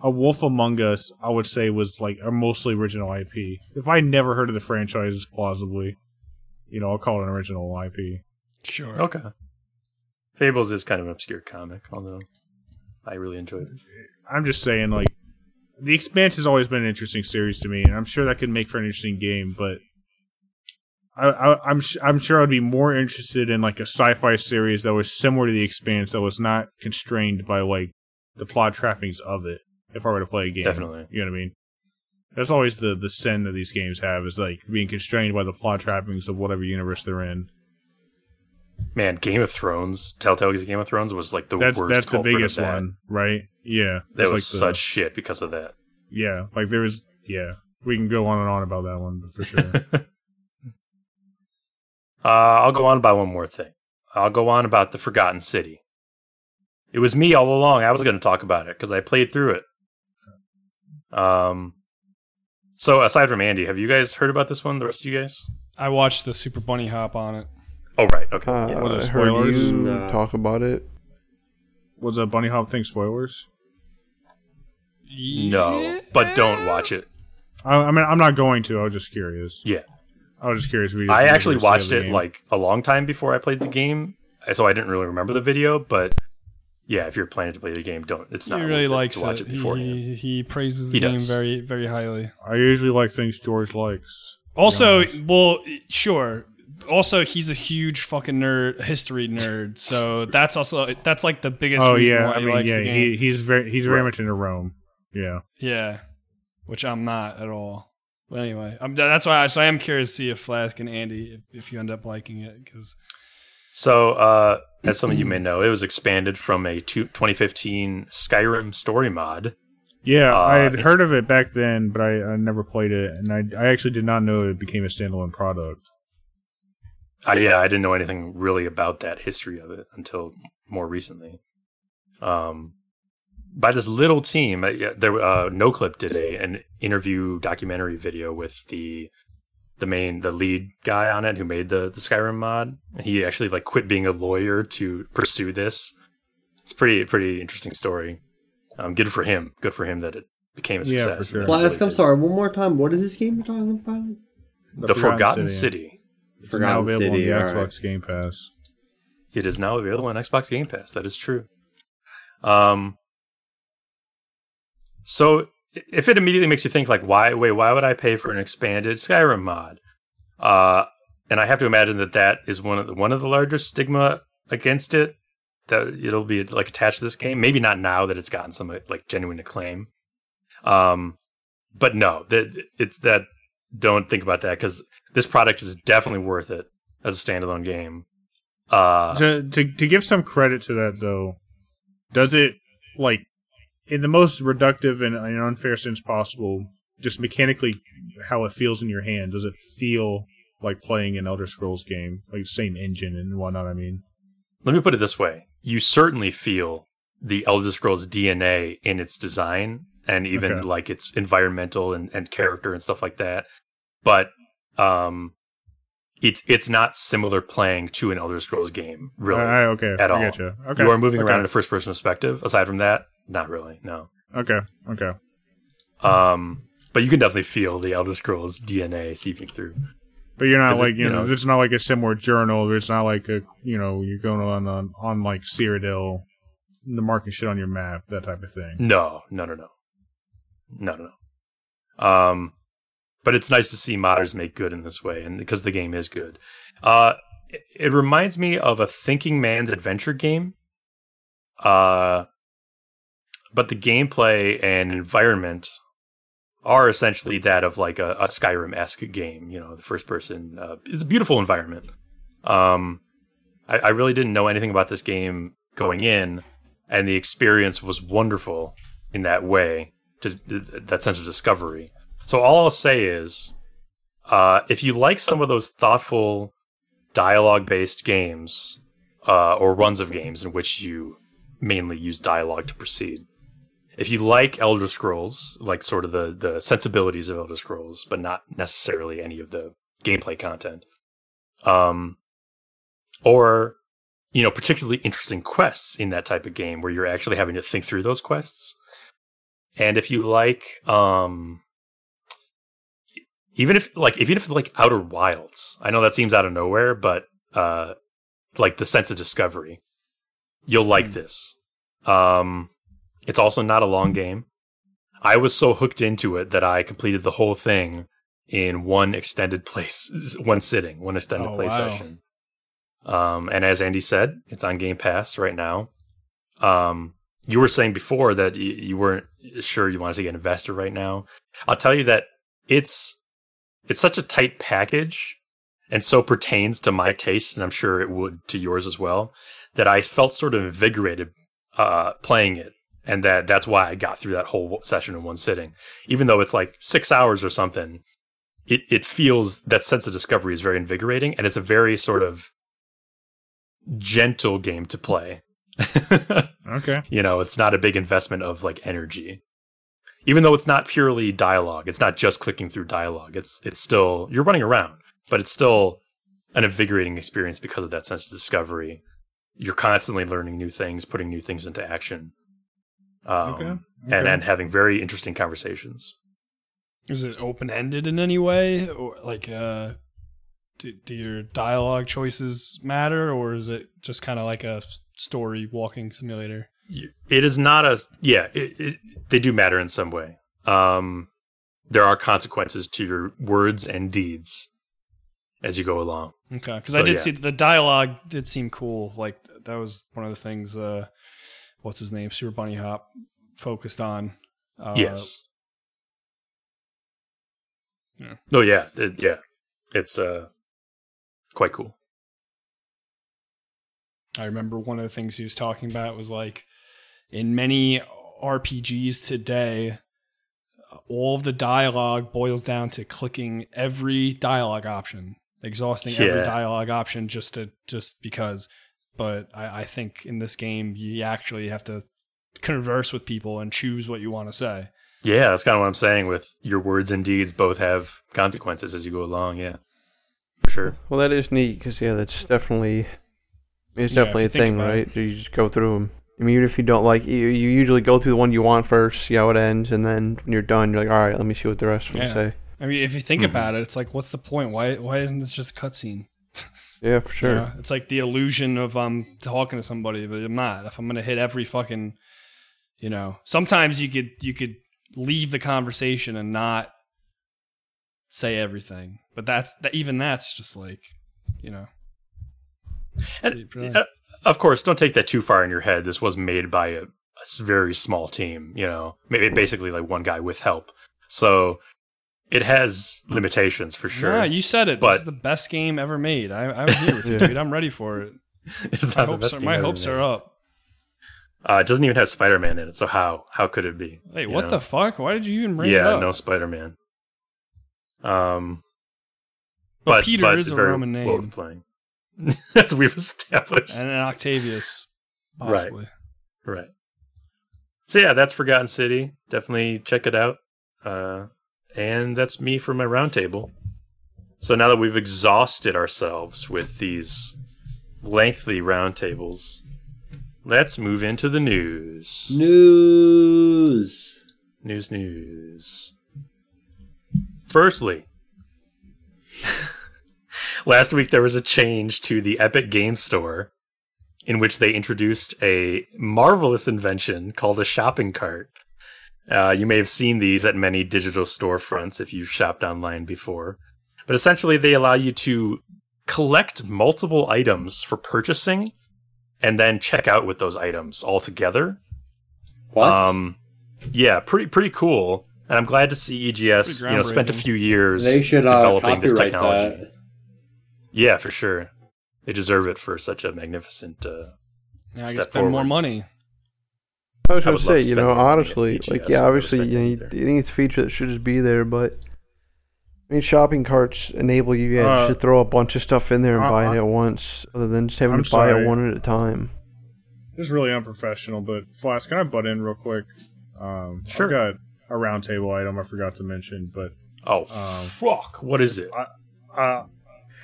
A Wolf Among Us, I would say, was like a mostly original IP. If I never heard of the franchise, plausibly, you know, I'll call it an original IP. Sure. Okay. Fables is kind of an obscure comic, although I really enjoyed it. I'm just saying, like, the Expanse has always been an interesting series to me, and I'm sure that could make for an interesting game. But I, I, I'm I'm sure I'd be more interested in like a sci-fi series that was similar to the Expanse, that was not constrained by like the plot trappings of it. If I were to play a game, Definitely. you know what I mean. That's always the the sin that these games have is like being constrained by the plot trappings of whatever universe they're in. Man, Game of Thrones, Telltale's Game of Thrones was like the That's worst. that's the culprit of biggest that. one, right? Yeah, That was like the- such shit because of that. Yeah, like there was. Yeah, we can go on and on about that one but for sure. Uh, I'll go on about one more thing. I'll go on about the Forgotten City. It was me all along. I was going to talk about it because I played through it. Um, so aside from Andy, have you guys heard about this one? The rest of you guys? I watched the Super Bunnyhop on it. Oh, right. Okay. Uh, yeah. Was it I heard you No. talk about it. was a bunny hop thing spoilers? No, but don't watch it. I, I mean, I'm not going to. I was just curious. Yeah. I was just curious. if I actually watched it game. like a long time before I played the game, so I didn't really remember the video. But yeah, if you're planning to play the game, don't. It's not he really worth it likes to watch it. it beforehand. He, he praises He the game does. very very highly. I usually like things George likes. Also, well, sure. Also, he's a huge fucking nerd, history nerd. So that's also that's like the biggest Oh reason yeah, why I he mean, likes yeah, the game. he, he's very he's very Right. much into Rome. Yeah, yeah, which I'm not at all. But anyway, I'm, that's why. I, so I am curious to see if Flask and Andy, if, if you end up liking it, because So, uh, as some of you may know, it was expanded from a two- 2015 Skyrim story mod. yeah. Uh, I had heard of it back then, but I, I never played it, and I I actually did not know it became a standalone product. I, yeah, I didn't know anything really about that history of it until more recently. Um, by this little team, uh, yeah, there uh, NoClip did a an interview documentary video with the the main the lead guy on it who made the the Skyrim mod. He actually like quit being a lawyer to pursue this. It's pretty pretty interesting story. Um, good for him. Good for him that it became a Yeah, success. for sure. And it Flask, really I'm did. sorry. One more time. What is this game you're talking about? The, Forgotten, City. It's now available City, on the all right. Xbox Game Pass. It is now available on Xbox Game Pass. That is true. Um, so if it immediately makes you think like, why, wait, why would I pay for an expanded Skyrim mod? Uh, and I have to imagine that that is one of the, one of the largest stigma against it. That it'll be like attached to this game. Maybe not now that it's gotten some like genuine acclaim. Um, but no, that it's that. Don't think about that because this product is definitely worth it as a standalone game. Uh, to, to to give some credit to that though, does it like in the most reductive and, and unfair sense possible? Just mechanically, how it feels in your hand. Does it feel like playing an Elder Scrolls game, like same engine and whatnot? I mean, let me put it this way you certainly feel the elder scrolls dna in its design and even Okay. like its environmental and, and character and stuff like that but um it's it's not similar playing to an elder scrolls game really I- okay, at I all. getcha. Okay, you are moving okay. around in a first person perspective aside from that not really no Okay, okay. um but you can definitely feel the elder scrolls dna seeping through But you're not it- like you, you know, know- It's not like a similar journal. It's not like a you know you're going on on, on like Cyrodiil, the marking shit on your map, that type of thing. No, no, no, no, no, no, no. Um, but it's nice to see modders make good in this way, and because the game is good. Uh, it, it reminds me of a Thinking Man's Adventure game. Uh, but the gameplay and environment are essentially that of like a, a Skyrim esque game. You know, the first person. Uh, it's a beautiful environment. Um, I, I really didn't know anything about this game going in, and the experience was wonderful in that way to that sense of discovery. So all I'll say is, uh, if you like some of those thoughtful dialogue based games uh, or runs of games in which you mainly use dialogue to proceed, if you like Elder Scrolls, like sort of the the sensibilities of Elder Scrolls, but not necessarily any of the gameplay content, um, or you know particularly interesting quests in that type of game where you're actually having to think through those quests. And if you like, um, even if like even if like Outer Wilds, I know that seems out of nowhere, but uh, like the sense of discovery, you'll like Hmm. this. Um, it's also not a long game. I was so hooked into it that I completed the whole thing in one extended place, one sitting, one extended Oh, play wow. session. Um, and as Andy said, it's on Game Pass right now. Um, you were saying before that y- you weren't sure you wanted to get an investor right now. I'll tell you that it's it's such a tight package and so pertains to my taste, and I'm sure it would to yours as well. That I felt sort of invigorated uh, playing it, and that that's why I got through that whole session in one sitting. Even though it's like six hours or something, it it feels that sense of discovery is very invigorating, and it's a very sort of gentle game to play. Okay. you know, it's not a big investment of like energy. Even though it's not purely dialogue, it's not just clicking through dialogue. It's it's still you're running around, but it's still an invigorating experience because of that sense of discovery. You're constantly learning new things, putting new things into action, um, Okay, and okay. and having very interesting conversations. Is it open ended in any way, or like, uh, do, do your dialogue choices matter, or is it just kind of like a story walking simulator? It is not a yeah. It, it, they do matter in some way. Um, there are consequences to your words and deeds as you go along. Okay, because So, I did yeah. see the dialogue did seem cool. Like that was one of the things. Uh, what's his name? Super Bunnyhop focused on. Uh, yes. yeah. Oh yeah, it- yeah. It's uh quite cool. I remember one of the things he was talking about was like in many RPGs today, all of the dialogue boils down to clicking every dialogue option, exhausting every dialogue option just to just because. But I, I think in this game you actually have to converse with people and choose what you want to say. Yeah, that's kind of what I'm saying. With your words and deeds, both have consequences as you go along. Yeah, for sure. Well, that is neat because yeah, that's definitely it's Yeah, definitely you a thing, about right? You just go through them. I mean, even if you don't like, you, you usually go through the one you want first, see how it ends, and then when you're done, you're like, all right, let me see what the rest of them Yeah. say. I mean, if you think Mhm. about it, it's like, what's the point? Why why isn't this just a cutscene? Yeah, for You sure. know, It's like the illusion of um talking to somebody, but I'm not. If I'm gonna hit every fucking, you know, sometimes you could you could leave the conversation and not say everything, but that's that even that's just like, you know, And pretty- uh, of course, don't take that too far in your head. This was made by a very small team. You know, maybe basically like one guy with help. So it has limitations for sure. Yeah, you said it. But- this is the best game ever made. I, I'm here with you, dude. I'm ready for it. It's My hopes are, my hopes made. are up. Uh, it doesn't even have Spider Man in it. So how how could it be? Wait, what know? the fuck? Why did you even bring it yeah, up? no Spider Man. Um, Well, but Peter but is a very Roman name. playing. That's we've established. and an Octavius, Right. possibly. Right. So yeah, that's Forgotten City. Definitely check it out. Uh, and that's me for my roundtable. So now that we've exhausted ourselves with these lengthy roundtables, let's move into the news. News. News, news. Firstly, last week there was a change to the Epic Game Store in which they introduced a marvelous invention called a shopping cart. Uh, you may have seen these at many digital storefronts if you've shopped online before. But essentially, they allow you to collect multiple items for purchasing and then check out with those items all together. What? Um, yeah, pretty pretty cool. And I'm glad to see EGS, you know, spent a few years they should uh, developing this technology. that. Yeah, for sure. They deserve it for such a magnificent. Uh, Yeah, I can Step spend more money. I was I gonna say, to you know, more money at honestly, EGS. like, yeah, obviously, you, know, you, you think it's a feature that should just be there, but I mean, shopping carts enable you yeah, Uh, to throw a bunch of stuff in there and uh, buy it at once, other than just having I'm to buy sorry. it one at a time. This is really unprofessional, but Flask, can I butt in real quick? Um, Sure. I've got a roundtable item I forgot to mention, but oh Um, fuck! What is it? uh,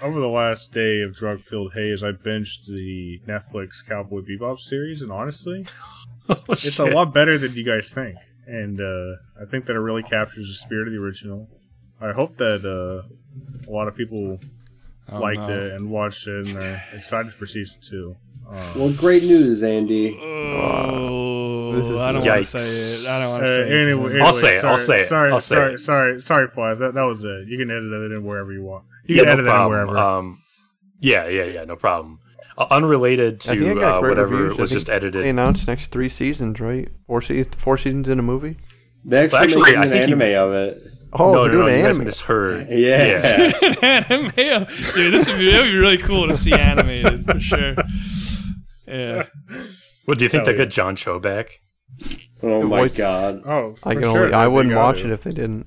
over the last day of drug filled haze, I binged the Netflix Cowboy Bebop series, and honestly, Oh, it's a lot better than you guys think. and uh, I think that it really captures the spirit of the original. I hope that uh, a lot of people Oh, liked no. it and watched it and are excited for season two. Um, Well, great news, Andy. Oh, I don't want to say it. I don't want uh, to say it. anyway, I'll anyway, say it, Sorry, I'll say it, Sorry, I'll say sorry, it. sorry, sorry, Flies. That that was it. You can edit it in wherever you want. You Yeah, can no edit that problem. wherever. Um, yeah, yeah, yeah, no problem. Uh, unrelated I I to uh, whatever reviews. Was just edited. They announced next three seasons, right? Four seasons, four seasons in a movie. They actually, actually, making I an think you- anime of it. Oh, no, they're no, no, doing you guys anime. misheard. Yeah. anime. Dude, this would be, that would be really cool to see animated for sure. Yeah. Well, do you think Hell they got John Cho back? Oh The my voice- god. oh, for I can sure. only, I wouldn't watch do. it if they didn't.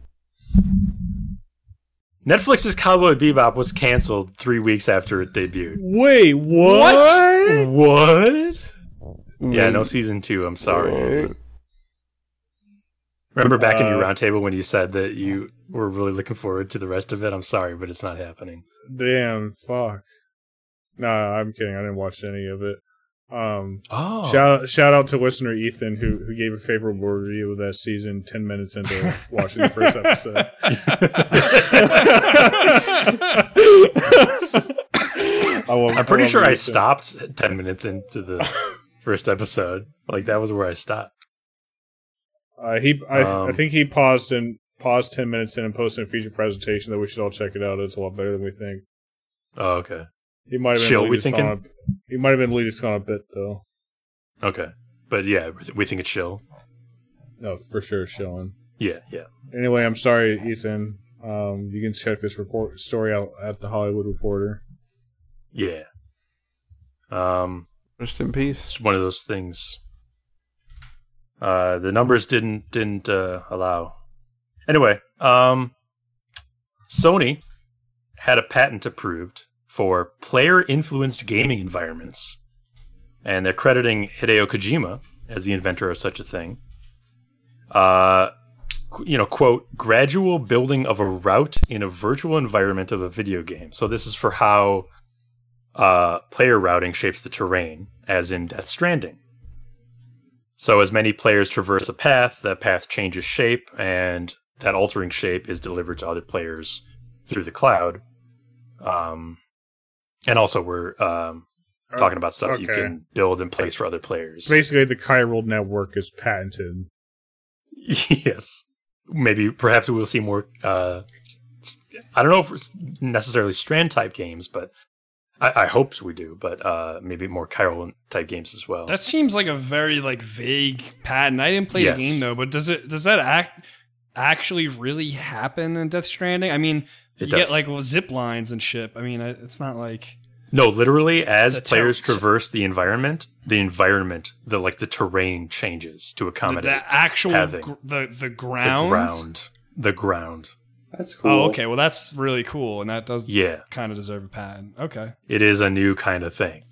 Netflix's Cowboy Bebop was canceled three weeks after it debuted. Wait, what? What? Yeah, Mm. no season two. I'm sorry. What? Remember back in your Uh, roundtable when you said that you were really looking forward to the rest of it? I'm sorry, but it's not happening. Damn, fuck. Nah, I'm kidding. I didn't watch any of it. Um, Oh, shout shout out to listener Ethan who who gave a favorable review of that season ten minutes into watching the first episode. I love- I'm pretty love sure I Ethan. stopped 10 minutes into the first episode. Like that was where I stopped. Uh, he, I, I Um, think he paused and paused ten minutes in and posted a feature presentation that we should all check it out. It's a lot better than we think. Oh, okay. He might have been Chill, leading we us thinking? on a, he might have been leading us on a bit though. Okay. But yeah, we think it's chill. No, for sure, showing. Yeah, yeah. Anyway, I'm sorry, Ethan. Um, you can check this report story out at the Hollywood Reporter. Yeah. Um, Rest in peace. it's one of those things. Uh, the numbers didn't didn't uh, allow. Anyway, um, Sony had a patent approved for player influenced gaming environments, and they're crediting Hideo Kojima as the inventor of such a thing. Uh, you know, quote, gradual building of a route in a virtual environment of a video game. So this is for how uh, player routing shapes the terrain, as in Death Stranding. So, as many players traverse a path, that path changes shape, and that altering shape is delivered to other players through the cloud. Um, and also, we're um, talking about stuff you can build and place for other players. Basically, the Chiral network is patented. yes, maybe perhaps we will see more. Uh, s- I don't know if it's necessarily strand type games, but I, I hope we do. But uh, maybe more chiral type games as well. That seems like a very like vague patent. I didn't play Yes. the game though, but does it does that act actually really happen in Death Stranding? I mean, It you get like well, zip lines and shit. I mean, it's not like no, literally, as players ter- traverse the environment, the environment, the like the terrain changes to accommodate the actual gr- the the the ground. ground. The ground. That's cool. Oh, okay. Well, that's really cool, and that does Yeah, kind of deserve a patent. Okay. it is a new kind of thing.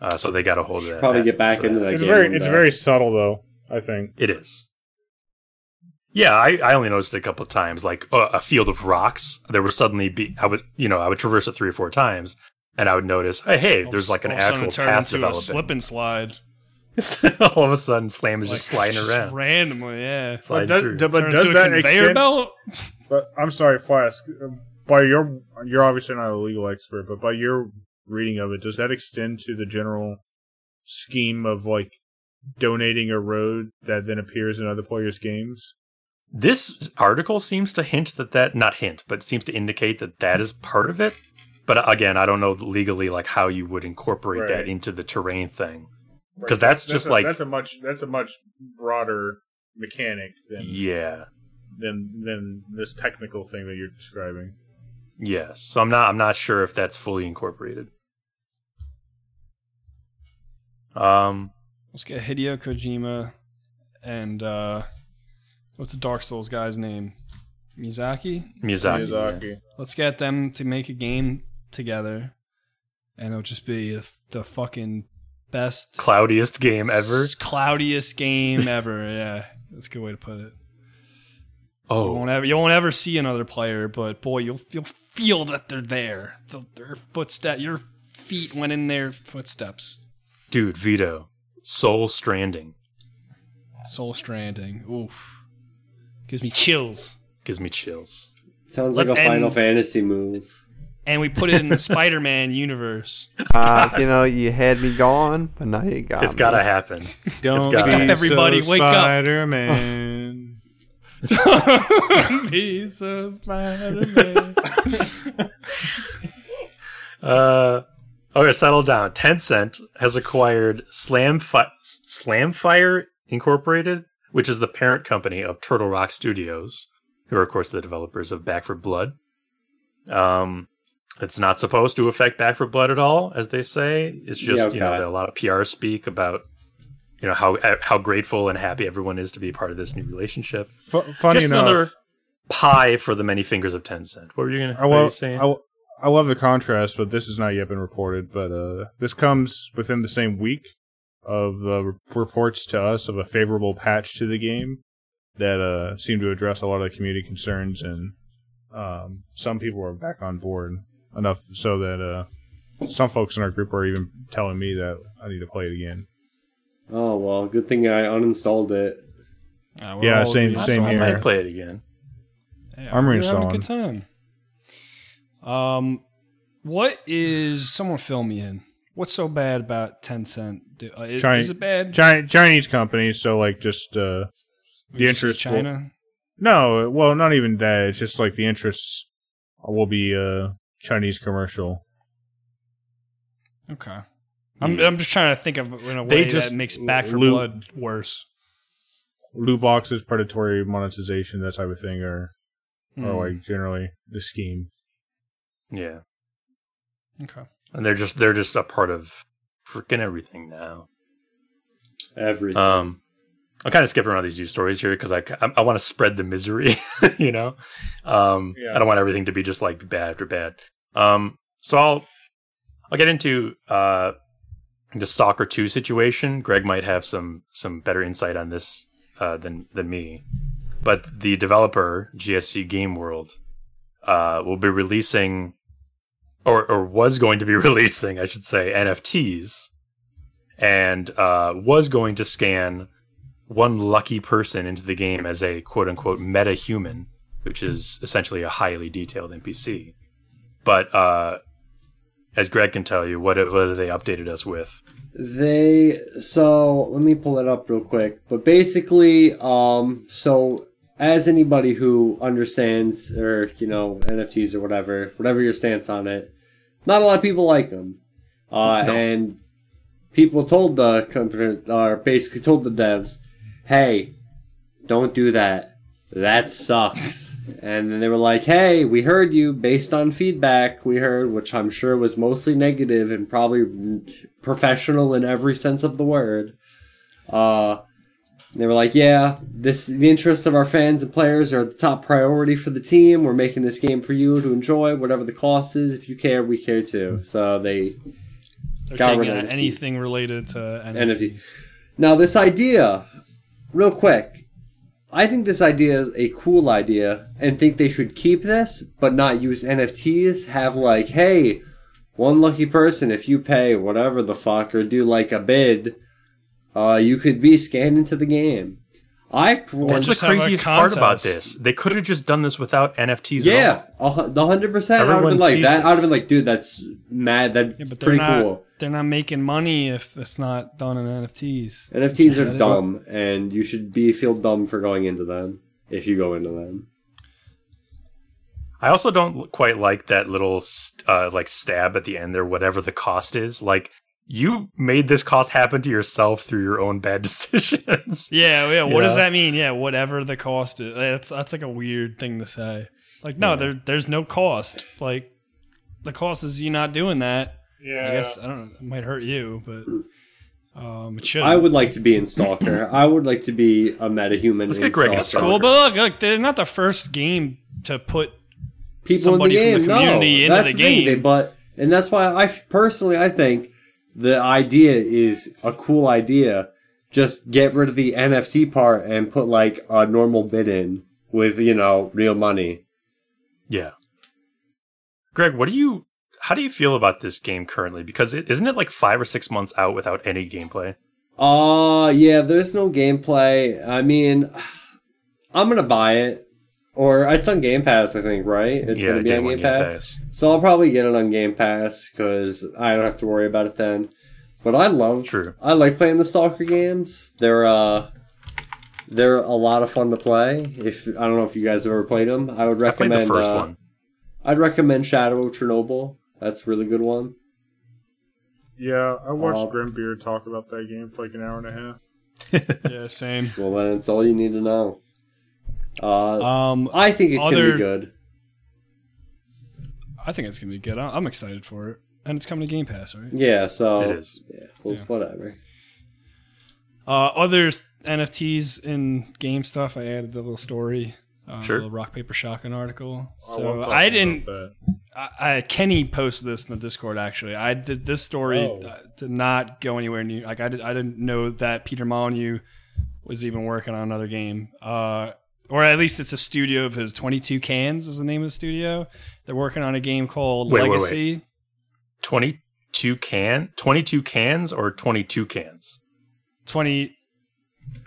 Uh, so they got a hold of that. Probably get back for into that. that It's game. very, it's very subtle though. I think. It is. Yeah, I, I only noticed it a couple of times. Like uh, a field of rocks, there would suddenly be. I would you know I would traverse it three or four times, and I would notice, hey, hey, there's like an All of a actual path into a developing. slip and slide. All of a sudden, Slam is just sliding just around, randomly. Yeah. sliding But through. does, but does that conveyor extend? belt? But I'm sorry, Flask. By your, you're obviously not a legal expert, but by your reading of it, does that extend to the general scheme of like donating a road that then appears in other players' games? This article seems to hint that that not hint, but seems to indicate that that is part of it. But again, I don't know legally like how you would incorporate Right. that into the terrain thing. 'Cause Right, that's just a, like- that's a much that's a much broader mechanic than Yeah. than than this technical thing that you're describing. Yes. So I'm not I'm not sure if that's fully incorporated. Um Let's get Hideo Kojima and uh what's the Dark Souls guy's name? Miyazaki? Miyazaki. yeah. Miyazaki. Let's get them to make a game together and it'll just be the, the fucking best Cloudiest game ever. s- cloudiest game ever. Yeah. That's a good way to put it. You Oh, won't ever you won't ever see another player, but boy, you'll you'll feel that they're there. The, their footstep your feet went in their footsteps. dude, Vito. Soul Stranding. Soul Stranding. Oof. Gives me chills. Gives me chills. Sounds like Let- a Final Fantasy move. And we put it in the Spider Man universe. Uh, you know, you had me gone, but now you got It's me. gotta happen. Don't gotta be happen. Everybody so wake up. Spider-Man. Be so Spider-Man. Uh, okay, settle down. Tencent has acquired Slam Fi- Slamfire Incorporated, which is the parent company of Turtle Rock Studios, who are of course the developers of Back 4 Blood. Um, it's not supposed to affect Back 4 Blood at all, as they say. It's just Yeah, you know okay. a lot of PR speak about you know how how grateful and happy everyone is to be part of this new relationship. Fu- funny just enough, another pie for the many fingers of Tencent. What were you gonna? I what were you love, saying? I, I love the contrast, but this has not yet been reported. But uh, this comes within the same week of the reports to us of a favorable patch to the game that uh, seemed to address a lot of the community concerns, and um, some people are back on board enough so that uh, some folks in our group are even telling me that I need to play it again. Oh well, good thing I uninstalled it. Uh, Yeah, all same- reinstalling same I here. might play it again. Yeah, I'm we're having a good time. Um, what is someone fill me in? What's so bad about Tencent? Do- Uh, is, China- is it bad? Chi- Chinese companies, so like just uh, the interest will- China. No, well, not even that. It's just like the interests will be uh, Chinese commercial. Okay. I'm, I'm just trying to think of in a They way just that makes Back for loot- Blood worse. Loot boxes, predatory monetization, that type of thing are, Hmm. are like generally the scheme. Yeah. Okay. And they're just they're just a part of freaking everything now. Everything. Um, I'm kind of skipping around these news stories here because I, I, I want to spread the misery, you know. Um, Yeah. I don't want everything to be just like bad after bad. Um, so I'll I'll get into uh the Stalker Two situation. Greg might have some some better insight on this uh, than than me, but the developer GSC Game World uh, will be releasing or or was going to be releasing, I should say, NFTs and uh, was going to scan one lucky person into the game as a quote unquote meta human, which is essentially a highly detailed NPC. But uh, as Greg can tell you, what what they updated us with? They so let me pull it up real quick. But basically, um, so as anybody who understands or you know NFTs or whatever, whatever your stance on it, not a lot of people like them, uh, No. and people told the company or basically told the devs, "Hey, don't do that. That sucks." And then they were like, "Hey, we heard you based on feedback we heard, which I'm sure was mostly negative and probably professional in every sense of the word." Uh, they were like, "Yeah, this the interest of our fans and players are the top priority for the team. We're making this game for you to enjoy, whatever the cost is. If you care, we care too." So they They're Got rid of uh, anything related to. NFT. Now, this idea, real quick, I think this idea is a cool idea and think they should keep this, but not use NFTs. Have like, hey, one lucky person, if you pay whatever the fuck or do like a bid, uh, you could be scanned into the game. I, for That's the just have a craziest part about this. They could have just done this without NFTs. yeah, a the hundred percent. I would have been like that. I would have been like, dude, that's mad. That's Yeah, pretty not, cool. They're not making money if it's not done in NFTs. NFTs are Yeah, dumb, and you should be feel dumb for going into them if you go into them. I also don't quite like that little uh, like stab at the end there, whatever the cost is. Like you made this cost happen to yourself through your own bad decisions. Yeah, yeah. What does that mean? Yeah, whatever the cost is. That's that's like a weird thing to say. Like, no, there there's no cost. Like, the cost is you not doing that. Yeah. I guess I don't know. It might hurt you, but um, it should. I would like to be in Stalker. I would like to be a metahuman. Let's in get Greg in Stalker. cool, but look, look, they're not the first game to put. people somebody in from the the game. community no, into that's the thing. game. They, but and that's why I personally I think the idea is a cool idea. Just get rid of the NFT part and put like a normal bid in with you know real money. Yeah. Greg, what do you? How do you feel about this game currently? Because it, isn't it like five or six months out without any gameplay? Uh yeah, there's no gameplay. I mean, I'm gonna buy it, or it's on Game Pass, I think, right? It's yeah, gonna be on one Game Game Pass. Pass. So I'll probably get it on Game Pass because I don't have to worry about it then. But I love, True. I like playing the Stalker games. They're uh, they're a lot of fun to play. If I don't know if you guys have ever played them, I would I recommend. the first uh, one. I'd recommend Shadow of Chernobyl. That's a really good one. Yeah, I watched Uh, Grimbeard talk about that game for like an hour and a half. Yeah, same. Well, then it's all you need to know. Uh, Um, I think it could other- be good. I think it's gonna be good. I- I'm excited for it, and it's coming to Game Pass, right? Yeah, so It is. Yeah, well, whatever. Uh, other NFTs in game stuff. I added the little story. Uh, Sure. The rock paper shotgun article. I So talking I didn't. I, I Kenny posted this in the Discord. Actually, I did this story Oh. uh, did not go anywhere near. Like I did. I didn't know that Peter Molyneux was even working on another game. Uh, or at least it's a studio of his. Twenty Two Cans is the name of the studio. They're working on a game called Wait, wait, wait. Legacy. 22 can 22 cans or 22 cans Twenty.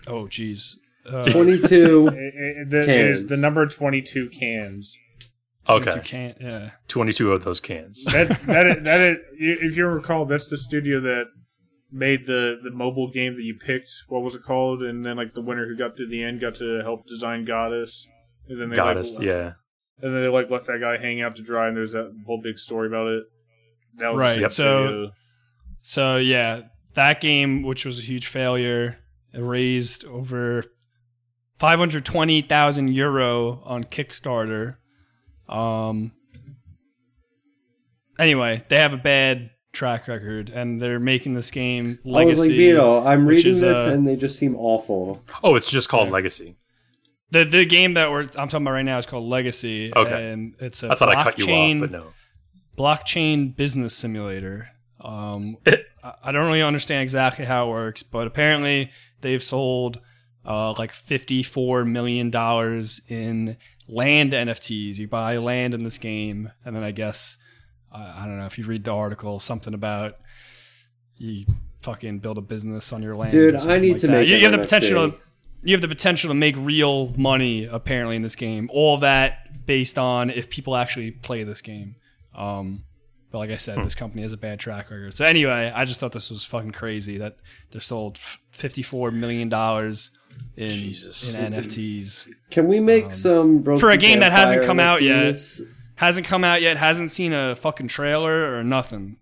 Oh, jeez. Uh, Twenty-two. It- it- the, Cans. is the number twenty-two cans. 22 okay Can, yeah. 22 of those cans That that is, that is, if you recall, that's the studio that made the the mobile game that you picked. What was it called? And then like the winner who got to the end got to help design Godus. And then they Godus like, yeah And then they like left that guy hanging out to dry, and there's that whole big story about it. That was Right, same so- So yeah, that game, which was a huge failure, it raised over five hundred twenty thousand euro on Kickstarter. Um. Anyway, they have a bad track record, and they're making this game I Legacy. was like, Vito, I'm reading is, this uh, and they just seem awful. oh it's just called legacy the the game that we're I'm talking about right now is called Legacy. Okay. and it's a i thought i cut you blockchain- off but no blockchain business simulator. Um, I I don't really understand exactly how it works, but apparently they've sold uh, like fifty-four million dollars in land NFTs. You buy land in this game, and then I guess I I don't know if you read the article, something about you fucking build a business on your land. Dude, I need like to that. make You, you have the potential. To, you have the potential to make real money apparently in this game. All that based on if people actually play this game. Um, but like I said, this company has a bad track record. So anyway, I just thought this was fucking crazy that they're sold fifty-four million dollars in Jesus. in NFTs. Can we make some Broken Um, for a game that hasn't Campfire come out yet. NFTs? Hasn't come out yet. Hasn't seen a fucking trailer or nothing.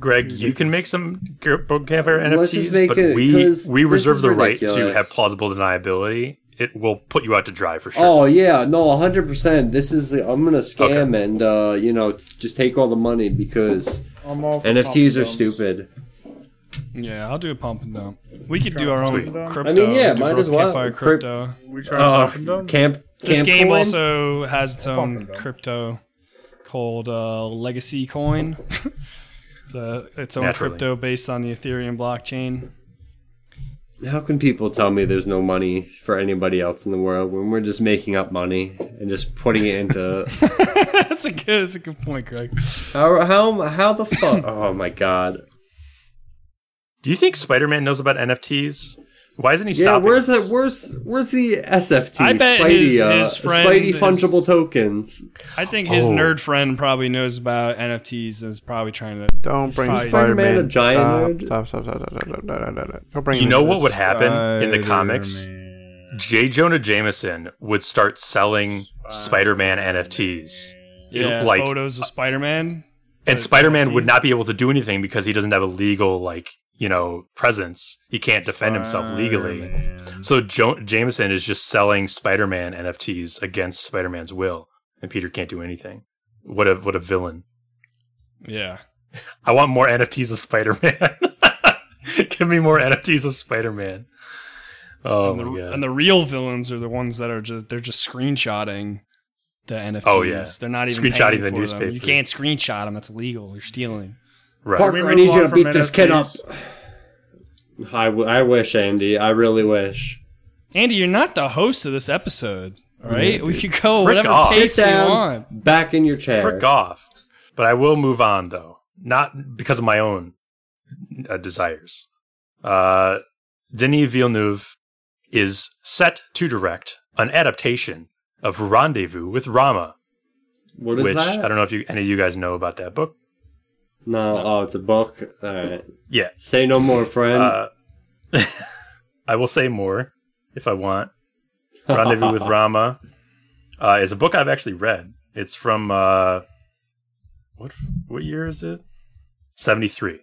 greg you can make some Gr- broken campfire nfts make but it- we 'cause we reserve is the right to have plausible deniability it will put you out to dry for sure Oh yeah, no, hundred percent. This is I'm gonna scam and uh, you know just take all the money because I'm all NFTs are stupid. Yeah, I'll do a pump and dump. We could do our own crypto. I mean, yeah, do might as Broken well. Campfire Crypt- crypto. We try Uh, pump and dump? camp. This camp game coin? also has its own crypto called uh, Legacy Coin. it's a, its own Naturally. crypto based on the Ethereum blockchain. How can people tell me there's no money for anybody else in the world when we're just making up money and just putting it into that's a good. That's a good point, Greg. how how how the fuck? Oh my god! do you think spider-man knows about nfts why isn't he Yeah, stopping where's the this? where's where's the SFT? I bet Spidey, his- uh, his friend Spidey is- fungible tokens. I think his Oh. nerd friend probably knows about NFTs and is probably trying to. Don't bring Spider-Man Spider-Man. a giant stop, nerd? Stop, stop, stop, stop, stop, stop, stop, stop. Don't bring you him know into what this. would happen in the comics Spider-Man. J. Jonah Jameson would start selling Spider-Man NFTs. It'll, Yeah, like, photos of Spider-Man. and like, Spider-Man NFT. would not be able to do anything because he doesn't have a legal, like, you know, presence. He can't defend himself legally. So jo- Jameson is just selling Spider-Man NFTs against Spider-Man's will, and Peter can't do anything. What a what a villain! Yeah. I want more NFTs of Spider-Man. Give me more NFTs of Spider-Man. Oh and, the, my god! and the real villains are the ones that are just they're just screenshotting the NFTs. Oh, yeah. They're not even Screenshotting the newspaper. Them. You can't screenshot them. That's illegal. You're stealing. Right. Parker, I need you to from beat this kid up. NFTs? I, w- I wish, Andy. I really wish. Andy, you're not the host of this episode. All right, we could go Frick whatever off. pace Sit we down. want. Back in your chair. frick off. But I will move on though, not because of my own uh, desires. uh, Denis Villeneuve is set to direct an adaptation of Rendezvous with Rama, What is which that? I don't know if you any of you guys know about that book. No, oh, it's a book. All right. Yeah, Say no more, friend. uh, I will say more if I want. Rendezvous with Rama uh, is a book I've actually read. It's from uh, what what year is it? Seventy three.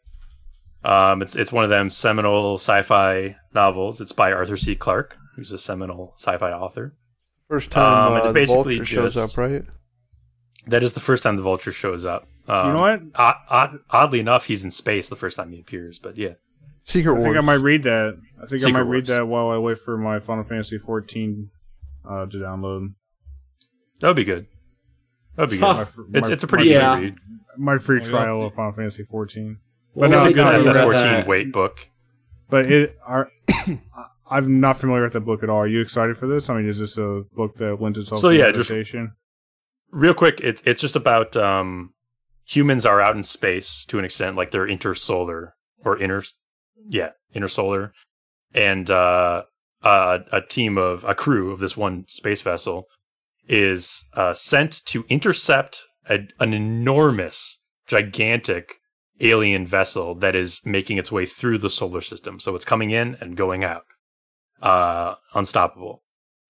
Um, it's it's one of them seminal sci-fi novels. It's by Arthur C. Clarke, who's a seminal sci-fi author. First time Um, uh, it's the basically vulture shows up, right? That is the first time the Vulture shows up. Um, you know what? Odd, odd, oddly enough, he's in space the first time he appears. But yeah, Secret I think I might read that. I think I Secret might read that while I wait for my Final Fantasy 14 uh, to download. that would be good. That would be good. My fr- It's my- it's a pretty Yeah. easy read. my free yeah. trial of Final Fantasy 14. Well, but It's a good I- FF14 that. weight book. But it are. I'm not familiar with the book at all. Are you excited for this? I mean, is this a book that lends itself So, to yeah, just- adaptation? real quick it's it's just about um humans are out in space to an extent like they're intersolar or inter yeah intersolar. And uh a, a team of a crew of this one space vessel is uh sent to intercept a, an enormous gigantic alien vessel that is making its way through the solar system. So it's coming in and going out. Uh unstoppable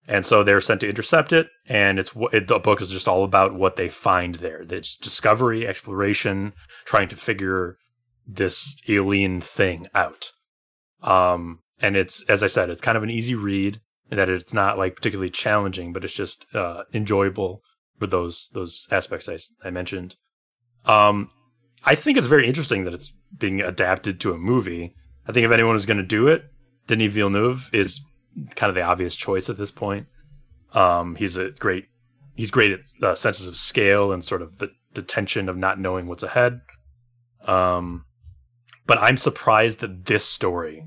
and so they're sent to intercept it and it's it, the book is just all about what they find there. It's discovery exploration trying to figure this alien thing out. Um and it's as i said it's kind of an easy read that it's not like particularly challenging but it's just uh enjoyable for those those aspects I, I mentioned. Um i think it's very interesting that it's being adapted to a movie. I think if anyone is going to do it denis villeneuve is kind of the obvious choice at this point. Um, he's a great, he's great at uh, senses of scale and sort of the, the tension of not knowing what's ahead. Um, but I'm surprised that this story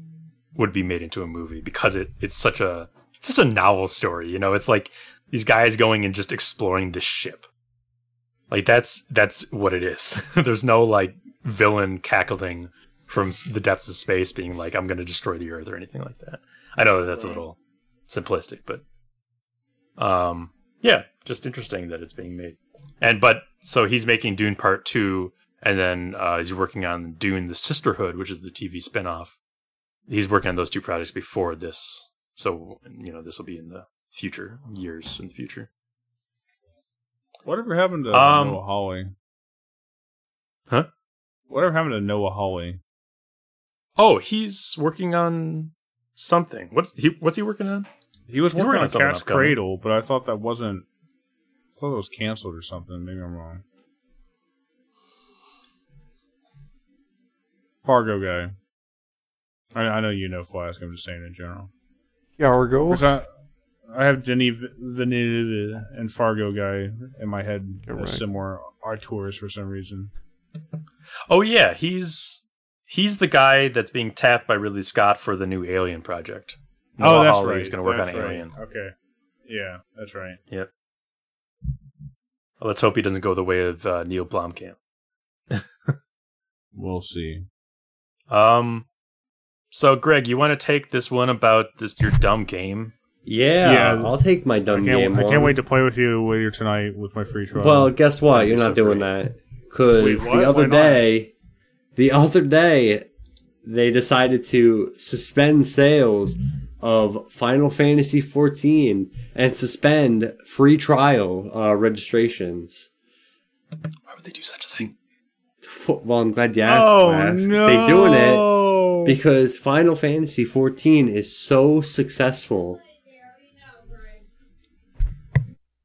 would be made into a movie because it it's such a it's such a novel story. You know, it's like these guys going and just exploring this ship. Like that's that's what it is. There's no like villain cackling from the depths of space being like I'm going to destroy the earth or anything like that. I know that that's a little simplistic, but um, yeah, just interesting that it's being made. And but so he's making Dune Part Two, and then uh, he's working on Dune: The Sisterhood, which is the TV spinoff. He's working on those two projects before this, so you know this will be in the future years in the future. Whatever happened to Um, Noah Hawley? Huh? Whatever happened to Noah Hawley? Oh, he's working on something. What's he? What's he working on? He was working working on on something Cat's. Cradle, but I thought that wasn't. I thought it was canceled or something. Maybe I'm wrong. Fargo guy. I, I know you know Flask. I'm just saying in general. Yargo. 'Cause I, I have Denis Villeneuve and Fargo guy in my head You're as right. similar auteurs for some reason. Oh yeah, he's he's the guy that's being tapped by Ridley Scott for the new Alien project. oh, that's Hawley right. is going to work That's on right. Alien. Okay. Yeah, that's right. Well, let's hope he doesn't go the way of uh, Neil Blomkamp. We'll see. Um, so Greg, you want to take this one about this your dumb game? yeah, Yeah. I'll take my dumb can't, game. I can't wait to play with you later tonight with my free trial. Well, guess what? You're not so doing great. that because the other Why not? day, the other day, they decided to suspend sales of Final Fantasy 14 and suspend free trial uh, registrations. Why would they do such a thing? Well, I'm glad you asked. oh Flask. no! They doing it because Final Fantasy 14 is so successful.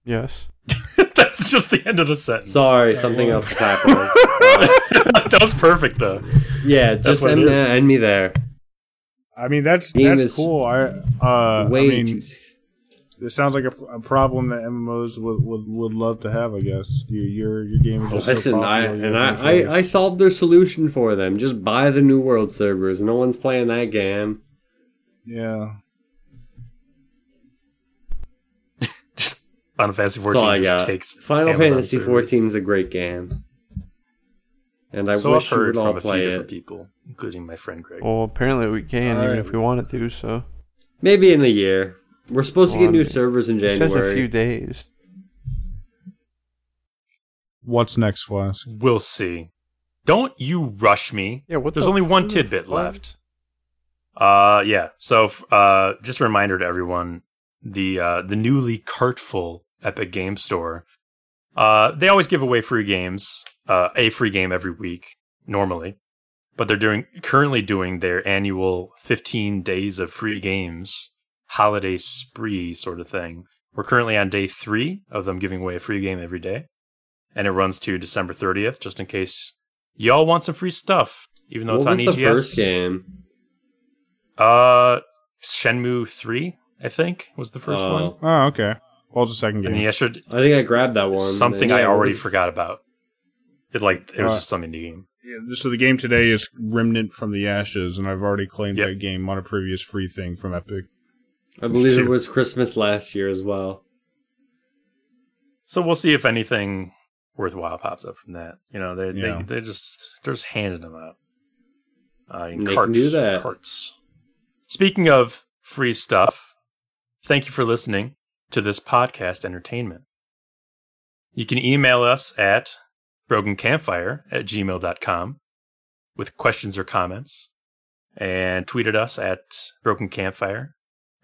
Yes. That's just the end of the sentence. Sorry, something else is happening. that was perfect though. yeah, just end, is. end me there. I mean, that's Game that's cool. I uh, Way I mean, too. It sounds like a, a problem that MMOs would, would, would love to have. I guess your your your game is just so Listen, I and I, have no choice. I, I solved their solution for them. Just buy the New World servers. No one's playing that game. yeah. Just Final Fantasy That's all 14 just got. takes Final Amazon Fantasy 14 is a great game. And I so wish I've you heard would all from a few play different it. people, including my friend Greg. Well, apparently we can, even Alright. if we wanted to. So Maybe in a year. We're supposed to get new I mean, servers in it says a few days. What's next, Flask? We'll see. Don't you rush me. Yeah, what There's the only one fuck? tidbit left. Uh, yeah. So, uh, just a reminder to everyone: the uh, the newly cartful Epic Game Store. Uh, they always give away free games, uh, a free game every week normally, but they're doing currently doing their annual 15 days of free games holiday spree sort of thing. We're currently on day three of them giving away a free game every day, and it runs to December 30th, just in case y'all want some free stuff, even though What it's was on the EGS. first game? Uh, Shenmue 3, I think, was the first Oh. one. Oh, okay. What was the second game? And the extra I think I grabbed that one. something yeah, I already was- forgot about. It like it was Uh, just some indie game. Yeah, so the game today is Remnant from the Ashes, and I've already claimed Yep. that game on a previous free thing from Epic. I believe it was Christmas last year as well. So we'll see if anything worthwhile pops up from that. You know, they Yeah. they they just they're just handing them out. Uh, in They can do that. carts. Speaking of free stuff, thank you for listening to this podcast entertainment. You can email us at brokencampfire at gmail.com with questions or comments and tweet at us at broken campfire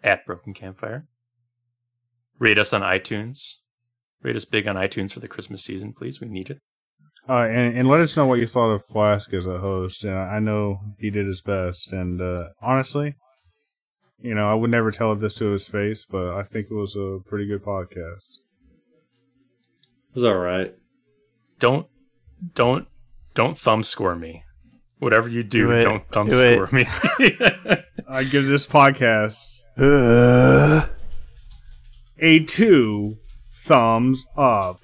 at broken campfire. Rate us on iTunes. Rate us big on iTunes for the Christmas season, please. We need it. Uh, and, and let us know what you thought of Flask as a host. And I know he did his best. And uh, honestly, you know, I would never tell this to his face, but I think it was a pretty good podcast. It was all right. Don't, don't, don't thumb score me. Whatever you do, do don't thumb Do it. score me. I give this podcast Uh, a two thumbs up.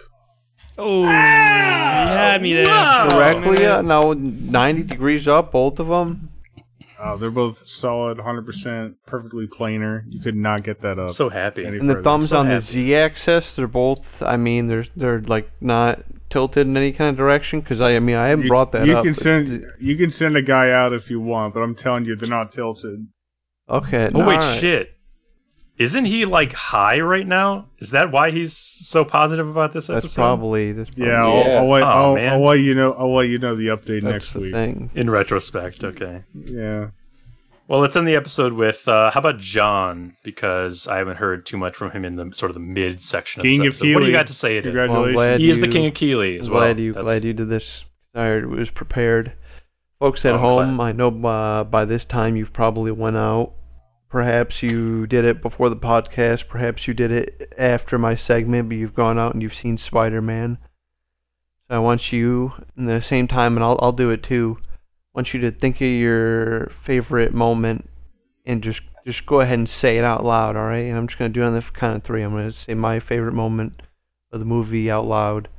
Oh, you had me there. wow. correctly, uh, now 90 degrees up, both of them. Uh, they're both solid, 100% perfectly planar. You could not get that up. so happy. any And the thumbs so on the z-axis, they're both. I mean, they're they're like not tilted in any kind of direction. Because I, I mean, I haven't You- brought that you up. Can send, you can send a guy out if you want, but I'm telling you, they're not tilted. okay. Oh wait, alright. shit! Isn't he like high right now? Is that why he's so positive about this episode? That's probably that's probably, Yeah, I'll, Yeah. I'll, let, Oh, I'll, man. I'll let you know. I'll let you know the update that's next the week. thing. In retrospect, okay. Yeah. Well, let's end the episode with uh, how about John? Because I haven't heard too much from him in the sort of the mid section of King this of episode. What do you got to say? To Congratulations. Well, I'm he is the king of Keighley as I'm well. glad you That's- glad you did this. I was prepared. Folks at Oh, I'm home, glad. I know uh, by this time you've probably went out. Perhaps you did it before the podcast. Perhaps you did it after my segment, but you've gone out and you've seen Spider Man. So I want you, in the same time, and I'll I'll do it too. I want you to think of your favorite moment and just just go ahead and say it out loud. All right, and I'm just gonna do it on the count of three. I'm gonna say my favorite moment of the movie out loud,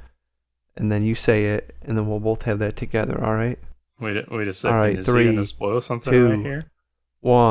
and then you say it, and then we'll both have that together. All right. Wait, a- wait a second. right, is three, he going to spoil something two, right here? One.